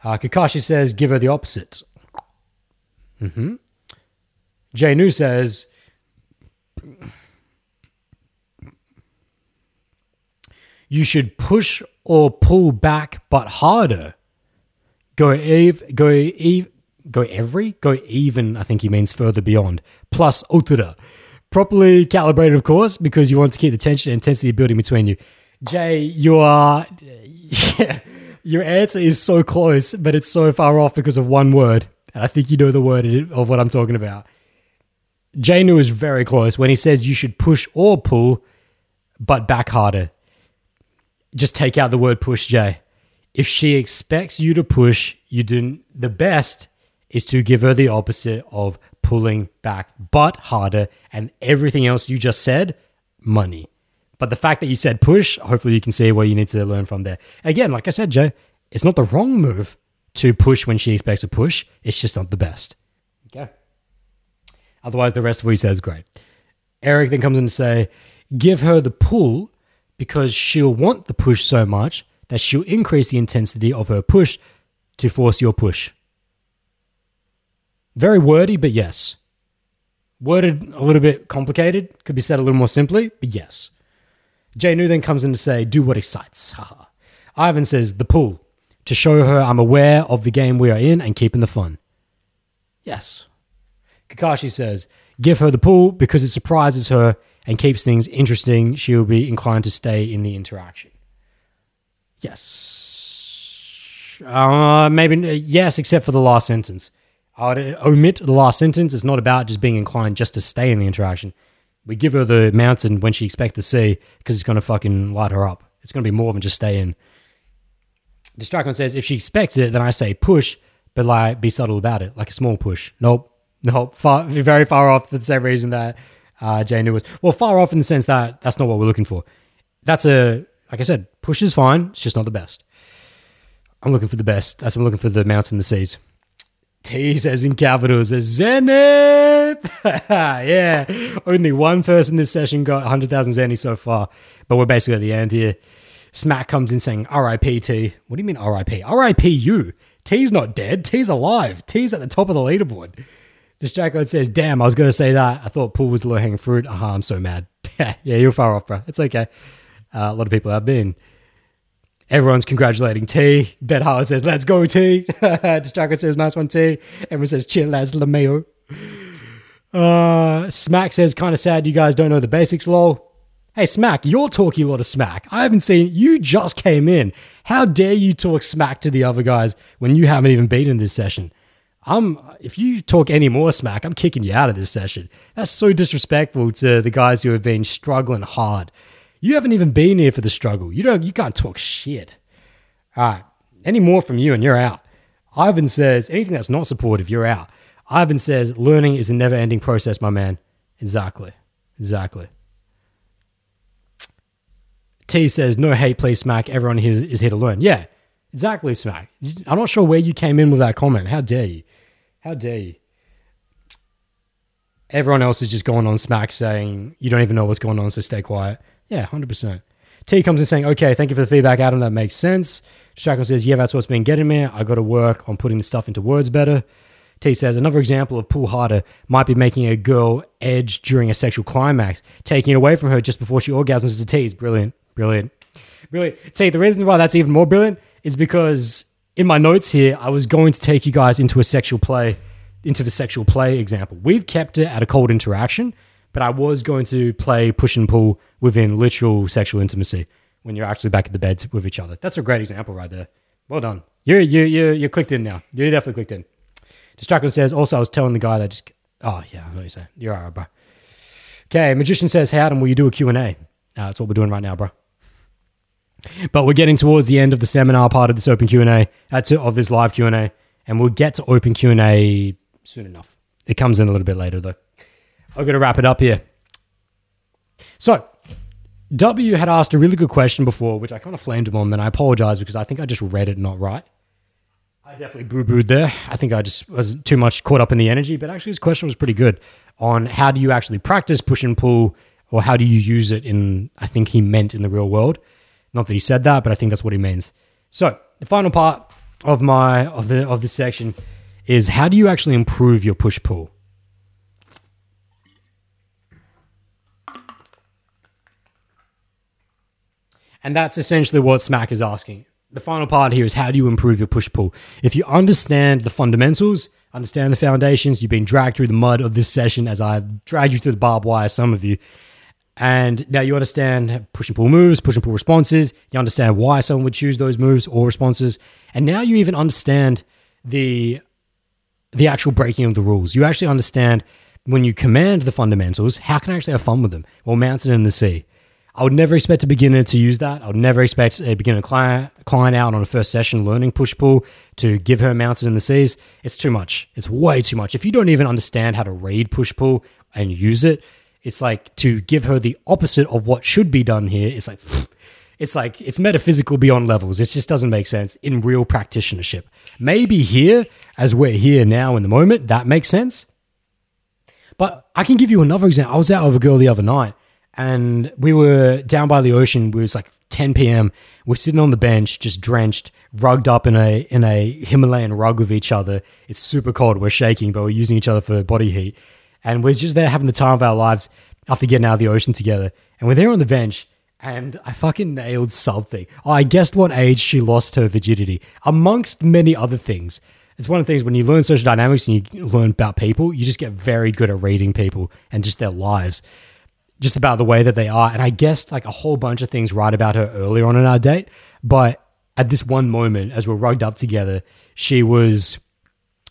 Uh, Kakashi says, "Give her the opposite." Hmm. Jay New says, you should push or pull back, but harder. Go eve, go eve, go every, go even. I think he means further beyond. Plus ultra, properly calibrated, of course, because you want to keep the tension and intensity building between you. Jay, you are, your answer is so close, but it's so far off because of one word. And I think you know the word of what I'm talking about. Jay New is very close when he says you should push or pull, but back harder. Just take out the word push, Jay. If she expects you to push, you do the best is to give her the opposite of pulling back, but harder, and everything else you just said, money. But the fact that you said push, hopefully you can see where you need to learn from there. Again, like I said, Joe, it's not the wrong move to push when she expects a push. It's just not the best. Otherwise, the rest of what he said is great. Eric then comes in to say, give her the pull because she'll want the push so much that she'll increase the intensity of her push to force your push. Very wordy, but yes. Worded a little bit complicated, could be said a little more simply, but yes. Jay New then comes in to say, do what excites. Haha. Ivan says, the pull, to show her I'm aware of the game we are in and keeping the fun. Yes. Kakashi says, give her the pull because it surprises her and keeps things interesting. She'll be inclined to stay in the interaction. Yes. Uh, maybe yes, except for the last sentence. I would omit the last sentence. It's not about just being inclined just to stay in the interaction. We give her the mountain when she expects to see because it's going to fucking light her up. It's going to be more than just stay in. Distracon says if she expects it, then I say push, but like be subtle about it, like a small push. Nope, nope, far, very far off for the same reason that uh, Jay New was. Well, far off in the sense that that's not what we're looking for. That's a like I said, push is fine. It's just not the best. I'm looking for the best. That's I'm looking for the mountain, the seas. T says in capitals, a Zenip. yeah, only one person this session got 100,000 Zenny so far, but we're basically at the end here. Smack comes in saying, RIP T. What do you mean RIP? RIP you. T's not dead. T's alive. T's at the top of the leaderboard. Distracon says, damn, I was going to say that. I thought pool was low hanging fruit. Aha, uh-huh, I'm so mad. yeah, you're far off, bro. It's okay. Uh, a lot of people have been. Everyone's congratulating T. Bet Howard says, let's go, T. Distracon says, nice one, T. Everyone says, chill, lads, LeMayo. Uh, Smack says, kind of sad you guys don't know the basics, lol. Hey, Smack, you're talking a lot of smack. I haven't seen you just came in. How dare you talk smack to the other guys when you haven't even been in this session? I'm if you talk any more smack, I'm kicking you out of this session. That's so disrespectful to the guys who have been struggling hard. You haven't even been here for the struggle. You don't you can't talk shit. All right. Any more from you and you're out. Ivan says anything that's not supportive, you're out. Ivan says learning is a never ending process, my man. Exactly. Exactly. T says, no hate, please, Smack. Everyone here is here to learn. Yeah, exactly, Smack. I'm not sure where you came in with that comment. How dare you? How dare you? Everyone else is just going on Smack saying, you don't even know what's going on, so stay quiet. Yeah, 100%. T comes in saying, okay, thank you for the feedback, Adam. That makes sense. Shackle says, yeah, that's what's been getting me. I got to work on putting the stuff into words better. T says another example of pull harder might be making a girl edge during a sexual climax, taking it away from her just before she orgasms is a tease. Brilliant, brilliant, brilliant. T, the reason why that's even more brilliant is because in my notes here, I was going to take you guys into a sexual play, into the sexual play example. We've kept it at a cold interaction, but I was going to play push and pull within literal sexual intimacy when you're actually back at the bed with each other. That's a great example right there. Well done. You you you you clicked in now. You definitely clicked in. Distracon says, also, I was telling the guy that just, oh, yeah, I know what you're saying. You're all right, bro. Okay, Magician says, how Adam, will you do a Q&A? Uh, that's what we're doing right now, bro. But we're getting towards the end of the seminar part of this open Q&A, uh, of this live Q&A, and we'll get to open Q&A soon enough. It comes in a little bit later, though. I'm going to wrap it up here. So, W had asked a really good question before, which I kind of flamed him on, and I apologize because I think I just read it not right. I definitely boo booed there. I think I just was too much caught up in the energy, but actually, his question was pretty good on how do you actually practice push and pull, or how do you use it in, I think he meant in the real world. Not that he said that, but I think that's what he means. So, the final part of my of the of this section is how do you actually improve your push pull? And that's essentially what Smack is asking the final part here is how do you improve your push pull? If you understand the fundamentals, understand the foundations, you've been dragged through the mud of this session as I've dragged you through the barbed wire, some of you. And now you understand push and pull moves, push and pull responses. You understand why someone would choose those moves or responses. And now you even understand the the actual breaking of the rules. You actually understand when you command the fundamentals, how can I actually have fun with them? Well, mountain in the sea. I would never expect a beginner to use that. I would never expect a beginner client, client out on a first session learning push pull to give her mountain in the seas. It's too much. It's way too much. If you don't even understand how to read push pull and use it, it's like to give her the opposite of what should be done here. It's like, it's like, it's metaphysical beyond levels. It just doesn't make sense in real practitionership. Maybe here, as we're here now in the moment, that makes sense. But I can give you another example. I was out with a girl the other night and we were down by the ocean. It was like 10 p.m. We're sitting on the bench, just drenched, rugged up in a in a Himalayan rug with each other. It's super cold. We're shaking, but we're using each other for body heat, and we're just there having the time of our lives after getting out of the ocean together. And we're there on the bench, and I fucking nailed something. Oh, I guessed what age she lost her virginity, amongst many other things. It's one of the things when you learn social dynamics and you learn about people, you just get very good at reading people and just their lives just about the way that they are. And I guessed like a whole bunch of things right about her earlier on in our date. But at this one moment, as we're rugged up together, she was.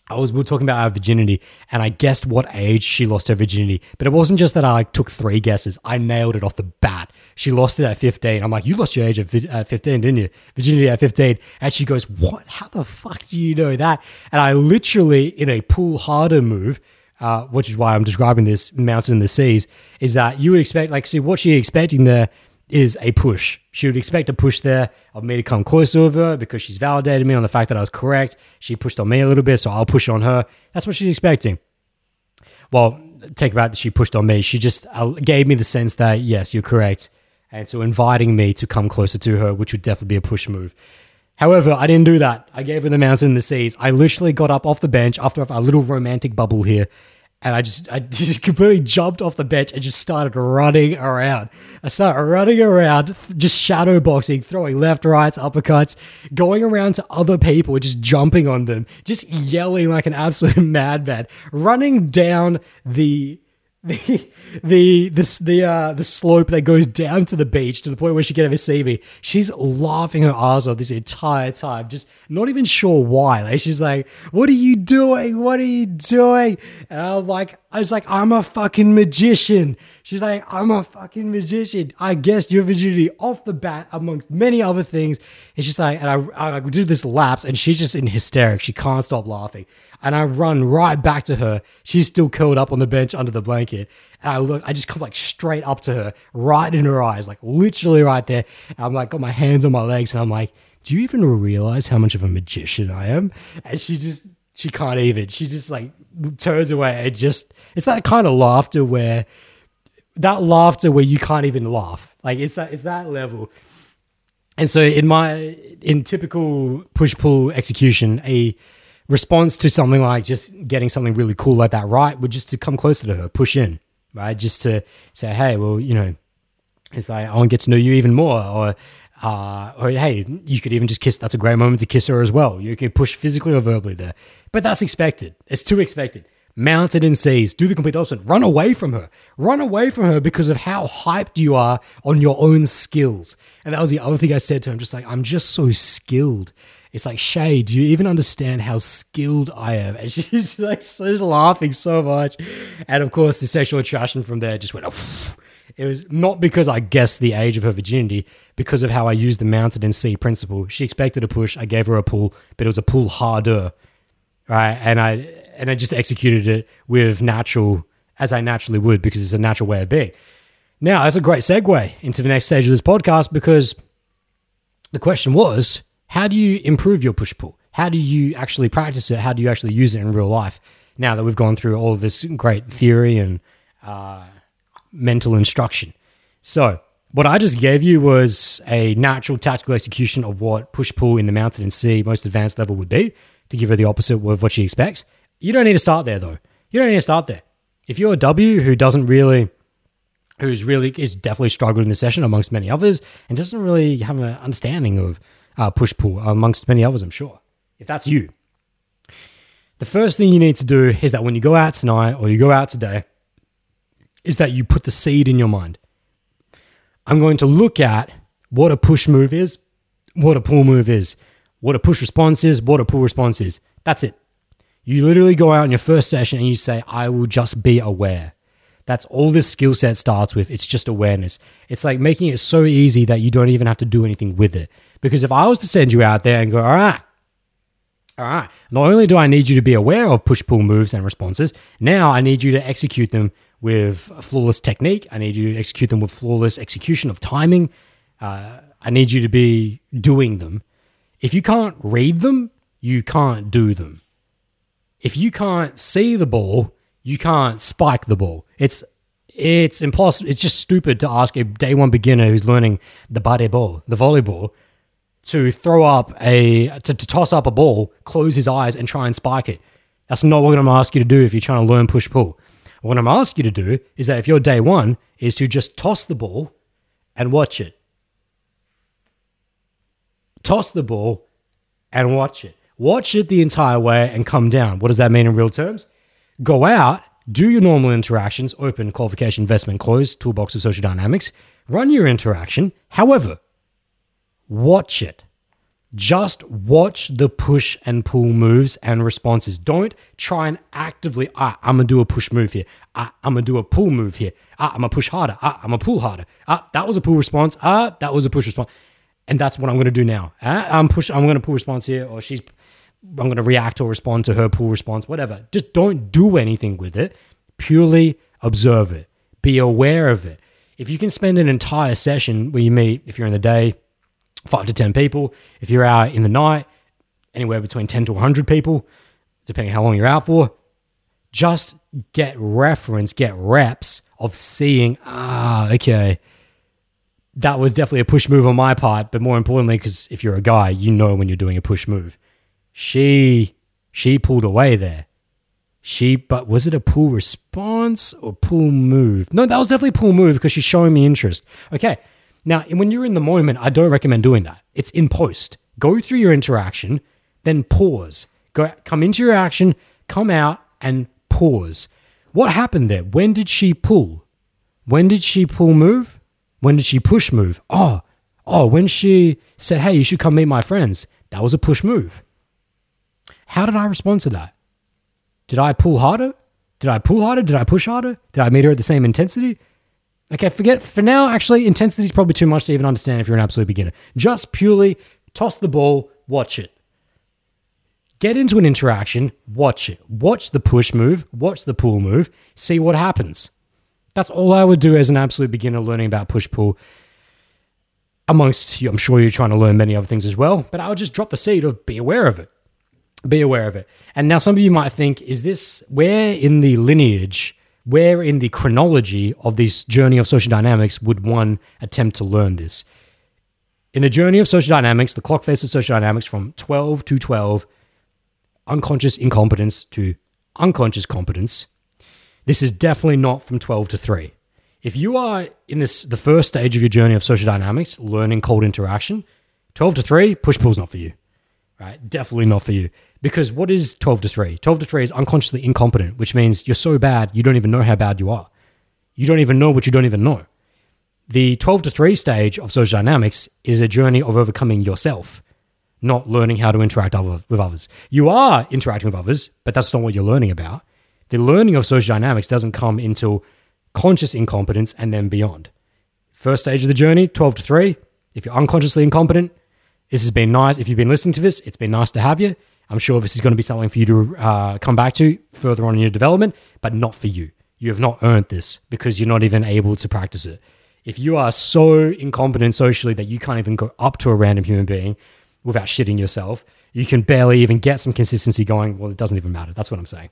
I was we were talking about our virginity, and I guessed what age she lost her virginity. But it wasn't just that I like took three guesses; I nailed it off the bat. She lost it at fifteen. I'm like, "You lost your age at fifteen, didn't you? Virginity at 15. And she goes, "What? How the fuck do you know that?" And I literally, in a pull harder move, uh, which is why I'm describing this mountain in the seas, is that you would expect, like, see, what she's expecting there is a push. She would expect a push there of me to come closer with her because she's validated me on the fact that I was correct. She pushed on me a little bit, so I'll push on her. That's what she's expecting. Well, take about that she pushed on me. She just uh, gave me the sense that, yes, you're correct. And so inviting me to come closer to her, which would definitely be a push move. However, I didn't do that. I gave her the mountain in the seas. I literally got up off the bench after a little romantic bubble here and I just I just completely jumped off the bench and just started running around. I started running around, just shadow boxing, throwing left, rights, uppercuts, going around to other people, just jumping on them, just yelling like an absolute madman, running down the the the the the uh the slope that goes down to the beach to the point where she can ever see me. She's laughing her ass off this entire time, just not even sure why. Like she's like, "What are you doing? What are you doing?" And I'm like, I was like, "I'm a fucking magician." She's like, "I'm a fucking magician." I guessed your virginity off the bat, amongst many other things. And she's like, and I I do this lapse, and she's just in hysterics. She can't stop laughing and I run right back to her. She's still curled up on the bench under the blanket. And I look, I just come like straight up to her, right in her eyes, like literally right there. And I'm like, got my hands on my legs, and I'm like, do you even realize how much of a magician I am? And she just, she can't even. She just like turns away and just, it's that kind of laughter where, that laughter where you can't even laugh. Like it's that, it's that level. And so in my, in typical push pull execution, a, response to something like just getting something really cool like that right would just to come closer to her, push in, right? Just to say, hey, well, you know, it's like I want to get to know you even more, or uh, or hey, you could even just kiss. That's a great moment to kiss her as well. You can push physically or verbally there, but that's expected. It's too expected. Mountain in seas, do the complete opposite. Run away from her. Run away from her because of how hyped you are on your own skills. And that was the other thing I said to him. Just like I'm just so skilled it's like, Shay, do you even understand how skilled I am? And she's like, she's laughing so much. And of course, the sexual attraction from there just went, Phew. it was not because I guessed the age of her virginity, because of how I used the mountain and sea principle. She expected a push, I gave her a pull, but it was a pull harder, right? And I and I just executed it with natural, as I naturally would, because it's a natural way of being. Now, that's a great segue into the next stage of this podcast because the question was, how do you improve your push pull? How do you actually practice it? How do you actually use it in real life? Now that we've gone through all of this great theory and uh, mental instruction. So, what I just gave you was a natural tactical execution of what push pull in the mountain and sea most advanced level would be to give her the opposite of what she expects. You don't need to start there though. You don't need to start there. If you're a W who doesn't really, who's really is definitely struggling in the session amongst many others and doesn't really have an understanding of uh, push pull, amongst many others, I'm sure. If that's you, the first thing you need to do is that when you go out tonight or you go out today, is that you put the seed in your mind. I'm going to look at what a push move is, what a pull move is, what a push response is, what a pull response is. That's it. You literally go out in your first session and you say, I will just be aware. That's all this skill set starts with. It's just awareness. It's like making it so easy that you don't even have to do anything with it. Because if I was to send you out there and go, all right, all right, not only do I need you to be aware of push pull moves and responses, now I need you to execute them with flawless technique. I need you to execute them with flawless execution of timing. Uh, I need you to be doing them. If you can't read them, you can't do them. If you can't see the ball, you can't spike the ball. It's it's impossible. It's just stupid to ask a day one beginner who's learning the body ball, the volleyball, to throw up a to, to toss up a ball, close his eyes, and try and spike it. That's not what I'm to ask you to do if you're trying to learn push pull. What I'm asking you to do is that if your day one is to just toss the ball and watch it, toss the ball and watch it. Watch it the entire way and come down. What does that mean in real terms? Go out, do your normal interactions, open, qualification, investment, close, toolbox of social dynamics, run your interaction. However, watch it. Just watch the push and pull moves and responses. Don't try and actively, ah, I'm gonna do a push move here. Ah, I'm gonna do a pull move here. Ah, I'm gonna push harder. Ah, I'm gonna pull harder. Ah, that was a pull response. Ah, that was a push response. And that's what I'm gonna do now. Ah, I'm push. I'm gonna pull response here, or she's I'm to react or respond to her pull response, whatever. Just don't do anything with it. Purely observe it. Be aware of it. If you can spend an entire session where you meet, if you're in the day, five to 10 people, if you're out in the night, anywhere between 10 to 100 people, depending how long you're out for, just get reference, get reps of seeing, ah, okay, that was definitely a push move on my part. But more importantly, because if you're a guy, you know when you're doing a push move she she pulled away there. She, but was it a pull response or pull move? No, that was definitely pull move because she's showing me interest. Okay. Now, when you're in the moment, I don't recommend doing that. It's in post. Go through your interaction, then pause. Go, come into your action, come out, and pause. What happened there? When did she pull? When did she pull move? When did she push move? Oh, oh, when she said, "Hey, you should come meet my friends." That was a push move. How did I respond to that? Did I pull harder? Did I pull harder? Did I push harder? Did I meet her at the same intensity? Okay, forget for now. Actually, intensity is probably too much to even understand if you're an absolute beginner. Just purely toss the ball, watch it. Get into an interaction, watch it. Watch the push move, watch the pull move, see what happens. That's all I would do as an absolute beginner learning about push pull. Amongst, I'm sure you're trying to learn many other things as well, but I would just drop the seed of be aware of it be aware of it. And now some of you might think, is this where in the lineage, where in the chronology of this journey of social dynamics would one attempt to learn this? In the journey of social dynamics, the clock face of social dynamics from 12 to 12, unconscious incompetence to unconscious competence, this is definitely not from 12 to 3. If you are in this the first stage of your journey of social dynamics, learning cold interaction, 12 to 3, push pull's not for you. Right? Definitely not for you. Because what is 12 to 3? 12 to 3 is unconsciously incompetent, which means you're so bad you don't even know how bad you are. You don't even know what you don't even know. The 12 to 3 stage of social dynamics is a journey of overcoming yourself, not learning how to interact with others. You are interacting with others, but that's not what you're learning about. The learning of social dynamics doesn't come until conscious incompetence and then beyond. First stage of the journey, 12 to 3. If you're unconsciously incompetent, this has been nice. If you've been listening to this, it's been nice to have you. I'm sure this is going to be something for you to uh, come back to further on in your development, but not for you. You have not earned this because you're not even able to practice it. If you are so incompetent socially that you can't even go up to a random human being without shitting yourself, you can barely even get some consistency going. Well, it doesn't even matter. That's what I'm saying.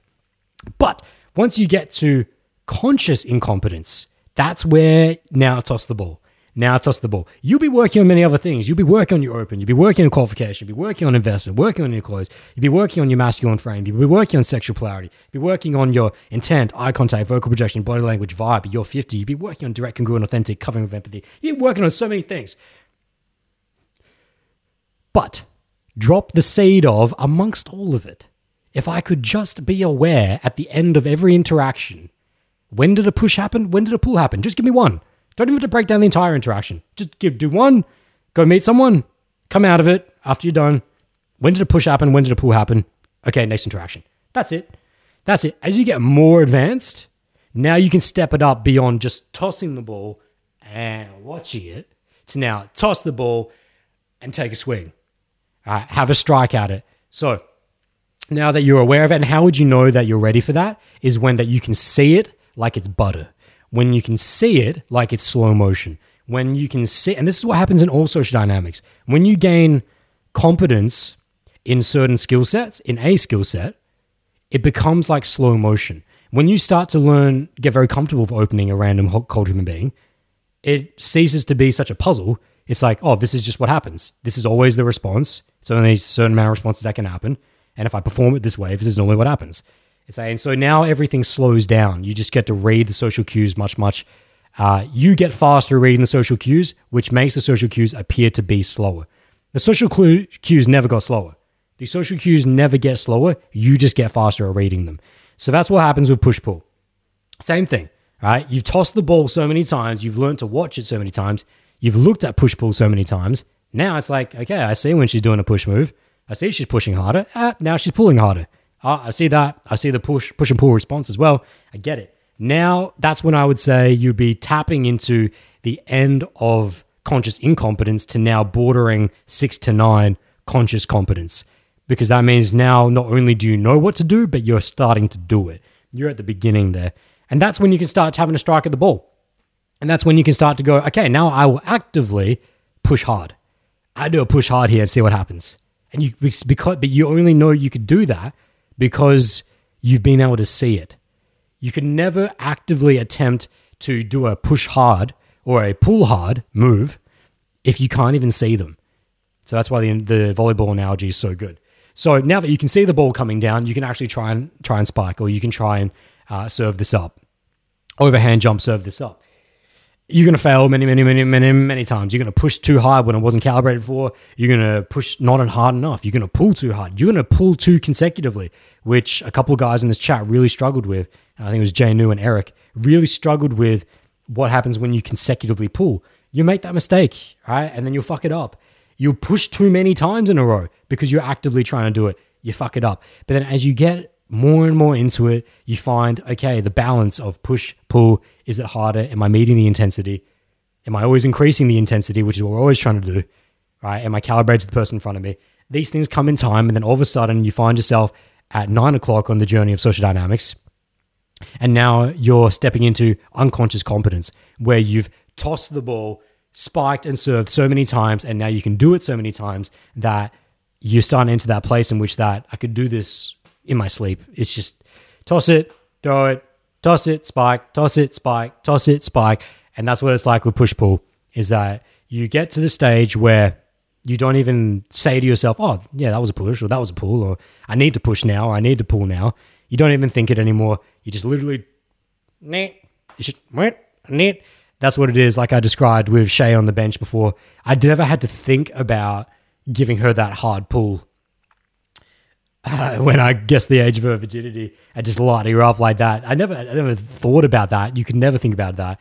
But once you get to conscious incompetence, that's where now toss the ball. Now toss the ball. You'll be working on many other things. You'll be working on your open. You'll be working on qualification. You'll be working on investment, working on your clothes. You'll be working on your masculine frame. You'll be working on sexual polarity. You'll be working on your intent, eye contact, vocal projection, body language, vibe. You're 50. You'll be working on direct, congruent, authentic, covering with empathy. You're working on so many things. But drop the seed of amongst all of it. If I could just be aware at the end of every interaction, when did a push happen? When did a pull happen? Just give me one. Don't even have to break down the entire interaction. Just give, do one, go meet someone, come out of it after you're done. When did a push happen? When did a pull happen? Okay, next interaction. That's it. That's it. As you get more advanced, now you can step it up beyond just tossing the ball and watching it to now toss the ball and take a swing. Have a strike at it. So now that you're aware of it, and how would you know that you're ready for that? Is when that you can see it like it's butter when you can see it like it's slow motion, when you can see, and this is what happens in all social dynamics. When you gain competence in certain skill sets, in a skill set, it becomes like slow motion. When you start to learn, get very comfortable with opening a random cold human being, it ceases to be such a puzzle. It's like, oh, this is just what happens. This is always the response. It's only a certain amount of responses that can happen. And if I perform it this way, this is normally what happens. It's saying so now everything slows down. You just get to read the social cues much, much. Uh, you get faster reading the social cues, which makes the social cues appear to be slower. The social clue, cues never got slower. The social cues never get slower. You just get faster at reading them. So that's what happens with push pull. Same thing, right? You've tossed the ball so many times. You've learned to watch it so many times. You've looked at push pull so many times. Now it's like, okay, I see when she's doing a push move. I see she's pushing harder. Ah, now she's pulling harder. Oh, I see that. I see the push, push and pull response as well. I get it. Now, that's when I would say you'd be tapping into the end of conscious incompetence to now bordering six to nine conscious competence. Because that means now not only do you know what to do, but you're starting to do it. You're at the beginning there. And that's when you can start having a strike at the ball. And that's when you can start to go, okay, now I will actively push hard. I do a push hard here and see what happens. And you because but you only know you could do that because you've been able to see it. You can never actively attempt to do a push hard or a pull hard move if you can't even see them. So that's why the, the volleyball analogy is so good. So now that you can see the ball coming down, you can actually try and try and spike, or you can try and uh, serve this up, overhand jump, serve this up you're going to fail many, many, many, many, many times. You're going to push too hard when it wasn't calibrated for. You're going to push not hard enough. You're going to pull too hard. You're going to pull too consecutively, which a couple of guys in this chat really struggled with. I think it was Jay New and Eric really struggled with what happens when you consecutively pull. You make that mistake, right? And then you'll fuck it up. You'll push too many times in a row because you're actively trying to do it. You fuck it up. But then as you get more and more into it, you find, okay, the balance of push, pull, is it harder? Am I meeting the intensity? Am I always increasing the intensity, which is what we're always trying to do? Right? Am I calibrated to the person in front of me? These things come in time, and then all of a sudden you find yourself at nine o'clock on the journey of social dynamics. And now you're stepping into unconscious competence where you've tossed the ball, spiked and served so many times, and now you can do it so many times that you're starting into that place in which that I could do this in my sleep. It's just toss it, throw it, toss it, spike, toss it, spike, toss it, spike. And that's what it's like with push pull is that you get to the stage where You don't even say to yourself, "Oh, yeah, that was a push," or "That was a pull," or "I need to push now," or "I need to pull now." You don't even think it anymore. You just literally, net, you should, net. That's what it is. Like I described with Shay on the bench before, I never had to think about giving her that hard pull uh, when I guess the age of her virginity and just lighting her up like that. I never, I never thought about that. You can never think about that.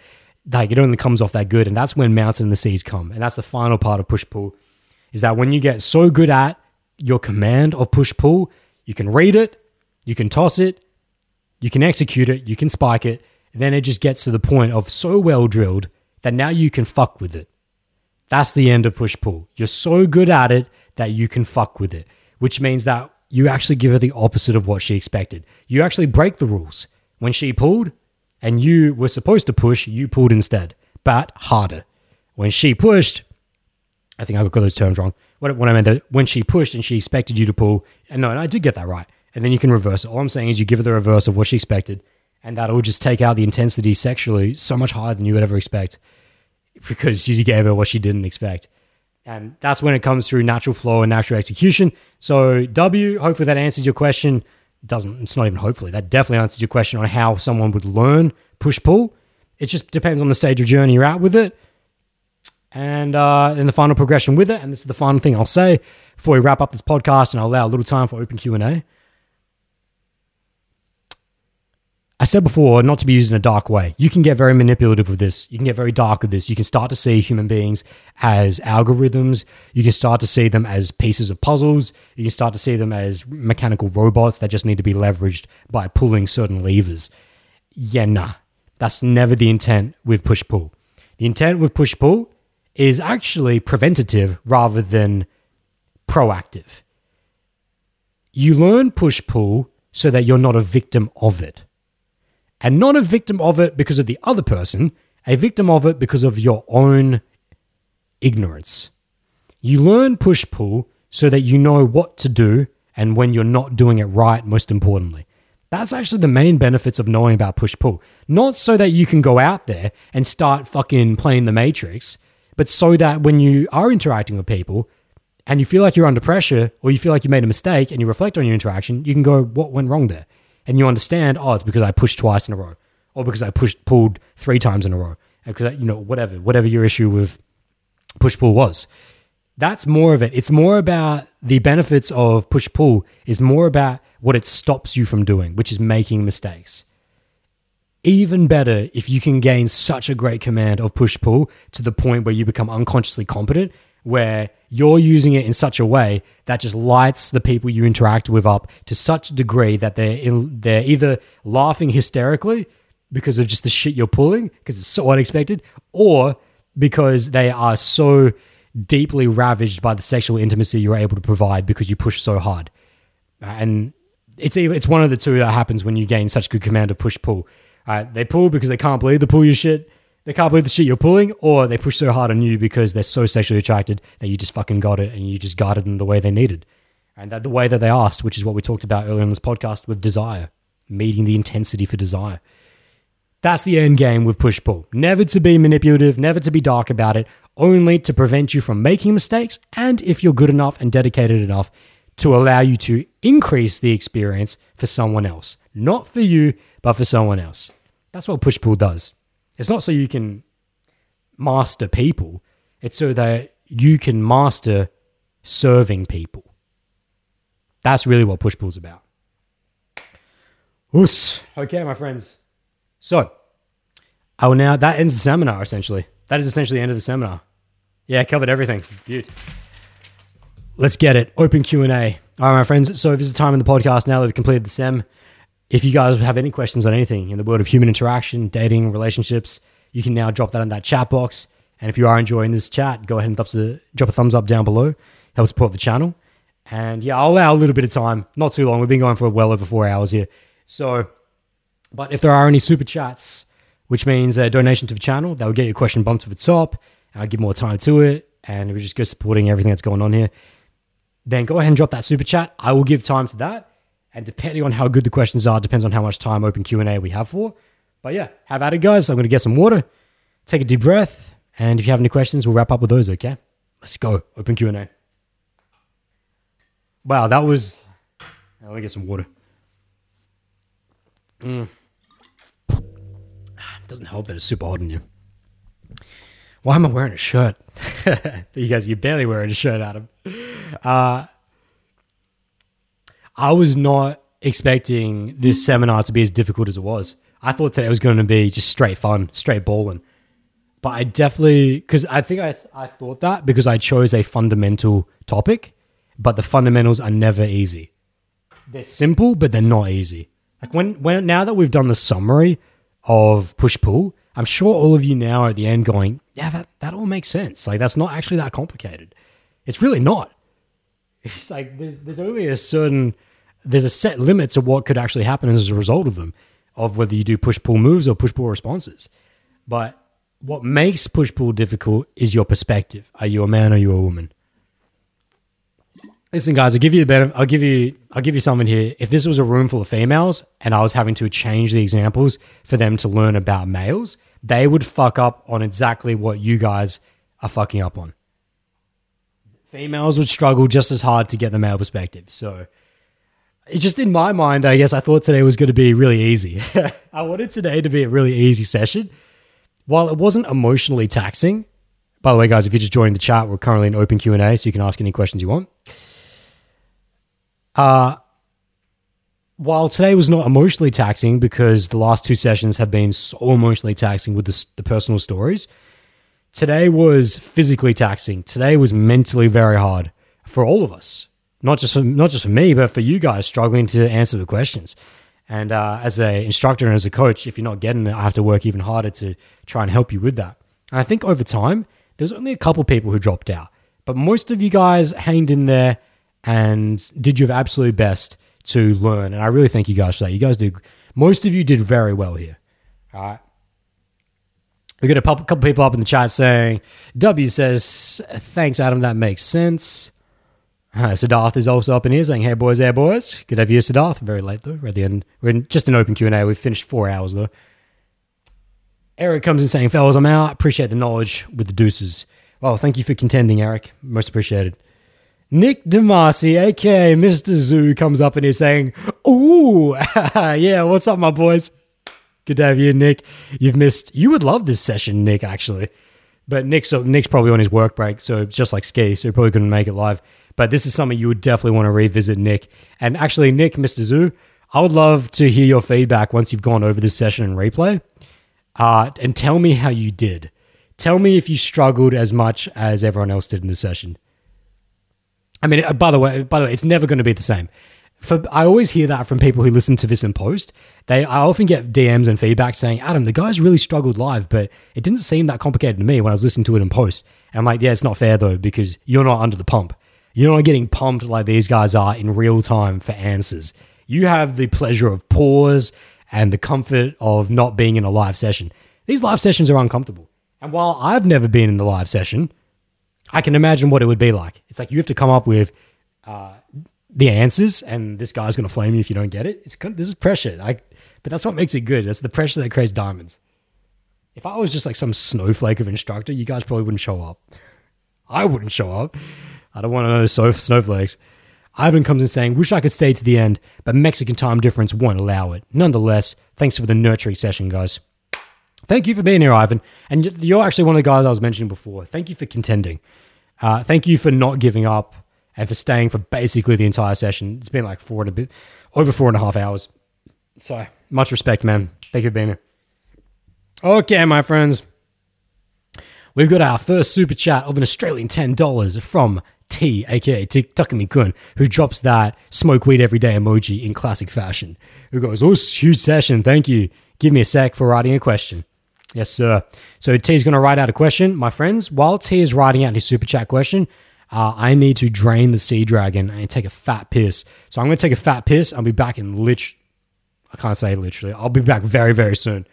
Like it only comes off that good, and that's when mountain and the seas come, and that's the final part of push pull. Is that when you get so good at your command of push pull, you can read it, you can toss it, you can execute it, you can spike it. Then it just gets to the point of so well drilled that now you can fuck with it. That's the end of push pull. You're so good at it that you can fuck with it, which means that you actually give her the opposite of what she expected. You actually break the rules. When she pulled and you were supposed to push, you pulled instead, but harder. When she pushed, I think I got those terms wrong. What, what I meant that when she pushed and she expected you to pull, and no, and I did get that right. And then you can reverse it. All I'm saying is you give her the reverse of what she expected, and that'll just take out the intensity sexually so much higher than you would ever expect because you gave her what she didn't expect. And that's when it comes through natural flow and natural execution. So, W, hopefully that answers your question. It Doesn't, it's not even hopefully, that definitely answers your question on how someone would learn push pull. It just depends on the stage of journey you're at with it and uh, in the final progression with it. And this is the final thing I'll say before we wrap up this podcast and I'll allow a little time for open Q&A. I said before, not to be used in a dark way. You can get very manipulative with this. You can get very dark with this. You can start to see human beings as algorithms. You can start to see them as pieces of puzzles. You can start to see them as mechanical robots that just need to be leveraged by pulling certain levers. Yeah, nah. That's never the intent with push pull. The intent with push pull is actually preventative rather than proactive. You learn push pull so that you're not a victim of it and not a victim of it because of the other person, a victim of it because of your own ignorance. You learn push pull so that you know what to do and when you're not doing it right, most importantly. That's actually the main benefits of knowing about push pull. Not so that you can go out there and start fucking playing the Matrix, but so that when you are interacting with people and you feel like you're under pressure or you feel like you made a mistake and you reflect on your interaction, you can go, what went wrong there? And you understand, oh, it's because I pushed twice in a row, or because I pushed pulled three times in a row, and because you know whatever whatever your issue with push pull was. That's more of it. It's more about the benefits of push pull is more about what it stops you from doing, which is making mistakes. Even better if you can gain such a great command of push pull to the point where you become unconsciously competent where you're using it in such a way that just lights the people you interact with up to such a degree that they're in, they're either laughing hysterically because of just the shit you're pulling because it's so unexpected or because they are so deeply ravaged by the sexual intimacy you're able to provide because you push so hard. And it's it's one of the two that happens when you gain such good command of push pull uh, they pull because they can't believe the pull your shit they can't believe the shit you're pulling, or they push so hard on you because they're so sexually attracted that you just fucking got it and you just guided them the way they needed. And that the way that they asked, which is what we talked about earlier in this podcast with desire, meeting the intensity for desire. That's the end game with push pull. Never to be manipulative, never to be dark about it, only to prevent you from making mistakes. And if you're good enough and dedicated enough, to allow you to increase the experience for someone else. Not for you, but for someone else. That's what push pull does. It's not so you can master people, it's so that you can master serving people. That's really what push pull's about. Oos. Okay, my friends. So, I will now, that ends the seminar essentially. That is essentially the end of the seminar. Yeah, covered everything. Let's get it. Open Q&A. All right, my friends. So this is the time in the podcast now that we've completed the sem. If you guys have any questions on anything in the world of human interaction, dating, relationships, you can now drop that in that chat box. And if you are enjoying this chat, go ahead and drop a thumbs up down below. Help support the channel. And yeah, I'll allow a little bit of time, not too long. We've been going for well over four hours here. So, but if there are any super chats, which means a donation to the channel, that will get your question bumped to the top. I'll give more time to it. And we just go supporting everything that's going on here. Then go ahead and drop that super chat. I will give time to that. And depending on how good the questions are, depends on how much time open Q&A we have for. But yeah, have at it, guys. I'm going to get some water, take a deep breath. And if you have any questions, we'll wrap up with those, okay? Let's go. Open Q&A. Wow, that was... Let me get some water. Mm. Doesn't help that it's super hot in you. Why am I wearing a shirt? you guys, you're barely wearing a shirt, Adam. Uh, I was not expecting this seminar to be as difficult as it was. I thought today was going to be just straight fun, straight balling. But I definitely, because I think I, I thought that because I chose a fundamental topic, but the fundamentals are never easy. They're simple, but they're not easy. Like when, when now that we've done the summary of push pull, I'm sure all of you now are at the end going, yeah, that, that all makes sense. Like that's not actually that complicated. It's really not. It's like there's there's only a certain there's a set limit to what could actually happen as a result of them, of whether you do push pull moves or push pull responses. But what makes push pull difficult is your perspective. Are you a man or are you a woman? Listen, guys, I'll give you the better. I'll give you. I'll give you something here. If this was a room full of females and I was having to change the examples for them to learn about males, they would fuck up on exactly what you guys are fucking up on. Females would struggle just as hard to get the male perspective. So, just in my mind, I guess I thought today was going to be really easy. I wanted today to be a really easy session. While it wasn't emotionally taxing, by the way, guys, if you're just joining the chat, we're currently in open Q and A, so you can ask any questions you want. Uh, while today was not emotionally taxing because the last two sessions have been so emotionally taxing with the, the personal stories, today was physically taxing. Today was mentally very hard for all of us, not just for, not just for me, but for you guys struggling to answer the questions. And uh, as an instructor and as a coach, if you're not getting it, I have to work even harder to try and help you with that. And I think over time, there's only a couple people who dropped out, but most of you guys hanged in there and did your absolute best to learn. And I really thank you guys for that. You guys did, most of you did very well here. All right. We got a couple people up in the chat saying, W says, thanks, Adam. That makes sense. Uh, Siddharth is also up in here saying, hey, boys, hey, boys. Good to have you, Siddharth. Very late, though. We're at the end. We're in just an open Q&A. We've finished four hours, though. Eric comes in saying, fellas, I'm out. Appreciate the knowledge with the deuces. Well, thank you for contending, Eric. Most appreciated. Nick DeMasi, aka Mr. Zoo, comes up and he's saying, Ooh, yeah, what's up, my boys? Good to have you, Nick. You've missed, you would love this session, Nick, actually. But Nick's, Nick's probably on his work break, so it's just like ski, so he probably couldn't make it live. But this is something you would definitely want to revisit, Nick. And actually, Nick, Mr. Zoo, I would love to hear your feedback once you've gone over this session and replay. Uh, and tell me how you did. Tell me if you struggled as much as everyone else did in the session. I mean, uh, by the way, by the way, it's never going to be the same. For I always hear that from people who listen to this in post. They I often get DMs and feedback saying, "Adam, the guys really struggled live, but it didn't seem that complicated to me when I was listening to it in post." And I'm like, "Yeah, it's not fair though because you're not under the pump. You're not getting pumped like these guys are in real time for answers. You have the pleasure of pause and the comfort of not being in a live session. These live sessions are uncomfortable. And while I've never been in the live session, I can imagine what it would be like. It's like you have to come up with uh, the answers, and this guy's going to flame you if you don't get it. It's this is pressure. Like, but that's what makes it good. That's the pressure that creates diamonds. If I was just like some snowflake of instructor, you guys probably wouldn't show up. I wouldn't show up. I don't want to know snowflakes. Ivan comes in saying, Wish I could stay to the end, but Mexican time difference won't allow it. Nonetheless, thanks for the nurturing session, guys. Thank you for being here, Ivan. And you're actually one of the guys I was mentioning before. Thank you for contending. Uh, thank you for not giving up and for staying for basically the entire session. It's been like four and a bit, over four and a half hours. So much respect, man. Thank you for being here. Okay, my friends. We've got our first super chat of an Australian $10 from T, aka Takumi Kun, who drops that smoke weed every day emoji in classic fashion. Who goes, Oh, huge session. Thank you. Give me a sec for writing a question. Yes, sir. So T is going to write out a question. My friends, while T is writing out his super chat question, uh, I need to drain the sea dragon and take a fat piss. So I'm going to take a fat piss. I'll be back in lit. I can't say literally. I'll be back very, very soon.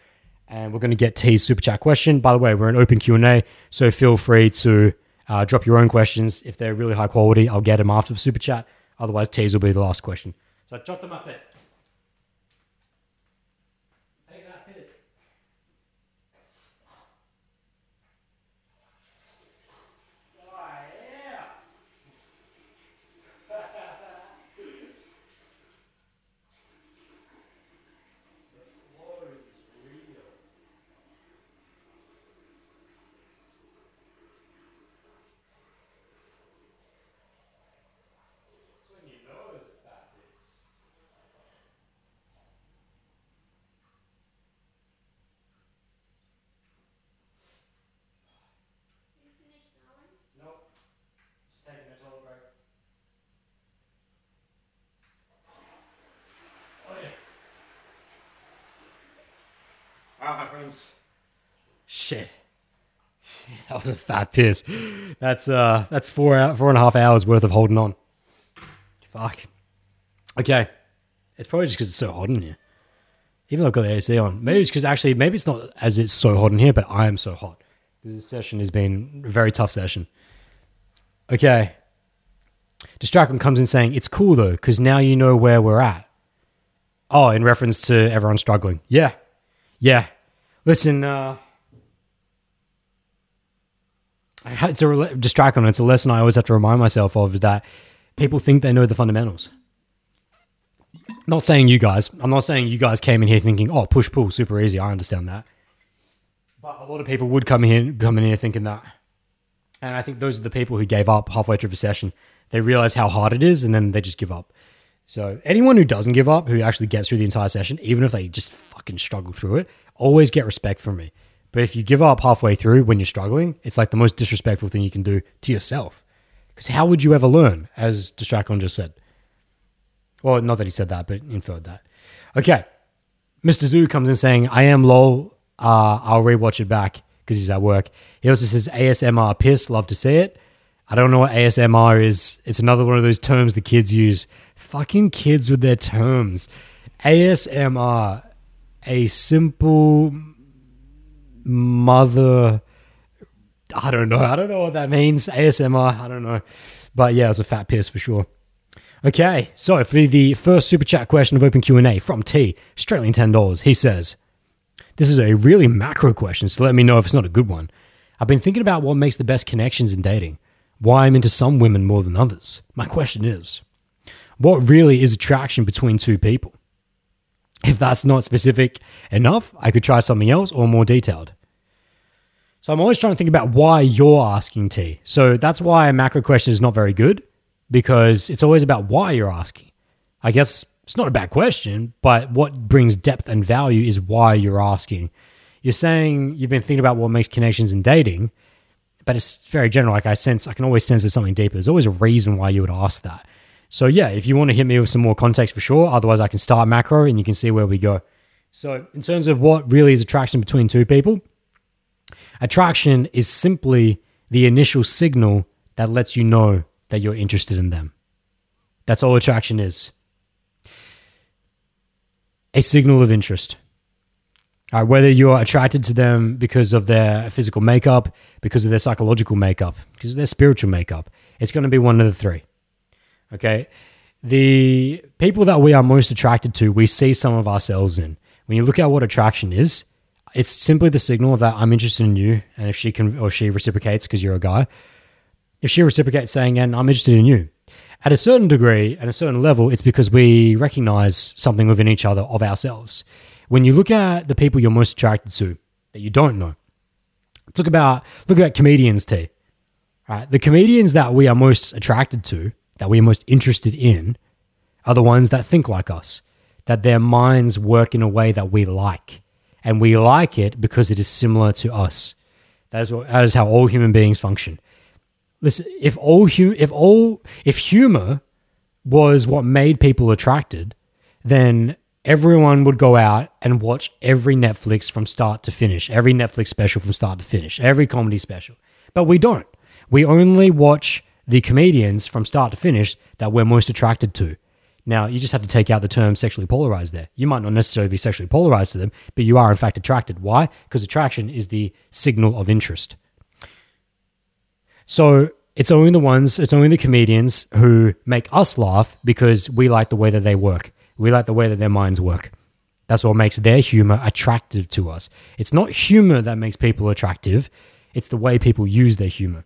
And we're going to get T's super chat question. By the way, we're an open Q&A, so feel free to uh, drop your own questions. If they're really high quality, I'll get them after the super chat. Otherwise, T's will be the last question. So jot them up there. friends. Shit. That a fat piss. That's uh that's four hour, four and a half hours worth of holding on. Fuck. Okay. It's probably just because it's so hot in here. Even though I've got the AC on. Maybe it's because actually maybe it's not as it's so hot in here, but I am so hot. This session has been a very tough session. Okay. Distracon comes in saying, It's cool though, because now you know where we're at. Oh, in reference to everyone struggling. Yeah. Yeah. Listen, uh, it's a Distracon. It's a lesson I always have to remind myself of that people think they know the fundamentals. Not saying you guys. I'm not saying you guys came in here thinking, oh, push pull, super easy. I understand that. But a lot of people would come in come in here thinking that. And I think those are the people who gave up halfway through the session. They realize how hard it is and then they just give up. So anyone who doesn't give up, who actually gets through the entire session, even if they just fucking struggle through it, always get respect from me. But if you give up halfway through when you're struggling, it's like the most disrespectful thing you can do to yourself. Because how would you ever learn, as Distracon just said? Well, not that he said that, but inferred that. Okay. Mr. Zoo comes in saying, I am lol. Uh, I'll rewatch it back because he's at work. He also says ASMR piss. Love to see it. I don't know what ASMR is. It's another one of those terms the kids use. Fucking kids with their terms. ASMR, a simple mother. I don't know. I don't know what that means. ASMR. I don't know. But yeah, it's a fat piss for sure. Okay, so for the first super chat question of Open Q&A from T, Australian $10, he says, This is a really macro question, so let me know if it's not a good one. I've been thinking about what makes the best connections in dating, why I'm into some women more than others. My question is, what really is attraction between two people? If that's not specific enough, I could try something else or more detailed. So I'm always trying to think about why you're asking T. So that's why a macro question is not very good because it's always about why you're asking. I guess it's not a bad question, but what brings depth and value is why you're asking. You're saying you've been thinking about what makes connections in dating, but it's very general. Like I sense, I can always sense there's something deeper. There's always a reason why you would ask that. So yeah, if you want to hit me with some more context for sure, otherwise I can start macro and you can see where we go. So in terms of what really is attraction between two people, attraction is simply the initial signal that lets you know that you're interested in them. That's all attraction is. A signal of interest. Whether you're attracted to them because of their physical makeup, because of their psychological makeup, because of their spiritual makeup, it's going to be one of the three. Okay. The people that we are most attracted to, we see some of ourselves in. When you look at what attraction is, it's simply the signal that I'm interested in you. And if she can, or she reciprocates because you're a guy, if she reciprocates saying, and I'm interested in you, at a certain degree, at a certain level, it's because we recognize something within each other of ourselves. When you look at the people you're most attracted to that you don't know, look about look at comedians too. Right, the comedians that we are most attracted to, that we are most interested in, are the ones that think like us, that their minds work in a way that we like, and we like it because it is similar to us. That is, what, that is how all human beings function listen, if all if all if humor was what made people attracted, then everyone would go out and watch every Netflix from start to finish, every Netflix special from start to finish, every comedy special. But we don't. We only watch the comedians from start to finish that we're most attracted to. Now, you just have to take out the term sexually polarized there. You might not necessarily be sexually polarized to them, but you are in fact attracted. Why? Because attraction is the signal of interest. So it's only the ones, it's only the comedians who make us laugh because we like the way that they work. We like the way that their minds work. That's what makes their humor attractive to us. It's not humor that makes people attractive, it's the way people use their humor.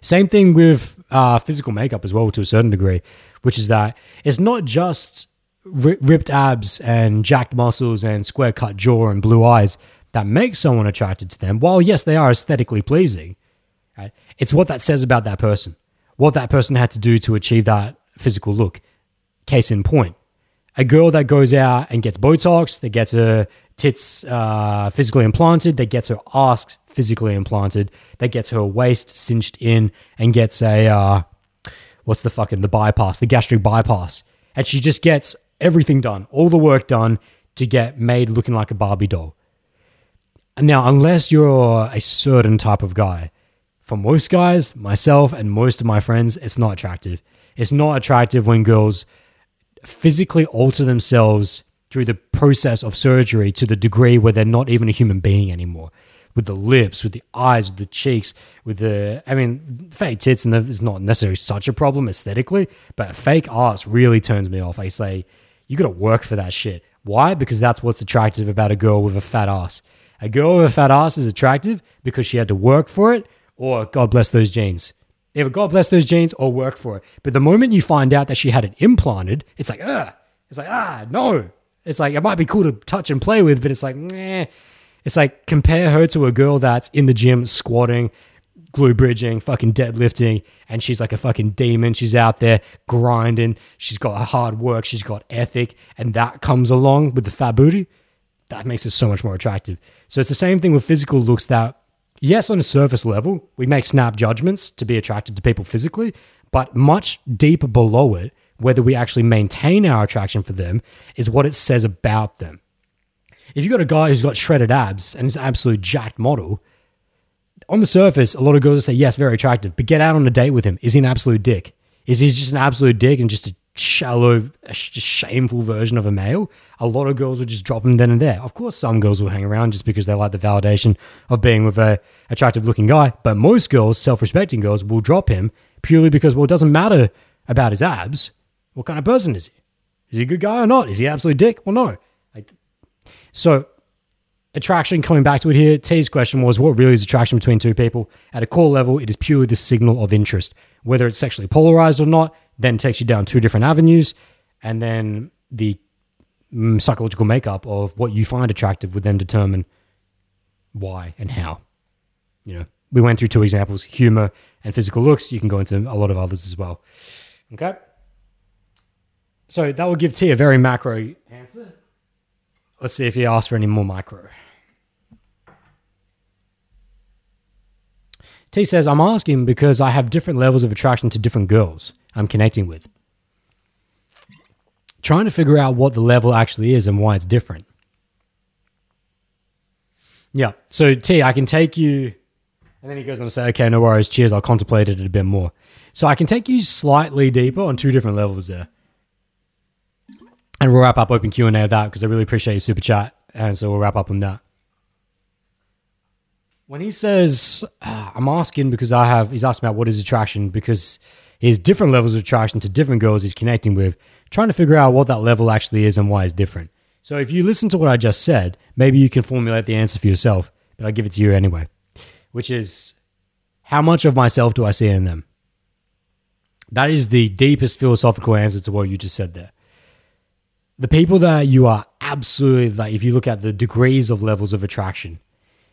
Same thing with uh, physical makeup as well, to a certain degree, which is that it's not just ripped abs and jacked muscles and square cut jaw and blue eyes that make someone attracted to them. While, yes, they are aesthetically pleasing, Right? It's what that says about that person, what that person had to do to achieve that physical look. Case in point, a girl that goes out and gets Botox, that gets her tits uh, physically implanted, that gets her ass physically implanted, that gets her waist cinched in, and gets a uh, what's the fucking the bypass, the gastric bypass, and she just gets everything done, all the work done to get made looking like a Barbie doll. Now, unless you're a certain type of guy, for most guys, myself and most of my friends, it's not attractive. It's not attractive when girls physically alter themselves through the process of surgery to the degree where they're not even a human being anymore. With the lips, with the eyes, with the cheeks, with the. I mean, fake tits and is not necessarily such a problem aesthetically, but fake ass really turns me off. I say, you gotta work for that shit. Why? Because that's what's attractive about a girl with a fat ass. A girl with a fat ass is attractive because she had to work for it, or God bless those genes. Either God bless those genes or work for it. But the moment you find out that she had it implanted, it's like, ugh. It's like, ah, no. It's like, it might be cool to touch and play with, but it's like, meh. It's like, compare her to a girl that's in the gym squatting, glute bridging, fucking deadlifting, and she's like a fucking demon. She's out there grinding. She's got hard work. She's got ethic. And that comes along with the fat booty. That makes it so much more attractive. So it's the same thing with physical looks that, yes, on a surface level, we make snap judgments to be attracted to people physically, but much deeper below it, whether we actually maintain our attraction for them is what it says about them. If you've got a guy who's got shredded abs and is an absolute jacked model, on the surface, a lot of girls will say, yes, very attractive, but get out on a date with him. Is he an absolute dick? If he's just an absolute dick and just a shallow, just shameful version of a male, a lot of girls will just drop him then and there. Of course, some girls will hang around just because they like the validation of being with a attractive looking guy, but most girls, self-respecting girls, will drop him purely because, well, it doesn't matter about his abs. What kind of person is he? Is he a good guy or not? Is he an absolute dick? Well, no. So attraction, coming back to it here, T's question was what really is attraction between two people? At a core level, it is purely the signal of interest. Whether it's sexually polarized or not, then takes you down two different avenues. And then the mm, psychological makeup of what you find attractive would then determine why and how. You know, we went through two examples humor and physical looks. You can go into a lot of others as well. Okay. So that will give T a very macro answer. Let's see if he asks for any more micro. T says, I'm asking because I have different levels of attraction to different girls I'm connecting with. Trying to figure out what the level actually is and why it's different. Yeah. So, T, I can take you. And then he goes on to say, okay, no worries. Cheers. I'll contemplate it a bit more. So, I can take you slightly deeper on two different levels there. And we'll wrap up open Q&A of that because I really appreciate your super chat. And so we'll wrap up on that. When he says, uh, I'm asking because I have, he's asking about what is attraction because he has different levels of attraction to different girls he's connecting with, trying to figure out what that level actually is and why it's different. So if you listen to what I just said, maybe you can formulate the answer for yourself, but I'll give it to you anyway, which is how much of myself do I see in them? That is the deepest philosophical answer to what you just said there. The people that you are absolutely like, if you look at the degrees of levels of attraction,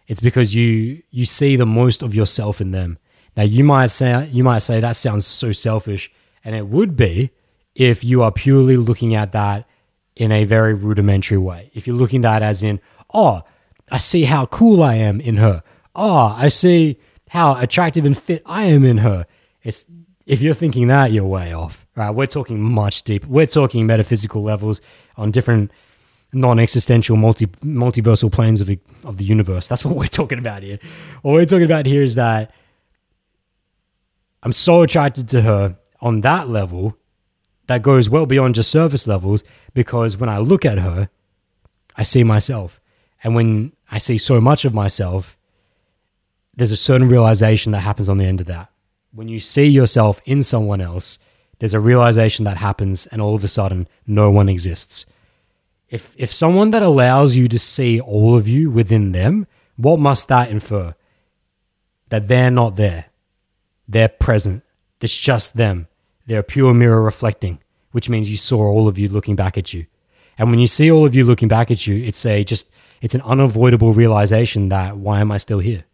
it's because you you see the most of yourself in them. Now you might say you might say that sounds so selfish, and it would be if you are purely looking at that in a very rudimentary way. If you're looking at that as in, oh, I see how cool I am in her. Oh, I see how attractive and fit I am in her. It's if you're thinking that, you're way off. Right? We're talking much deeper. We're talking metaphysical levels on different non-existential multi multiversal planes of of the universe. That's what we're talking about here. What we're talking about here is that I'm so attracted to her on that level that goes well beyond just surface levels because when I look at her, I see myself. And when I see so much of myself, there's a certain realization that happens on the end of that. When you see yourself in someone else, there's a realization that happens, and all of a sudden, no one exists. If if someone that allows you to see all of you within them, what must that infer? That they're not there. They're present. It's just them. They're a pure mirror reflecting, which means you saw all of you looking back at you. And when you see all of you looking back at you, it's a just it's an unavoidable realization that why am I still here?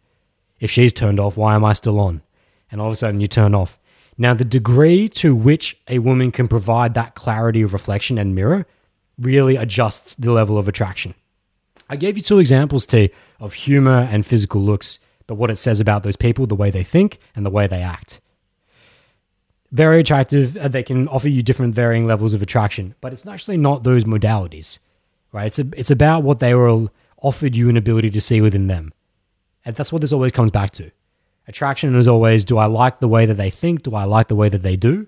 If she's turned off, why am I still on? And all of a sudden you turn off. Now, the degree to which a woman can provide that clarity of reflection and mirror really adjusts the level of attraction. I gave you two examples, T, of humor and physical looks, but what it says about those people, the way they think, and the way they act. Very attractive. Uh, they can offer you different varying levels of attraction, but it's actually not those modalities, right? It's, a, it's about what they will offered you an ability to see within them. And that's what this always comes back to. Attraction is always do I like the way that they think? Do I like the way that they do?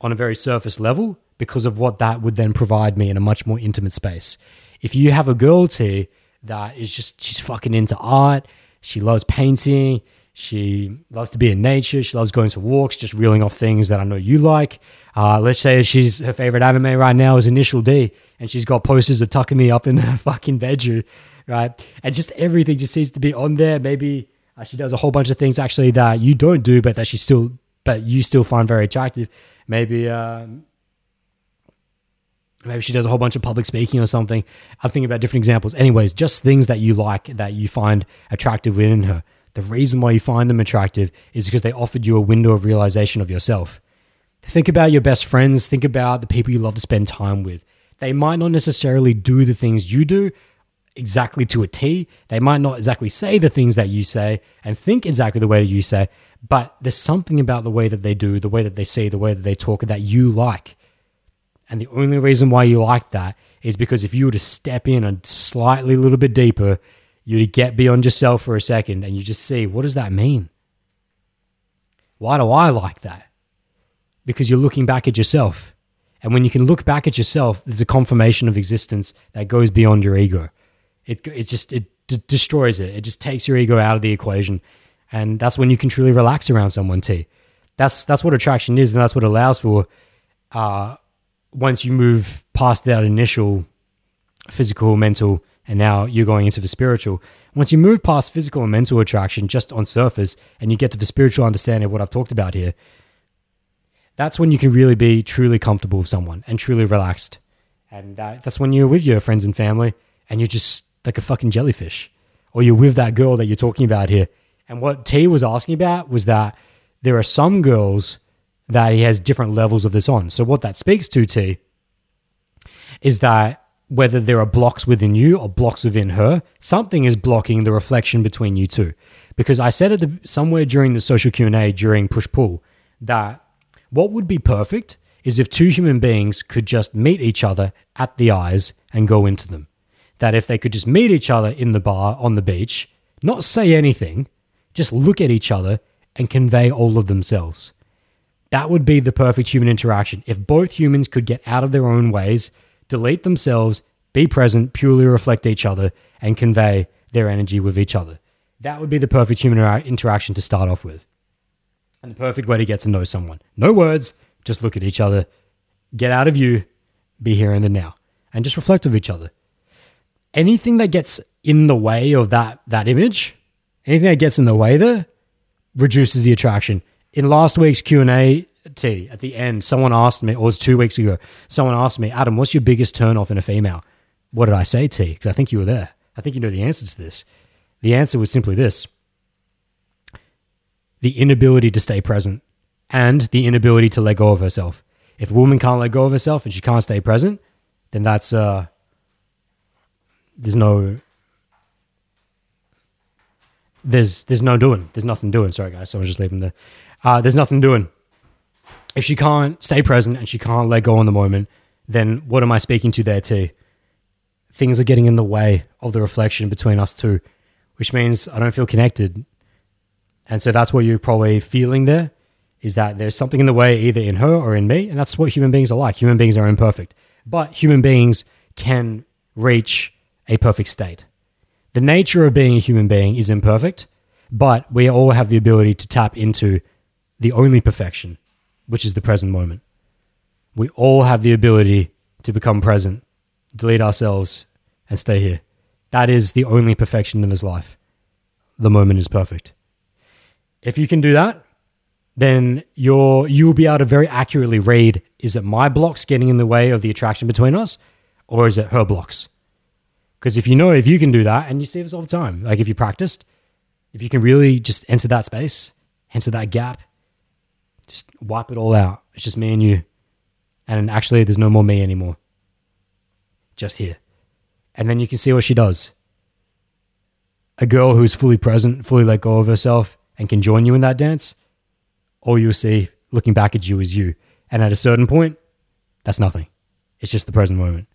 On a very surface level, because of what that would then provide me in a much more intimate space. If you have a girl too that is just, she's fucking into art, she loves painting, she loves to be in nature, she loves going for walks, just reeling off things that I know you like. Uh, let's say she's her favorite anime right now is Initial D, and she's got posters of Takumi up in her fucking bedroom, right? And just everything just seems to be on there. Maybe uh, she does a whole bunch of things actually that you don't do, but that she still, but you still find very attractive. Maybe, um, maybe she does a whole bunch of public speaking or something. I'm thinking about different examples. Anyways, just things that you like that you find attractive within her. The reason why you find them attractive is because they offered you a window of realization of yourself. Think about your best friends. Think about the people you love to spend time with. They might not necessarily do the things you do, exactly to a T. They might not exactly say the things that you say and think exactly the way that you say, but there's something about the way that they do, the way that they see, the way that they talk that you like. And the only reason why you like that is because if you were to step in a slightly little bit deeper, you'd get beyond yourself for a second and you just see what does that mean? Why do I like that? Because you're looking back at yourself. And when you can look back at yourself, there's a confirmation of existence that goes beyond your ego. It it just it d- destroys it. It just takes your ego out of the equation, and that's when you can truly relax around someone. T. That's that's what attraction is, and that's what allows for. Uh, once you move past that initial physical, mental, and now you're going into the spiritual. Once you move past physical and mental attraction just on surface, and you get to the spiritual understanding of what I've talked about here, that's when you can really be truly comfortable with someone and truly relaxed. And that, that's when you're with your friends and family, and you're just like a fucking jellyfish, or you're with that girl that you're talking about here. And what T was asking about was that there are some girls that he has different levels of this on. So what that speaks to T is that whether there are blocks within you or blocks within her, something is blocking the reflection between you two. Because I said it somewhere during the social Q&A during push pull that what would be perfect is if two human beings could just meet each other at the eyes and go into them that if they could just meet each other in the bar on the beach, not say anything, just look at each other and convey all of themselves. That would be the perfect human interaction. If both humans could get out of their own ways, delete themselves, be present, purely reflect each other, and convey their energy with each other. That would be the perfect human interaction to start off with. And the perfect way to get to know someone. No words, just look at each other, get out of you, be here in the now, and just reflect with each other anything that gets in the way of that that image, anything that gets in the way there, reduces the attraction. In last week's Q and A T at the end, someone asked me, or it was two weeks ago, someone asked me, Adam, what's your biggest turn off in a female? What did I say, T? Because I think you were there. I think you know the answer to this. The answer was simply this the inability to stay present and the inability to let go of herself. If a woman can't let go of herself and she can't stay present, then that's uh, there's no there's there's no doing. There's nothing doing. Sorry guys, someone's just leaving there. Uh, there's nothing doing. If she can't stay present and she can't let go in the moment, then what am I speaking to there too? Things are getting in the way of the reflection between us two, which means I don't feel connected. And so that's what you're probably feeling there is that there's something in the way either in her or in me. And that's what human beings are like. Human beings are imperfect, but human beings can reach a perfect state. The nature of being a human being is imperfect, but we all have the ability to tap into the only perfection, which is the present moment. We all have the ability to become present, delete ourselves, and stay here. That is the only perfection in this life. The moment is perfect. If you can do that, then you're you will be able to very accurately read is it my blocks getting in the way of the attraction between us, or is it her blocks? Because if you know, if you can do that, and you see this all the time, like if you practiced, if you can really just enter that space, enter that gap, just wipe it all out. It's just me and you. And actually, there's no more me anymore. Just here. And then you can see what she does. A girl who's fully present, fully let go of herself, and can join you in that dance, all you'll see looking back at you is you. And at a certain point, that's nothing. It's just the present moment.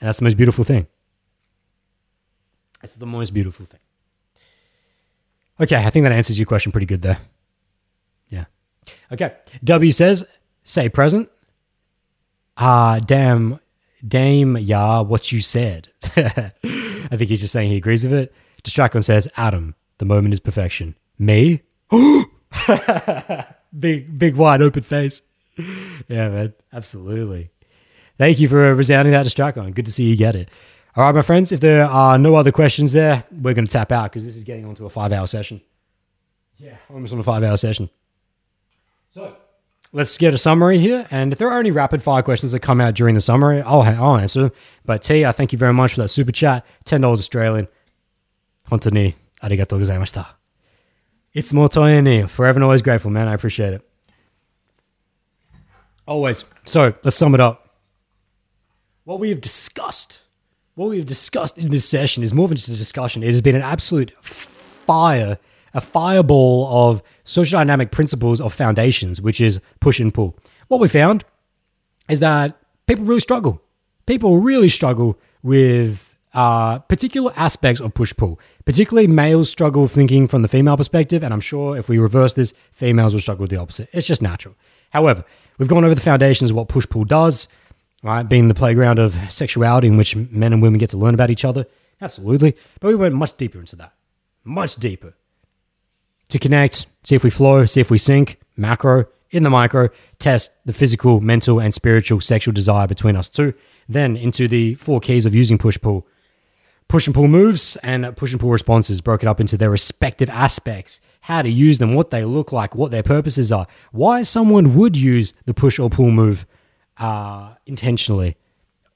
And that's the most beautiful thing. It's the most beautiful thing. Okay, I think that answers your question pretty good there. Yeah. Okay. W says, say present. Ah, uh, damn, dame, yeah, what you said. I think he's just saying he agrees with it. Distracon says, Adam, the moment is perfection. Me? big, big, wide open face. Yeah, man, absolutely. Thank you for resounding that Distracon. Good to see you get it. All right, my friends, if there are no other questions there, we're going to tap out because this is getting onto a five hour session. Yeah, almost on a five hour session. So let's get a summary here. And if there are any rapid fire questions that come out during the summary, I'll, I'll answer them. But T, I thank you very much for that super chat. $10 Australian. Hontoni, arigatou gozaimashita. It's more toyeni. Forever and always grateful, man. I appreciate it. Always. So let's sum it up. What we have discussed, what we have discussed in this session is more than just a discussion. It has been an absolute fire a fireball of social dynamic principles of foundations, which is push and pull. What we found is that people really struggle. People really struggle with uh, particular aspects of push pull. Particularly, males struggle thinking from the female perspective, and I'm sure if we reverse this, females will struggle with the opposite. It's just natural. However, we've gone over the foundations of what push pull does, right? Being the playground of sexuality in which men and women get to learn about each other. Absolutely. But we went much deeper into that. Much deeper to connect, see if we flow, see if we sync, macro, in the micro, test the physical, mental, and spiritual sexual desire between us two. Then into the four keys of using push pull. Push and pull moves and push and pull responses broken up into their respective aspects, how to use them, what they look like, what their purposes are, why someone would use the push or pull move uh, intentionally,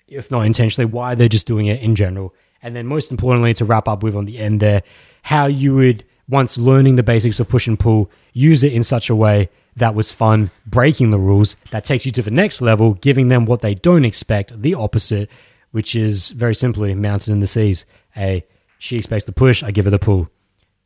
if not intentionally, why they're just doing it in general. And then, most importantly, to wrap up with on the end there, how you would once learning the basics of push and pull, use it in such a way that was fun, breaking the rules, that takes you to the next level, giving them what they don't expect, the opposite, which is very simply mountain in the seas. A she expects the push, I give her the pull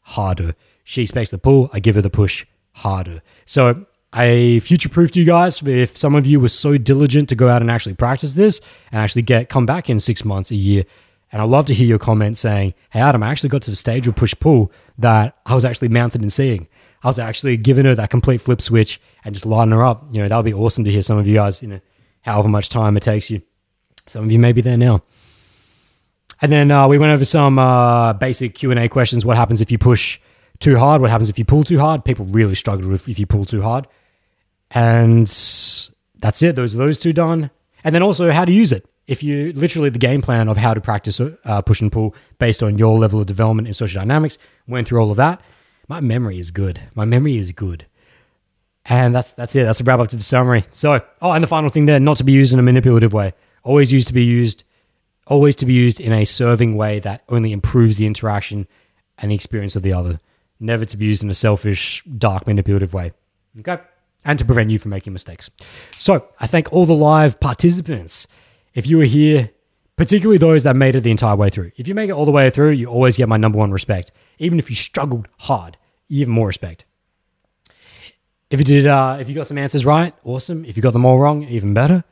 harder. She expects the pull, I give her the push harder. So I future proofed you guys. If some of you were so diligent to go out and actually practice this and actually get come back in six months, a year, and I'd love to hear your comments saying, Hey, Adam, I actually got to the stage with push pull that I was actually mounted and seeing. I was actually giving her that complete flip switch and just lighting her up. You know, that would be awesome to hear some of you guys, you know, however much time it takes you. Some of you may be there now. And then uh, we went over some uh, basic Q&A questions. What happens if you push too hard? What happens if you pull too hard? People really struggle if, if you pull too hard. And that's it. Those are those two done. And then also how to use it if you literally the game plan of how to practice uh, push and pull based on your level of development in social dynamics, went through all of that. My memory is good. My memory is good. And that's that's it. That's a wrap up to the summary. So, oh, and the final thing there, not to be used in a manipulative way. Always used to be used, always to be used in a serving way that only improves the interaction and the experience of the other. Never to be used in a selfish, dark, manipulative way. Okay? And to prevent you from making mistakes. So, I thank all the live participants if you were here, particularly those that made it the entire way through. If you make it all the way through, you always get my number one respect. Even if you struggled hard, even more respect. If you did, uh, if you got some answers right, awesome. If you got them all wrong, even better.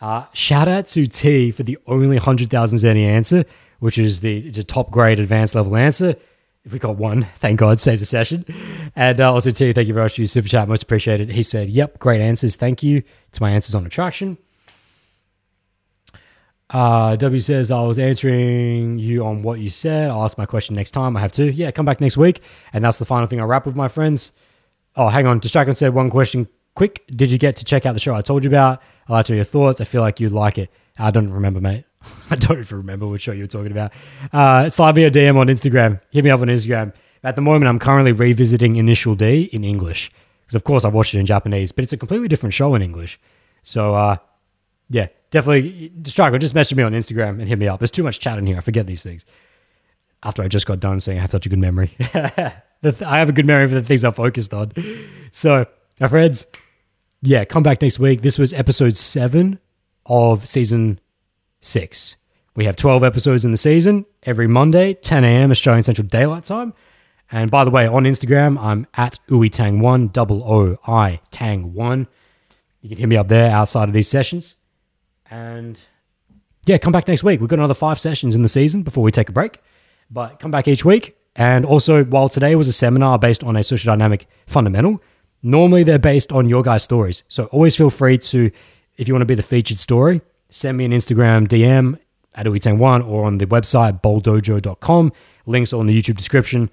Uh, shout out to T for the only 100,000 Zenny answer, which is the, the top grade advanced level answer. If we got one, thank God, saves the session. And uh, also, T, thank you very much for your super chat. Most appreciated. He said, Yep, great answers. Thank you to my answers on attraction. Uh, w says, I was answering you on what you said. I'll ask my question next time. I have to. Yeah, come back next week. And that's the final thing I wrap with my friends. Oh, hang on. Distracon said one question quick. Did you get to check out the show I told you about? I'd like to your thoughts. I feel like you'd like it. I don't remember, mate. I don't even remember which show you were talking about. Uh, slide me a DM on Instagram. Hit me up on Instagram. At the moment, I'm currently revisiting Initial D in English. Because, of course, I watched it in Japanese, but it's a completely different show in English. So, uh, yeah, definitely Striker, just message me on Instagram and hit me up. There's too much chat in here. I forget these things. After I just got done saying I have such a good memory. I have a good memory for the things I'm focused on. So, my friends, yeah, come back next week. This was episode seven of season six. We have 12 episodes in the season every Monday, 10 a.m. Australian Central Daylight Time. And by the way, on Instagram, I'm at ooitang1, double O I Tang1. You can hit me up there outside of these sessions. And yeah, come back next week. We've got another five sessions in the season before we take a break. But come back each week. And also, while today was a seminar based on a social dynamic fundamental, normally they're based on your guys' stories. So always feel free to, if you want to be the featured story, send me an Instagram DM at ooitang1 or on the website bowldojo.com. Links are on the YouTube description.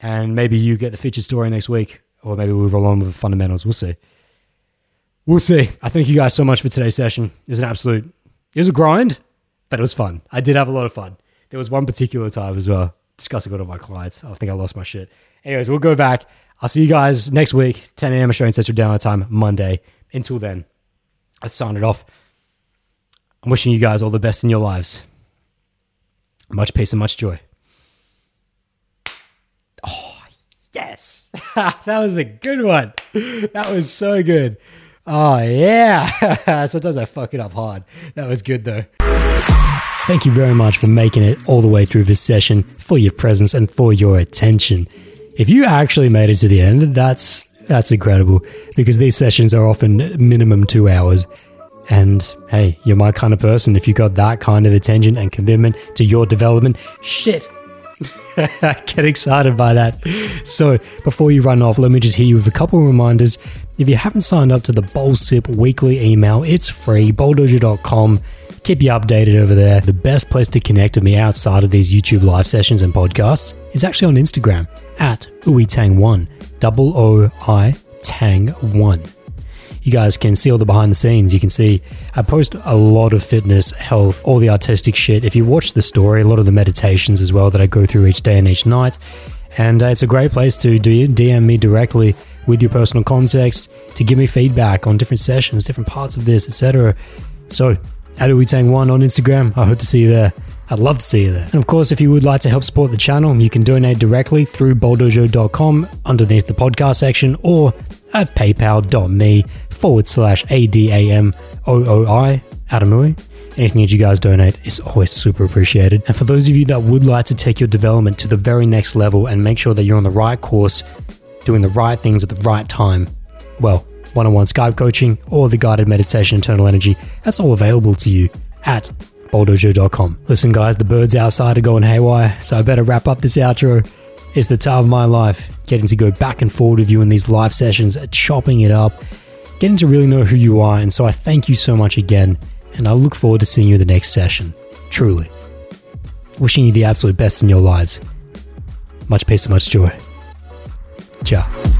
And maybe you get the featured story next week, or maybe we'll roll on with the fundamentals. We'll see. We'll see. I thank you guys so much for today's session. It was an absolute, it was a grind, but it was fun. I did have a lot of fun. There was one particular time as well, discussing one of my clients. I think I lost my shit. Anyways, we'll go back. I'll see you guys next week, 10 a.m. Australian Central Download Time, Monday. Until then, I sign it off. I'm wishing you guys all the best in your lives. Much peace and much joy. Oh, yes. that was a good one. That was so good. Oh, yeah. Sometimes I fuck it up hard. That was good, though. Thank you very much for making it all the way through this session, for your presence, and for your attention. If you actually made it to the end, that's that's incredible because these sessions are often minimum two hours. And hey, you're my kind of person. If you got that kind of attention and commitment to your development, shit. Get excited by that. So, before you run off, let me just hit you with a couple of reminders. If you haven't signed up to the Bowl Sip weekly email, it's free, bowldojo.com keep you updated over there. The best place to connect with me outside of these YouTube live sessions and podcasts is actually on Instagram at ooitang1, double O I Tang 1. You guys can see all the behind the scenes. You can see I post a lot of fitness, health, all the artistic shit. If you watch the story, a lot of the meditations as well that I go through each day and each night. And uh, it's a great place to DM me directly with your personal context to give me feedback on different sessions, different parts of this, etc. So at Ooitang1 on Instagram. I hope to see you there. I'd love to see you there. And of course, if you would like to help support the channel, you can donate directly through bowldojo.com underneath the podcast section or at paypal.me forward slash ADAMOOI Adam Ooi. Anything that you guys donate is always super appreciated. And for those of you that would like to take your development to the very next level and make sure that you're on the right course, doing the right things at the right time, well, one on one Skype coaching, or the guided meditation internal energy, that's all available to you at bowldojo.com. Listen, guys, the birds outside are going haywire, so I better wrap up this outro. It's the time of my life, getting to go back and forward with you in these live sessions, chopping it up, getting to really know who you are. And so I thank you so much again, and I look forward to seeing you in the next session. Truly. Wishing you the absolute best in your lives. Much peace and much joy. Ciao.